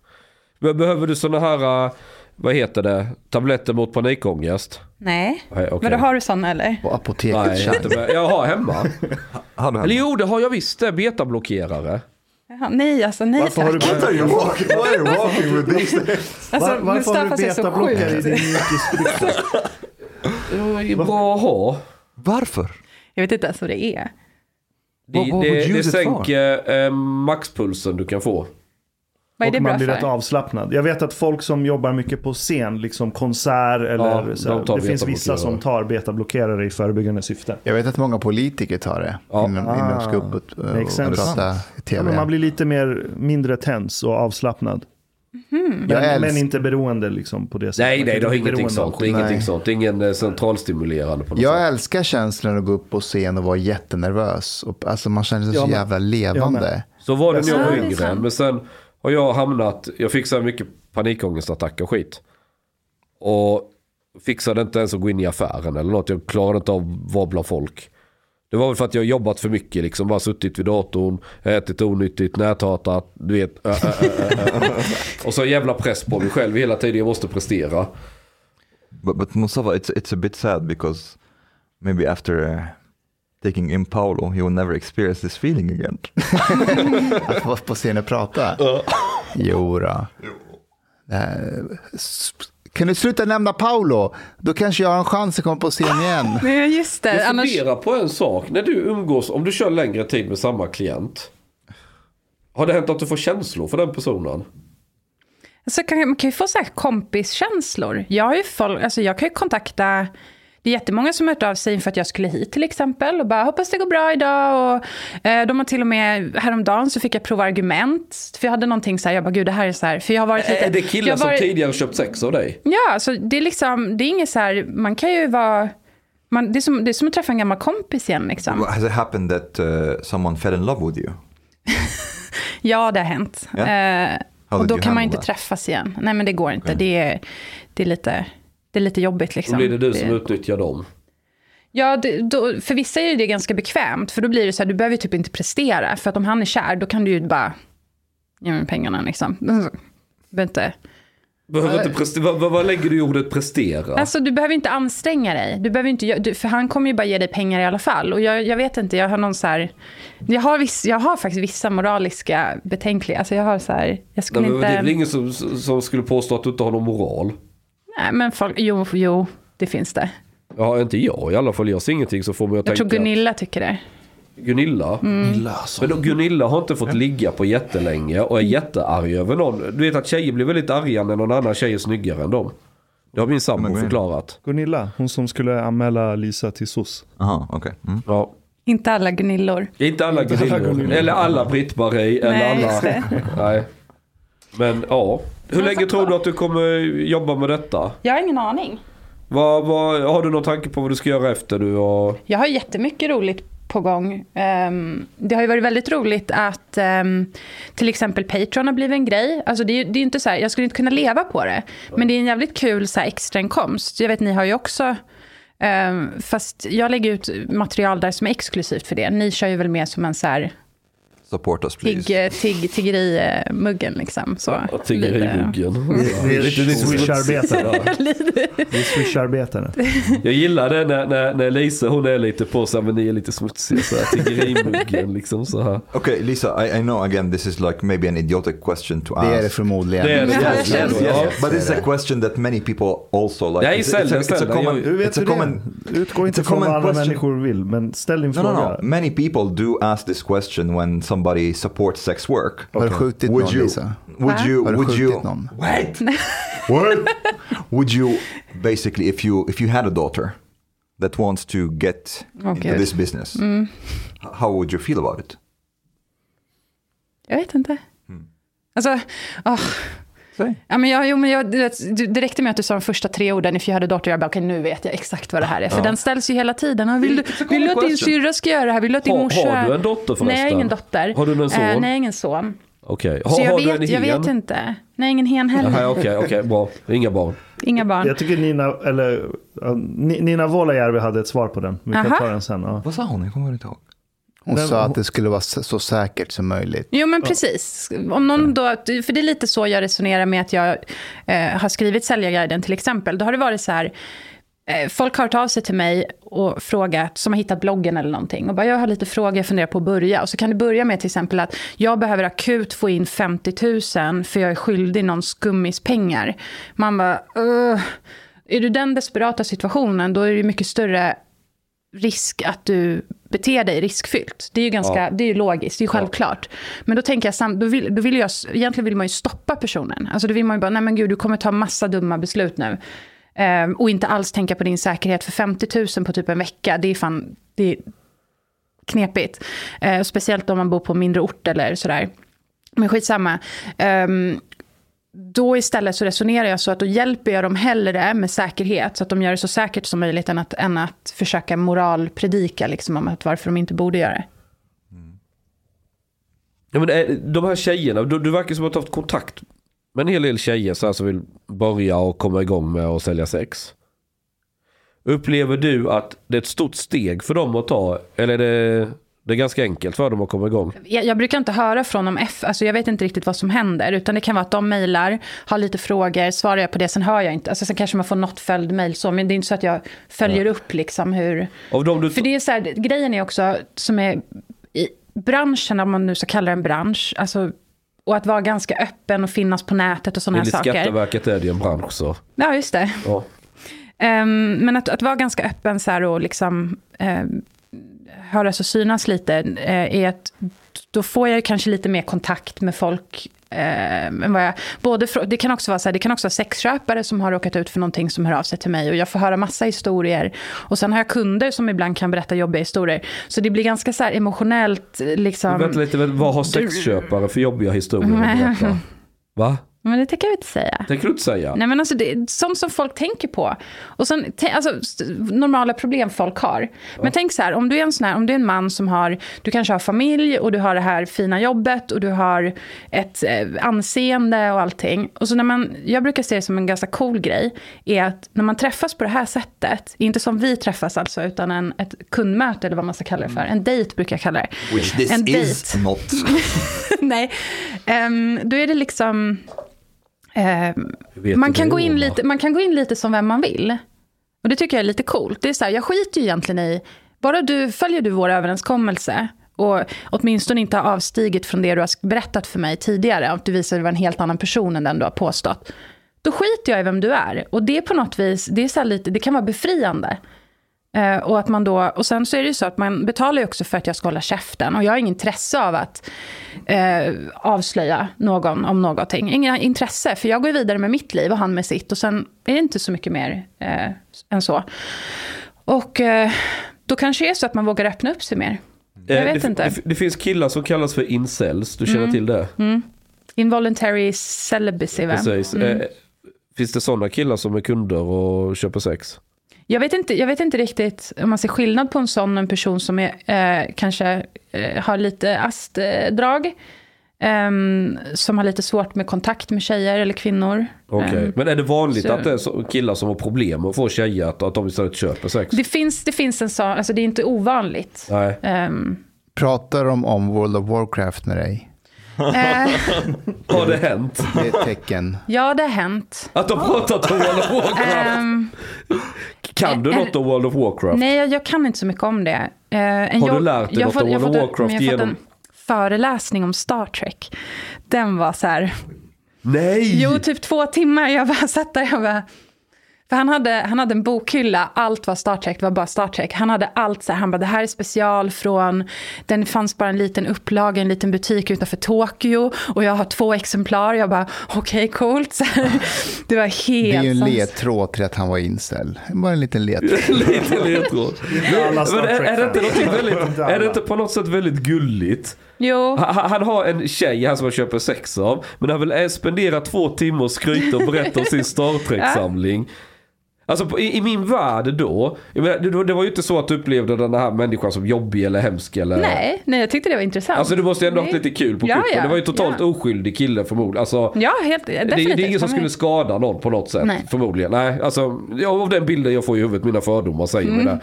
Be- Behöver du såna här, uh, vad heter det, tabletter mot panikångest? Nej. Nej, okej. Men då har du såna eller? På apoteket. Nej, jag har hemma. Du Eller jo, det har jag visst det. Betablockerare. Jaha, nej, alltså nej Varför har du, tack. What are you walking, what are you walking with these Alltså, var, varför har du betablockare i din mjukisdryck? Det är bra att ha. Varför? Jag vet inte ens vad det är. Det, det, det sänker eh, maxpulsen du kan få. Vad är det och man blir rätt avslappnad. Jag vet att folk som jobbar mycket på scen, liksom konsert eller Ja, så de det finns vissa som tar betablockerare i förebyggande syfte. Jag vet att många politiker tar det Ja. innan, innan de ska upp och, och, prata i Ja, tv. men man blir lite mer, mindre tens och avslappnad. Jag Men, men inte beroende liksom på det sättet. Nej, nej, det har bli ingenting sånt. Det är ingenting Nej. sånt. Är ingen eh, centralstimulerande på något Jag sätt. älskar känslan att gå upp på scen och vara jättenervös. Och, alltså man känner sig så Jag med. jävla levande. med. Så var det när jag Ja, var är yngre. Men sen har jag hamnat, jag fick så mycket panikångestattacker och skit. Och fixade inte ens att gå in i affären eller något. Jag klarade inte av att vara bland folk. Det var väl för att jag jobbat för mycket liksom. Bara suttit vid datorn, ätit onyttigt, näthatat, du vet. Äh, äh, äh. Och så en jävla press på mig själv hela tiden. Jag måste prestera. But, but Mustafa, it's, it's a bit sad because maybe after uh, taking in Paolo, he will never experience this feeling again. Att vara på scen och prata. Jo då. Det här- s- Kan du sluta nämna Paolo? Då kanske jag har en chans att komma på scen igen. Nej, just det. Jag Annars... funderar på en sak. När du umgås, om du kör längre tid med samma klient. Har det hänt att du får känslor för den personen? Alltså, kan, man kan ju få så här kompiskänslor. Jag, har ju folk, alltså, jag kan ju kontakta... Det är jättemånga som har hört av sig för att jag skulle hit till exempel. Och bara hoppas det går bra idag. Och, eh, de har till och med, häromdagen så fick jag prova argument. För jag hade någonting så här, jag bara gud det här är så här. För jag har varit lite... Är det jag killar har som varit- tidigare köpt sex av dig? Ja, så det är liksom, det är inget så här, man kan ju vara... Man, det, är som, det är som att träffa en gammal kompis igen liksom. Has it happened that uh, someone fell in love with you? Ja, det har hänt. Eh, How och då kan man handle inte that? träffas igen. Nej, men det går inte. Det, är, det, är lite, det är lite jobbigt Då liksom. blir det du som Det- utnyttjar dem. Ja, det, då, för vissa är det ganska bekvämt. För då blir det så här, du behöver typ inte prestera. För att om han är kär, då kan du ju bara ge mig pengarna liksom. Du behöver inte... Behöver inte prestera, vad, vad, lägger du i ordet prestera? Alltså du behöver inte anstränga dig. Du behöver inte, du, för han kommer ju bara ge dig pengar i alla fall. Och jag, jag vet inte, jag har någon så här... Jag har, viss, jag har faktiskt vissa moraliska betänkligheter. Alltså jag har så här... Jag skulle Nej, inte... Det är väl ingen som, som skulle påstå att du inte har någon moral? Nej, men folk... Jo, jo, det finns det. Ja, inte jag i alla fall. Jag ser ingenting som får mig att Jag tror tänka. Gunilla tycker det. Gunilla? Mm. Men då, Gunilla har inte fått ligga på jättelänge och är jättearg över någon. Du vet att tjejer blir väldigt arga när någon annan tjej är snyggare än dem. Det har min sambo förklarat. Gunilla, hon som skulle anmäla Lisa till SOS. Aha, okay. Mm. Ja. Inte alla Gunillor. Inte alla Gunillor. Eller alla Britt-Marie. Eller Nej, alla... just det. Nej. Men ja. Hur länge så- tror du att du kommer jobba med detta? Jag har ingen aning. Vad, vad, har du någon tanke på vad du ska göra efter du har... Jag har jättemycket roligt på gång. Um, det har ju varit väldigt roligt att um, till exempel Patreon har blivit en grej. Alltså det, är, det är inte så här, jag skulle inte kunna leva på det. Men det är en jävligt kul så här, extrainkomst. Jag vet, ni har ju också... Um, fast jag lägger ut material där som är exklusivt för det. Ni kör ju väl mer som en så här Support us please. Tigg, tigg, tiggerimuggen liksom. Så, ja, tiggerimuggen. Vi är swisharbetare. Vi är swisharbetare. Jag gillar det när, när, när Lisa hon är lite på så här, men ni är lite smutsiga så här, tiggerimuggen liksom så här. Okay Lisa, I, I know again this is like maybe an idiotic question to ask. Det är det förmodligen. Det är det. Yes, yes, yes. But it's a question that many people also like. Nej, ställ den, it's a common, Du vet it's common, det. Utgå inte från vad andra människor vill, men ställ din no, fråga. no, no. Many people do ask this question when somebody supports sex work. Har du skjutit Would någon you, Lisa? would you, Har du would skjutit you, någon? wait, what? would you basically, if you, if you had a daughter that wants to get Oh, into this business, Mm. how would you feel about it? Jag vet inte. Hmm. Alltså, åh. Säg. Ja, men jag, jo, men jag, du du- det räckte med att du sa de första tre orden, if you had a daughter, jag bara, okej nu vet jag exakt vad det här är. För den ställs ju hela tiden. Och Vill, du, vill du att din syrra ska göra det här? Vill du att din morsa... har du en dotter förresten? Nej, jag har ingen dotter. Har du en son? Eh, nej, jag ingen son. Okej, Så har, jag, har du vet, en jag hen? vet inte. Nej, ingen hen heller. Okej, okej, bra. Inga barn. Inga barn. Jag tycker Nina, eller, ja, Ni- Nina Vuolajärvi hade ett svar på den. Vi kan Aha. ta den sen. Ja. Vad sa hon? Jag kommer inte ihåg. Hon Men sa att det skulle vara så säkert som möjligt. Jo, men precis. Om någon då, för det är lite så jag resonerar med att jag eh, har skrivit Säljarguiden till exempel. Då har det varit så här, eh, folk har hört av sig till mig och frågat, som har hittat bloggen eller någonting. Och bara, jag har lite frågor, jag funderar på att börja. Och så kan det börja med till exempel att jag behöver akut få in 50 000 för jag är skyldig någon skummis pengar. Man bara, "Ugh." är du den desperata situationen, då är det mycket större risk att du beter dig riskfyllt. Det är ju ganska, Ja. det är logiskt, det är ju självklart. Men då tänker jag, då vill, då vill jag, egentligen vill man ju stoppa personen. Alltså då vill man ju bara, nej men gud, du kommer ta massa dumma beslut nu. Ehm, och inte alls tänka på din säkerhet. För 50 000 på typ en vecka, det är fan, det är knepigt. Eh, speciellt om man bor på mindre ort eller sådär. Men skitsamma. Um, då istället så resonerar jag så att då hjälper jag dem hellre med säkerhet, så att de gör det så säkert som möjligt, än att, än att försöka moralpredika liksom, om att varför de inte borde göra det. Ja, men eh, de här tjejerna, du, du verkar som att du har haft kontakt med en hel del tjejer så här, som vill börja och komma igång med att sälja sex. Upplever du att det är ett stort steg för dem att ta? Eller är det, det är ganska enkelt för dem att komma igång? Jag, jag brukar inte höra från dem, F, alltså jag vet inte riktigt vad som händer, utan det kan vara att de mejlar, har lite frågor, svarar jag på det, sen hör jag inte. Alltså sen kanske man får något följd mejl så, men det är inte så att jag följer upp liksom hur... Du För det är så här, grejen är också, som är i branschen, om man nu ska kalla det en bransch, alltså, och att vara ganska öppen och finnas på nätet och sådana här saker. Skatteverket är det ju en bransch så. Ja, just det. Ja. Ehm, men att, att vara ganska öppen så här och liksom um, höras och synas lite, eh, är att då får jag kanske lite mer kontakt med folk. eh, jag, både frå- det kan också vara så här, det kan också vara sexköpare som har råkat ut för någonting som hör av sig till mig och jag får höra massa historier. Och sen har jag kunder som ibland kan berätta jobbiga historier. Så det blir ganska så emotionellt liksom. Vänta lite, vad har sexköpare för jobbiga historier att berätta? Va? Men det tänker jag inte säga. Tänker du inte säga? Nej men alltså det är sånt som folk tänker på. Och sen, alltså, normala problem folk har. Men tänk så här, om du är en sån här, om du är en man som har, du kanske har familj och du har det här fina jobbet och du har ett eh, anseende och allting. Och så när man, jag brukar se det som en ganska cool grej, är att när man träffas på det här sättet, inte som vi träffas alltså, utan en, ett kundmöte eller vad man ska kalla det för, en dejt brukar jag kalla det. Which this En is dejt. not. Nej, Ehm, då är det liksom... vet man, kan gå in lite, man kan gå in lite som vem man vill. Och det tycker jag är lite coolt. Det är så här, jag skiter ju egentligen i... Bara du följer du vår överenskommelse och åtminstone inte har avstigit från det du har berättat för mig tidigare, att du visade att du var en helt annan person än den du har påstått. Då skiter jag i vem du är. Och det är på något vis, det, är så lite, det kan vara befriande. Eh, och, att man då, och sen så är det ju så att man betalar ju också för att jag ska hålla käften. Och jag har ingen intresse av att eh, avslöja någon om någonting. Inga intresse, för jag går vidare med mitt liv och han med sitt. Och sen är det inte så mycket mer eh, än så. Och eh, då kanske det är så att man vågar öppna upp sig mer. Jag Eh, vet det, inte. Det, det finns killar som kallas för incels, du känner Mm. till det? Involuntary celibacy, va? Precis. Mm. Eh, Finns det sådana killar som är kunder och köper sex? Jag vet, inte, jag vet inte riktigt om man ser skillnad på en sån och en person som är, eh, kanske eh, har lite astdrag. Eh, som har lite svårt med kontakt med tjejer eller kvinnor. Okej, okay. Eh, men är det vanligt så, att det är killar som har problem att få tjejer att, att de istället köper sex? Det finns, det finns en sån, alltså det är inte ovanligt. Nej. Ehm. Pratar de om World of Warcraft med dig? Eh. har det hänt? Det är ett tecken. Ja, det har hänt. Att de pratat om World of Warcraft? Kan du något om World of Warcraft? Nej, jag kan inte så mycket om det. Uh, har du lärt dig något om World of Warcraft jag genom... en föreläsning om Star Trek. Den var så här... Nej! Jo, typ två timmar. Jag bara satt där jag bara... För han hade, han hade en bokhylla, allt var Star Trek, det var bara Star Trek. Han hade allt så här, han bara det här är special från, den fanns bara en liten upplaga, en liten butik utanför Tokyo. Och jag har två exemplar, jag bara okej okay, coolt. Så det var helt... Det är ju en ledtråd till att han var incel. Bara en liten ledtråd. liten ledtråd. Men är, är, det inte väldigt, är det inte på något sätt väldigt gulligt? Jo. Han, han, har en tjej här som han köper sex av. Men han vill spendera två timmar och skryta och berätta om sin Star Trek-samling. Alltså i, i, min värld då, menar, det, det, var ju inte så att du upplevde den här människan som jobbig eller hemsk eller... Nej, nej jag tyckte det var intressant. Alltså du måste ju ändå haft lite kul på ja, kuppen. Ja, det var ju totalt ja. oskyldig kille förmodligen. Alltså, ja, helt, definitivt. Det, det är ingen som skulle skada någon på något sätt. Nej. Förmodligen. Nej, alltså ja, av den bilden jag får i huvudet, mina fördomar säger mm. det.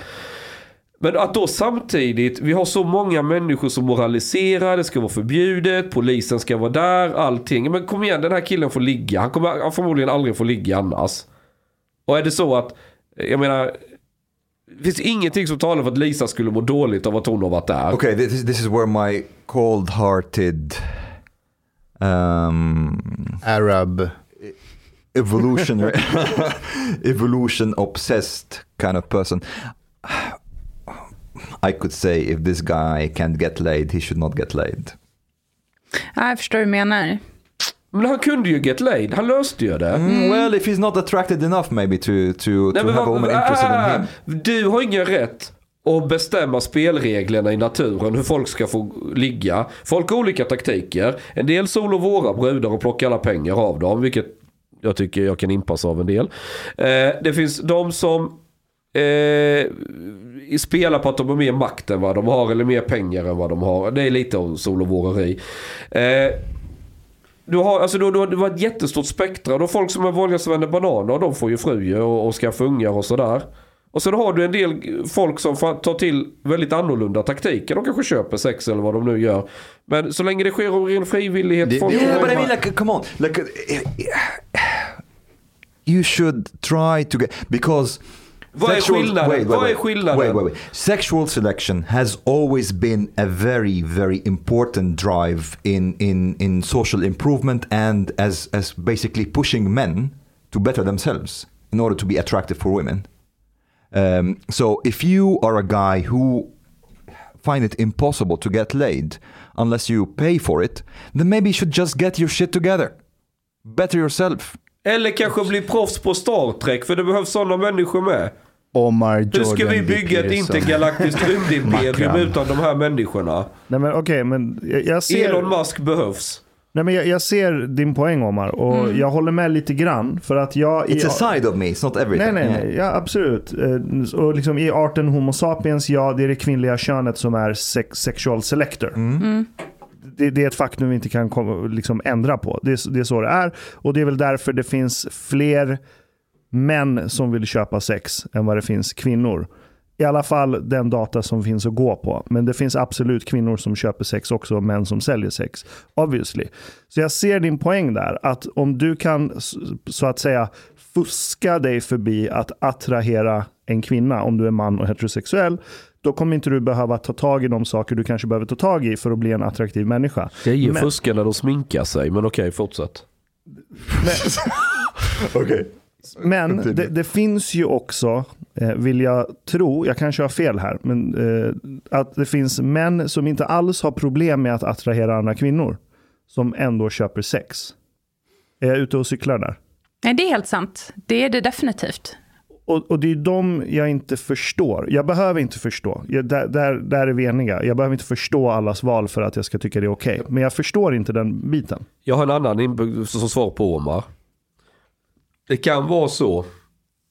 Men att då samtidigt, vi har så många människor som moraliserar, det ska vara förbjudet, polisen ska vara där, allting. Men kom igen, den här killen får ligga. Han kommer förmodligen aldrig få ligga annars. Och är det så att jag menar, det finns ingenting som talar för att Lisa skulle må dåligt av att hon har varit där. Okay, this, this is where my cold-hearted um, Arab evolutionary evolution obsessed kind of person I could say if this guy can't get laid he should not get laid. Jag förstår hur du menar. Men han kunde ju get laid, han löste ju det. Mm, well, if he's not attracted enough maybe to, to, Nej, to have a woman interested in him. Du har ingen rätt att bestämma spelreglerna i naturen, hur folk ska få ligga. Folk har olika taktiker. En del solar våra brudar och plockar alla pengar av dem, vilket jag tycker jag kan inpassa av en del. Eh, det finns de som eh, spelar på att de har mer makt än vad de har, eller mer pengar än vad de har. Det är lite sol och våreri. Eh, du har, alltså, du, du, du har ett jättestort spektra. Du har folk som är vänder bananer. De får ju fru och, och ska ungar och sådär. Och sen har du en del folk som tar till väldigt annorlunda taktiker. De kanske köper sex eller vad de nu gör. Men så länge det sker av ren frivillighet. Det, folk yeah, but I mean like, come on. Like, uh, you should try to get, because vad är skillnaden? Wait, wait, är skillnaden? Wait, wait, wait. Sexual selection has always been a very, very important drive in, in, in social improvement and as, as basically pushing men to better themselves in order to be attractive for women. Um, so if you are a guy who find it impossible to get laid unless you pay for it, then maybe you should just get your shit together. Better yourself. Eller kanske bli proffs på Star Trek, för det behövs sådana människor med. Omar Jordan Hur ska vi bygga ett intergalaktiskt rymdimperium utan de här människorna? Nej men okej, okay, men jag, jag, ser... Elon Musk behövs. Nej, men jag, jag ser din poäng Omar och mm. jag håller med lite grann. För att jag, It's a side of me, it's not everything. Nej, nej, nej. Ja, absolut. Eh, och liksom i arten Homo sapiens, ja det är det kvinnliga könet som är sex, sexual selector. Mm. Mm det, det, är ett faktum vi inte kan liksom ändra på. Det, det är så det är. Och det är väl därför det finns fler män som vill köpa sex än vad det finns kvinnor. I alla fall den data som finns att gå på. Men det finns absolut kvinnor som köper sex också och män som säljer sex. Obviously. Så jag ser din poäng där. Att om du kan så att säga fuska dig förbi att attrahera en kvinna om du är man och heterosexuell då kommer inte du behöva ta tag i de saker du kanske behöver ta tag i för att bli en attraktiv människa. Tjejer fuskar när de sminkar sig, men okej, okay, fortsätt. okej. Okay. Men det, det, finns ju också, eh, vill jag tro, jag kanske har fel här, men eh, att det finns män som inte alls har problem med att attrahera andra kvinnor. Som ändå köper sex. Är jag ute och cyklar där? Nej, det är helt sant. Det är det definitivt och, och, det är de jag inte förstår. Jag behöver inte förstå. Jag, där, där, där är vi eniga. Jag behöver inte förstå allas val för att jag ska tycka det är okej. Okay. Men jag förstår inte den biten. Jag har en annan som svar på Omar. det kan vara så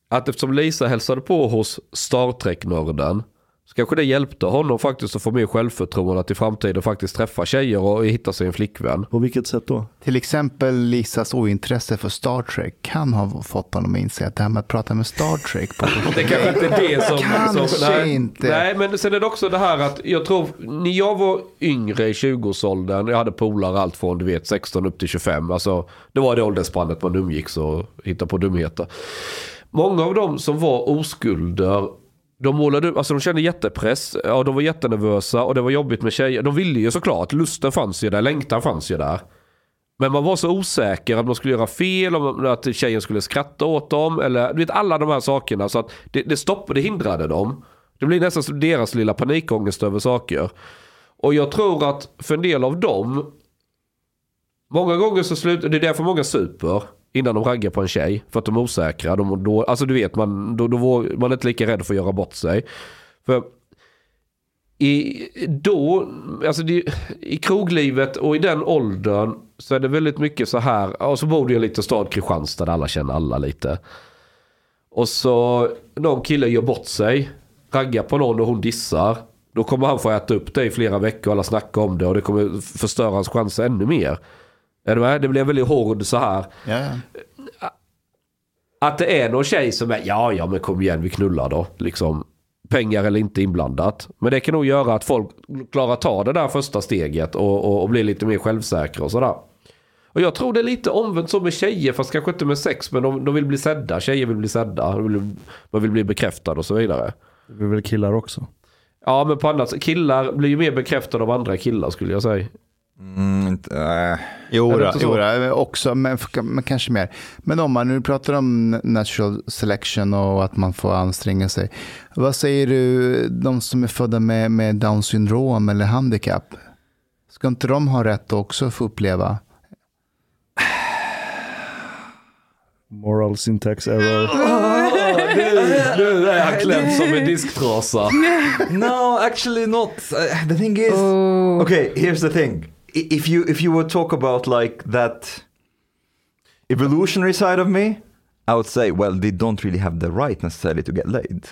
att eftersom Lisa hälsade på hos Star Trek-nörden så kanske det hjälpte honom faktiskt att få mer självförtroende att i framtiden faktiskt träffa tjejer och hitta sig en flickvän. På vilket sätt då? Till exempel Lisas ointresse för Star Trek kan ha fått honom att inse att det här med att prata med Star Trek på Det kanske inte är det som... Kanske som nej, inte. Nej, men sen är det också det här att jag tror, när jag var yngre i 20-årsåldern, jag hade polare allt från du vet 16 upp till 25. Alltså, det var det åldersspannet man umgicks och hittade på dumheter. Många av dem som var oskulder de målade upp, alltså de kände jättepress, ja, de var jättenervösa och det var jobbigt med tjejer. De ville ju såklart, lusten fanns ju där, längtan fanns ju där. Men man var så osäker att man skulle göra fel, om att tjejen skulle skratta åt dem, eller du vet alla de här sakerna. Så att det, det stoppade, det hindrade dem. Det blir nästan som deras lilla panikångest över saker. Och jag tror att för en del av dem, många gånger så slutar, det är därför många super innan de raggar på en tjej. För att de är osäkra. De, då, alltså du vet, man, då, då, var, man är inte lika rädd för att göra bort sig. För i, då, alltså det, i kroglivet och i den åldern så är det väldigt mycket så här. Och så bor du i en liten stad, Kristianstad, där alla känner alla lite. Och så någon kille gör bort sig, raggar på någon och hon dissar. Då kommer han få äta upp det i flera veckor, alla snackar om det och det kommer förstöra hans chanser ännu mer. Är du med? Det blir väldigt hård så här. Ja, ja. Att det är någon tjej som är, ja ja men kom igen vi knullar då. Liksom, pengar eller inte inblandat. Men det kan nog göra att folk klarar att ta det där första steget och, och, och blir lite mer självsäkra och sådär. Och jag tror det är lite omvänt så med tjejer, fast kanske inte med sex, men de, de vill bli sedda. Tjejer vill bli sedda, de vill, man vill bli bekräftad och så vidare. Det är väl killar också. Ja, men på annat sätt, killar blir ju mer bekräftade av andra killar skulle jag säga. Mm, inte, äh. Jo, Är det då, inte så? jo då, också, men, men kanske mer. Men om man nu pratar om natural selection och att man får anstränga sig. Vad säger du, de som är födda med, med down syndrom eller handikapp? Ska inte de ha rätt att också få uppleva? Moral syntax error. Nu är han klämd som en disktrasa. no, actually not. The thing is, okay. Here's the thing. If you if you would talk about like that evolutionary side of me, I would say, well, they don't really have the right necessarily to get laid.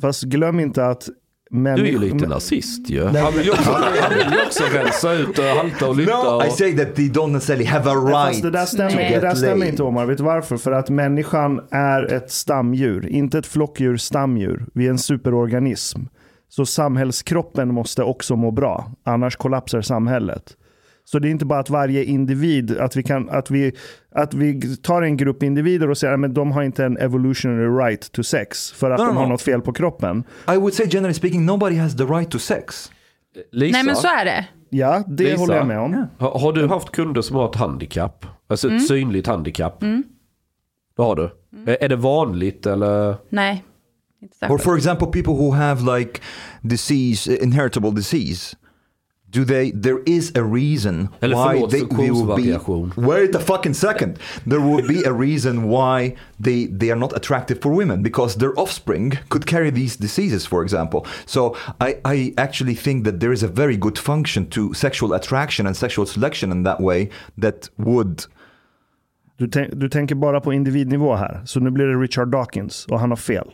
Fast glöm inte att Du är ju lite nazist ju. Han vill ju också, rensa ut och halta och lytta. No, Och... I say that they don't necessarily have a right Fast det där stämmer, det där stämmer inte Omar. Vet du varför? För att människan är ett stamdjur. Inte ett flockdjur, stamdjur. Vi är en superorganism. Så samhällskroppen måste också må bra. Annars kollapsar samhället. Så det är inte bara att varje individ, att vi, kan, att vi, att vi tar en grupp individer och säger att de har inte en evolutionary right to sex för att No, no, de har no. något fel på kroppen. I would say generally speaking, nobody has the right to sex. Lisa, Nej men så är det. Ja, det Lisa? håller jag med om. har, har du haft kunder som har ett handikapp? Alltså ett synligt handikapp? Det har du. Är, är det vanligt eller? Nej. Inte Or for example, people who have like disease, inheritable disease. Do they? There is a reason Eller why förlåt, they, they will funktionsvariation. be. Wait a fucking second. There would be a reason why they they are not attractive for women because their offspring could carry these diseases, for example. So I I actually think that there is a very good function to sexual attraction and sexual selection in that way that would. Du, tän- du tänker bara på individnivå här. Så nu blir det Richard Dawkins och han har fel.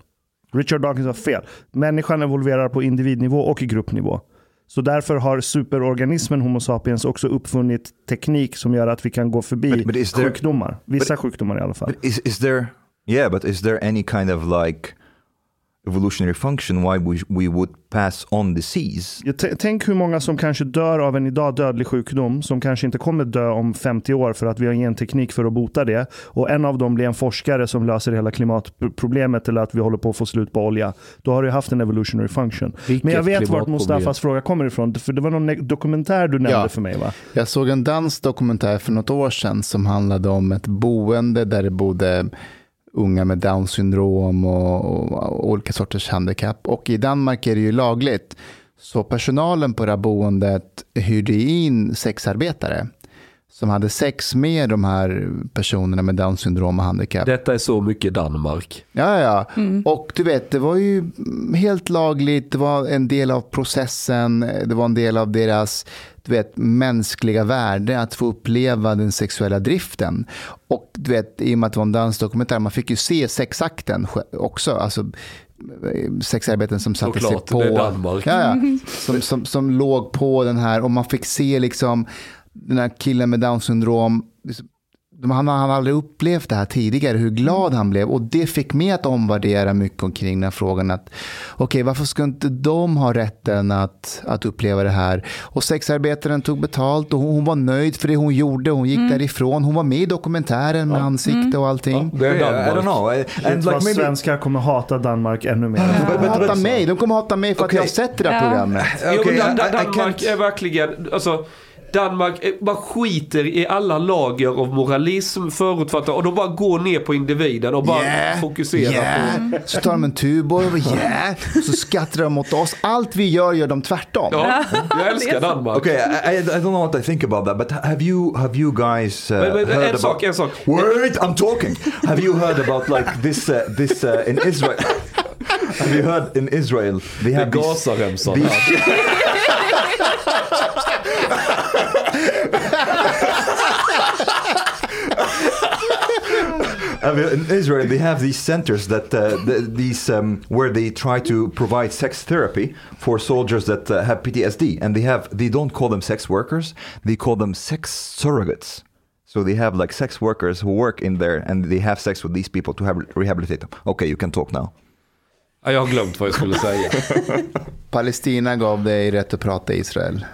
Richard Dawkins har fel. Människan evolverar på individnivå och i gruppnivå. Så därför har superorganismen Homo sapiens också uppfunnit teknik som gör att vi kan gå förbi But- but there- sjukdomar. Vissa sjukdomar i alla fall. But is is there? Yeah, but is there any kind of like evolutionary function why we we would pass on disease? Jag Tänk hur många som kanske dör av en idag dödlig sjukdom som kanske inte kommer dö om 50 år för att vi har genteknik för att bota det. Och en av dem blir en forskare som löser hela klimatproblemet eller att vi håller på att få slut på olja. Då har du haft en evolutionary function. Vilket Men jag vet vart? Mustafas fråga kommer ifrån. För det var någon dokumentär du nämnde Ja. för mig va? Jag såg en dansk dokumentär för något år sedan som handlade om ett boende där det bodde unga med down syndrom och, och, och olika sorters handikapp. Och i Danmark är det ju lagligt. Så personalen på det här boendet hyrde in sexarbetare som hade sex med de här personerna med down syndrom och handikapp. Detta är så mycket Danmark. Ja, ja. Och du vet, det var ju helt lagligt. Det var en del av processen. Det var en del av deras du vet, mänskliga värde att få uppleva den sexuella driften. Och du vet, i och med att det var en dansdokumentär, man fick ju se sexakten också. Alltså, sexarbeten som satte sig på... Det är Danmark. Ja, ja, som, som, som låg på den här och man fick se liksom den här killen med down syndrom han har aldrig upplevt det här tidigare, hur glad han blev. Och det fick mig att omvärdera mycket omkring den här frågan. att Okej, okay, varför ska inte de ha rätten att, att uppleva det här? Och sexarbetaren tog betalt och hon, hon var nöjd för det hon gjorde. Hon gick mm. därifrån. Hon var med i dokumentären med ja. ansikte och allting. Ja, det är Danmark. I don't know. And like maybe... Svenskar kommer hata Danmark ännu mer. De kommer hata mig. De kommer hata mig för okay. att jag har sett det där programmet. Okay, jo, Danmark är verkligen... Alltså, Danmark bara skiter i alla lager av moralism, förutfattat och de bara går ner på individen och bara yeah, fokuserar yeah. på... Så tar de en Tuborg och yeah, så skrattar de mot oss. Allt vi gör gör de tvärtom. Ja, jag älskar Danmark. Okay, I, I don't know what I think about that, but have you, have you guys uh, men, men, heard en about... Sak, en sak. Wait, I'm talking. Have you heard about like this, uh, this uh, in Israel? have you heard in Israel? They have det gasar remsan in Israel, they have these centers that uh, the, these um, where they try to provide sex therapy for soldiers that uh, have PTSD, and they have they don't call them sex workers, they call them sex surrogates. So they have like sex workers who work in there, and they have sex with these people to have, rehabilitate them. Okay, you can talk now. Jag har glömt vad jag skulle säga. Palestina gav dig rätt att prata Israel.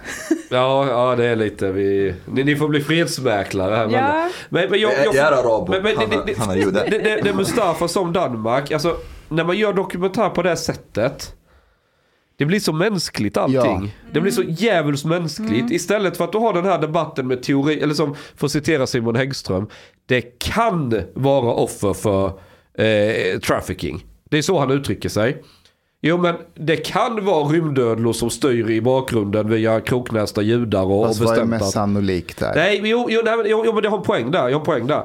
Ja, ja det är lite vi... Ni, ni får bli fredsmäklare här. Ja. Men, men jag, jag, jag är arab. Men, men, han, det, han är jude. Det, det, det Mustafa som Danmark, alltså när man gör dokumentär på det sättet. Det blir så mänskligt allting. Ja. Det blir så djävulskt mänskligt. Mm. Istället för att du har den här debatten med teori, eller som, för att citera Simon Häggström. Det kan vara offer för eh, trafficking. Det är så han uttrycker sig. Jo men det kan vara rymdödlor som styr i bakgrunden via kroknästa judar och, Fast och bestämt vad är mest sannolikt där? Nej, jo, jo, nej, jo, jo, men det har en poäng där. Jag har en poäng där.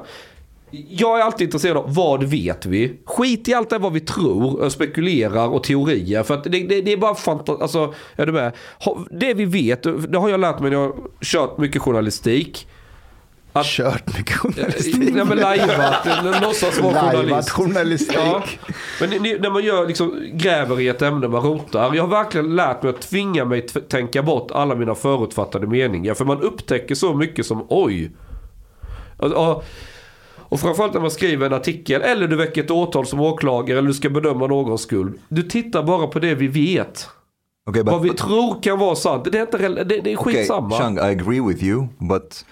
Jag är alltid intresserad av vad vet vi? Skit i allt det vad vi tror, spekulerar och teorier. För att det, det, det är bara fantasi. Alltså, är du med? Det vi vet, det har jag lärt mig när jag har kört mycket journalistik. Att, Kört mycket journalistik. Ja men lajvat, låtsas vara journalist. journalistik. Ja. Men ni, när man gör, liksom, gräver i ett ämne, man rotar. Jag har verkligen lärt mig att tvinga mig att tänka bort alla mina förutfattade meningar. För man upptäcker så mycket som oj. Och, och, och framförallt när man skriver en artikel eller du väcker ett åtal som åklagare eller du ska bedöma någons skuld. Du tittar bara på det vi vet. Okay, but, Vad vi tror kan vara sant. Det är, inte, det, det är skitsamma. Okay, Chang, I agree with you, but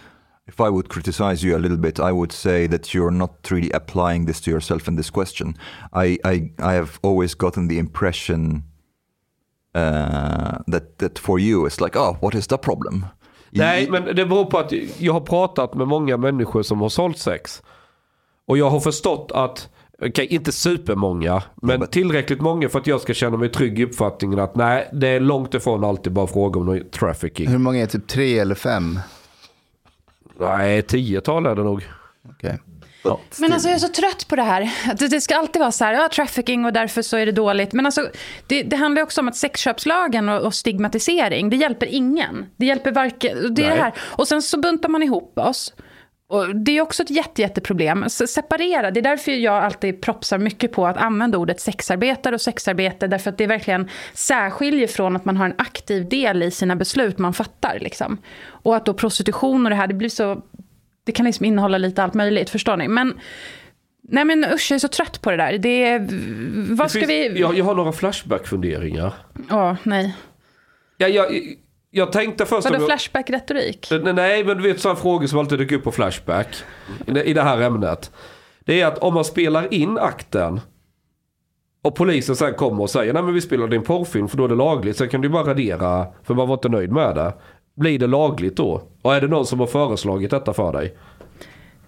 if I would criticize you a little bit, I would say that you're not really applying this to yourself in this question. I, I, I have always gotten the impression uh, that, that for you it's like, oh, what is the problem? Nej, men det beror på att jag har pratat med många människor som har sålt sex. Och jag har förstått att, okej okay, inte supermånga, men tillräckligt många för att jag ska känna mig trygg i uppfattningen att nej, det är långt ifrån alltid bara fråga om trafficking. Hur många är typ tre eller fem? Nej, tiotal är det nog. Okay. Ja. Men alltså jag är så trött på det här. Det ska alltid vara så här, ja, trafficking och därför så är det dåligt. Men alltså, det, det handlar också om att sexköpslagen och, och, stigmatisering, det hjälper ingen. Det hjälper varken, det är det här. Och sen så buntar man ihop oss. Och det är också ett jätte, jätteproblem. Separera, det är därför jag alltid propsar mycket på att använda ordet sexarbetare och sexarbete. Därför att det verkligen särskiljer från att man har en aktiv del i sina beslut man fattar. Liksom. Och att då prostitution och det här, det blir så... Det kan liksom innehålla lite allt möjligt, förstår ni? Men... Nej men usch, jag är så trött på det där. Det är, vad det ska finns, vi... Jag, jag har några Flashback-funderingar. Ja, nej. Ja, jag, jag tänkte först... Vadå Flashback-retorik? Nej, men du vet sådana frågor som alltid dyker upp på Flashback. I det här ämnet. Det är att om man spelar in akten. Och polisen sen kommer och säger nej men vi spelar din porrfilm för då är det lagligt. Sen kan du bara radera för man var inte nöjd med det. Blir det lagligt då? Och är det någon som har föreslagit detta för dig?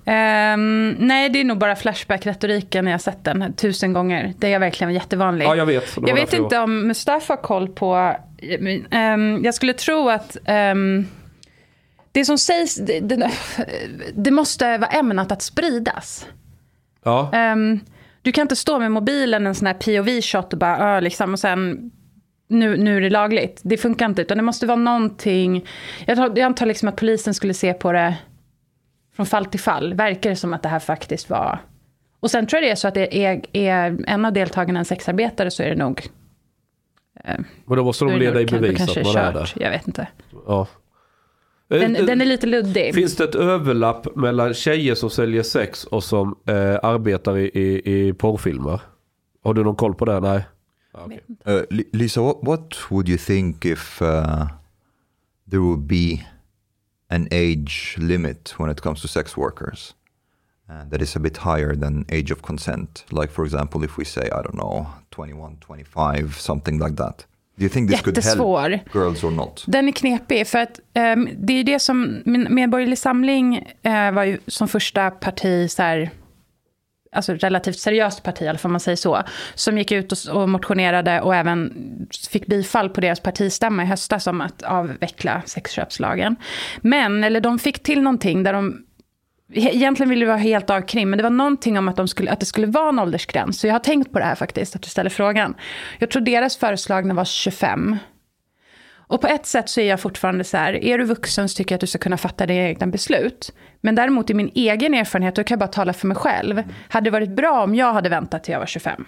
Um, nej, det är nog bara Flashback-retoriken. Jag har sett den tusen gånger. Det är verkligen jättevanlig. Ja, jag vet. Jag vet inte jag... om Mustafa har koll på... Um, jag skulle tro att... Um, det som sägs, det, det, det, måste vara ämnat att spridas. Ja. du kan inte stå med mobilen en sån här POV-shot och bara, liksom, och sen nu, nu är det lagligt. Det funkar inte, utan det måste vara någonting... Jag, tar, jag antar liksom att polisen skulle se på det från fall till fall. Verkar det som att det här faktiskt var... Och sen tror jag det är så att det är, är en av deltagarna en sexarbetare så är det nog... Eh, Men då måste de leda i bevis att man är där. Jag vet inte. Ja. Den, den, är lite luddig. Finns det ett överlapp mellan tjejer som säljer sex och som eh, arbetar i, i, i porrfilmer? Har du någon koll på det? Nej. Okay. Uh, Lisa, what, what, would you think if uh, there would be an age limit when it comes to sex workers? Uh, that is a bit higher than age of consent. Like for example, if we say, I don't know, 21, 25, something like that. Do you think this Jättesvår. could help girls or not? Den är knepig, för att um, det är det som... Medborgerlig Samling uh, var ju som första parti så här, alltså relativt seriöst parti, i alla fall man säger så, som gick ut och, och motionerade och även fick bifall på deras partistämma i höstas om att avveckla sexköpslagen. Men, eller de fick till någonting där de Egentligen ville vi vara helt avkrim, men det var någonting om att, de skulle, att det skulle vara en åldersgräns. Så jag har tänkt på det här faktiskt, att du ställer frågan. Jag tror deras föreslagna var 25. Och på ett sätt så är jag fortfarande så här, är du vuxen så tycker jag att du ska kunna fatta dina egna beslut. Men däremot i min egen erfarenhet, då kan jag bara tala för mig själv. Hade det varit bra om jag hade väntat till jag var 25?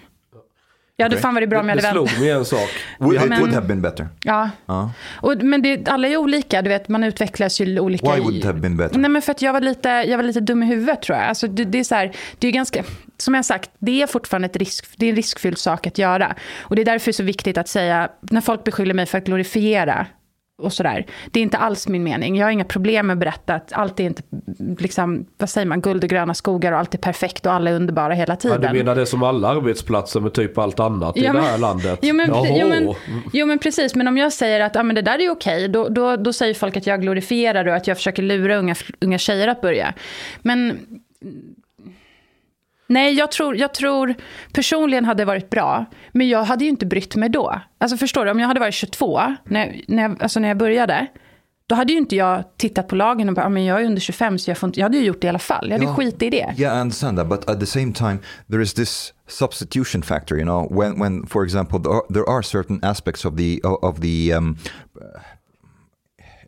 Ja, det okay. fan varit bra om jag hade väntat. Det slog mig en sak. Would, men, would have been better. Ja. Uh. Och, men det, alla är olika, du vet, man utvecklas ju olika. Why would it have been better? Nej, men för att jag var lite, jag var lite dum i huvudet tror jag. Alltså, det, det är så här, det är ganska, som jag sagt, det är fortfarande ett risk, det är en riskfylld sak att göra. Och det är därför det är så viktigt att säga, när folk beskyller mig för att glorifiera och sådär. Det är inte alls min mening. Jag har inga problem med att berätta att allt är inte, liksom, vad säger man, guld och gröna skogar och allt är perfekt och alla är underbara hela tiden. Ja, du menar det som alla arbetsplatser med typ allt annat ja, i det här landet? Jo men, jo men, jo men, precis, men om jag säger att ah, men det där är okej, då, då, då säger folk att jag glorifierar och att jag försöker lura unga, unga tjejer att börja. Men Nej, jag tror, jag tror personligen hade det varit bra. Men jag hade ju inte brytt mig då. Alltså förstår du, om jag hade varit 22, när, när, jag, alltså när jag började. Då hade ju inte jag tittat på lagen och bara, men jag är under 25 så jag får inte, jag hade ju gjort det i alla fall. Jag hade yeah. skit i det. Yeah, I understand that, but at the same time there is this substitution factor, you know, when, when for example there are, there are certain aspects of the, of the, um,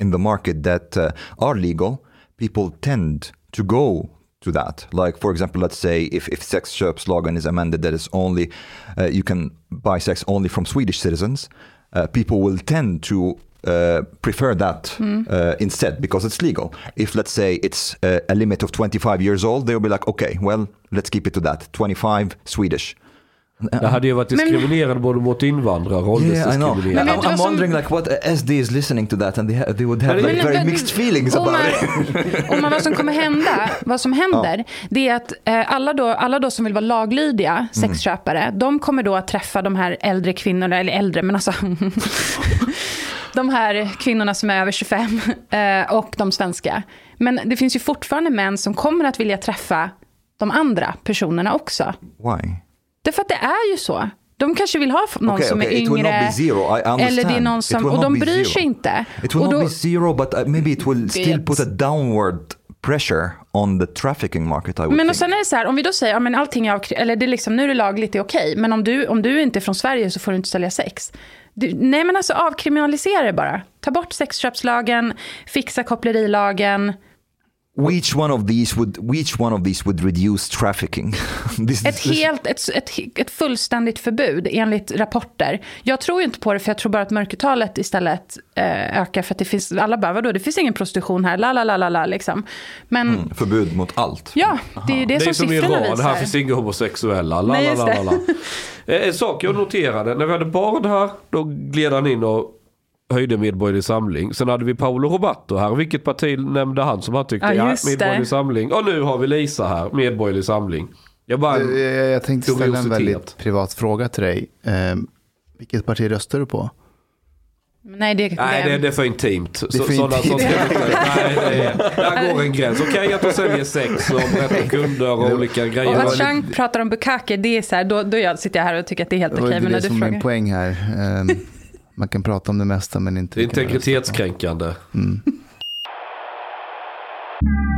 in the market that uh, are legal, people tend to go to that. Like, for example, let's say if, if sex Shop's slogan is amended that is only, uh, you can buy sex only from Swedish citizens, uh, people will tend to uh, prefer that mm. instead because it's legal. If let's say it's a limit of 25 years old, they'll be like, okay, well, let's keep it to that. 25 Swedish. Det hade ju varit diskriminerande men, både mot invandrare och yeah, I know. Men I'm, I'm wondering like what SD is listening to that and they, they would have like very mixed feelings about it. och vad som kommer hända, vad som händer, ja. det är att eh, alla, då, alla då som vill vara laglydiga mm. sexköpare, mm. de kommer då att träffa de här äldre kvinnorna, eller äldre, men alltså de här kvinnorna som är över 25 eh, och de svenska. Men det finns ju fortfarande män som kommer att vilja träffa de andra personerna också. Why? Därför att det är ju så. De kanske vill ha någon okay, som okay. är yngre. Eller det är någon som, och de bryr sig inte. It will och not be zero but uh, maybe it will still put a downward pressure on the trafficking market. I would men think. och sen är det så här, om vi då säger, ja men allting är av, eller det är liksom, nu är det lagligt, det är okej. Men om du, om du inte är från Sverige så får du inte sälja sex. Du, nej men alltså avkriminalisera det bara. Ta bort sexköpslagen, fixa kopplerilagen. Which one of these would, which one of these would reduce trafficking? this, ett, helt, ett, ett, ett fullständigt förbud enligt rapporter. Jag tror inte på det för jag tror bara att mörkertalet istället eh, ökar för att det finns, alla bara vadå, det finns ingen prostitution här, la la la la la liksom. Men, mm, förbud mot allt? Ja, det är det, det som, som siffrorna visar. här finns inga homosexuella, la la la la. En sak jag noterade, när vi hade barn här, då gled han in och höjde Medborgerlig Samling. Sen hade vi Paolo Roberto här. Vilket parti nämnde han som han tyckte? Ja, ja Medborgerlig det. Samling. Och nu har vi Lisa här, Medborgerlig Samling. Jag, bara, jag, jag tänkte ställa en väldigt privat fråga till dig. Eh, vilket parti röstar du på? Nej, det, nej det, det, är för intimt. Det är för så, intimt. Sådana, nej, det är, där går en gräns. Okej okay, att du säljer sex och berättar kunder och olika grejer. Och att Chang pratar om bukake, det är så här, då, då sitter jag här och tycker att det är helt okej. Okay, det är det som är min poäng här. Man kan prata om det mesta men inte... Det är integritetskränkande. Mm.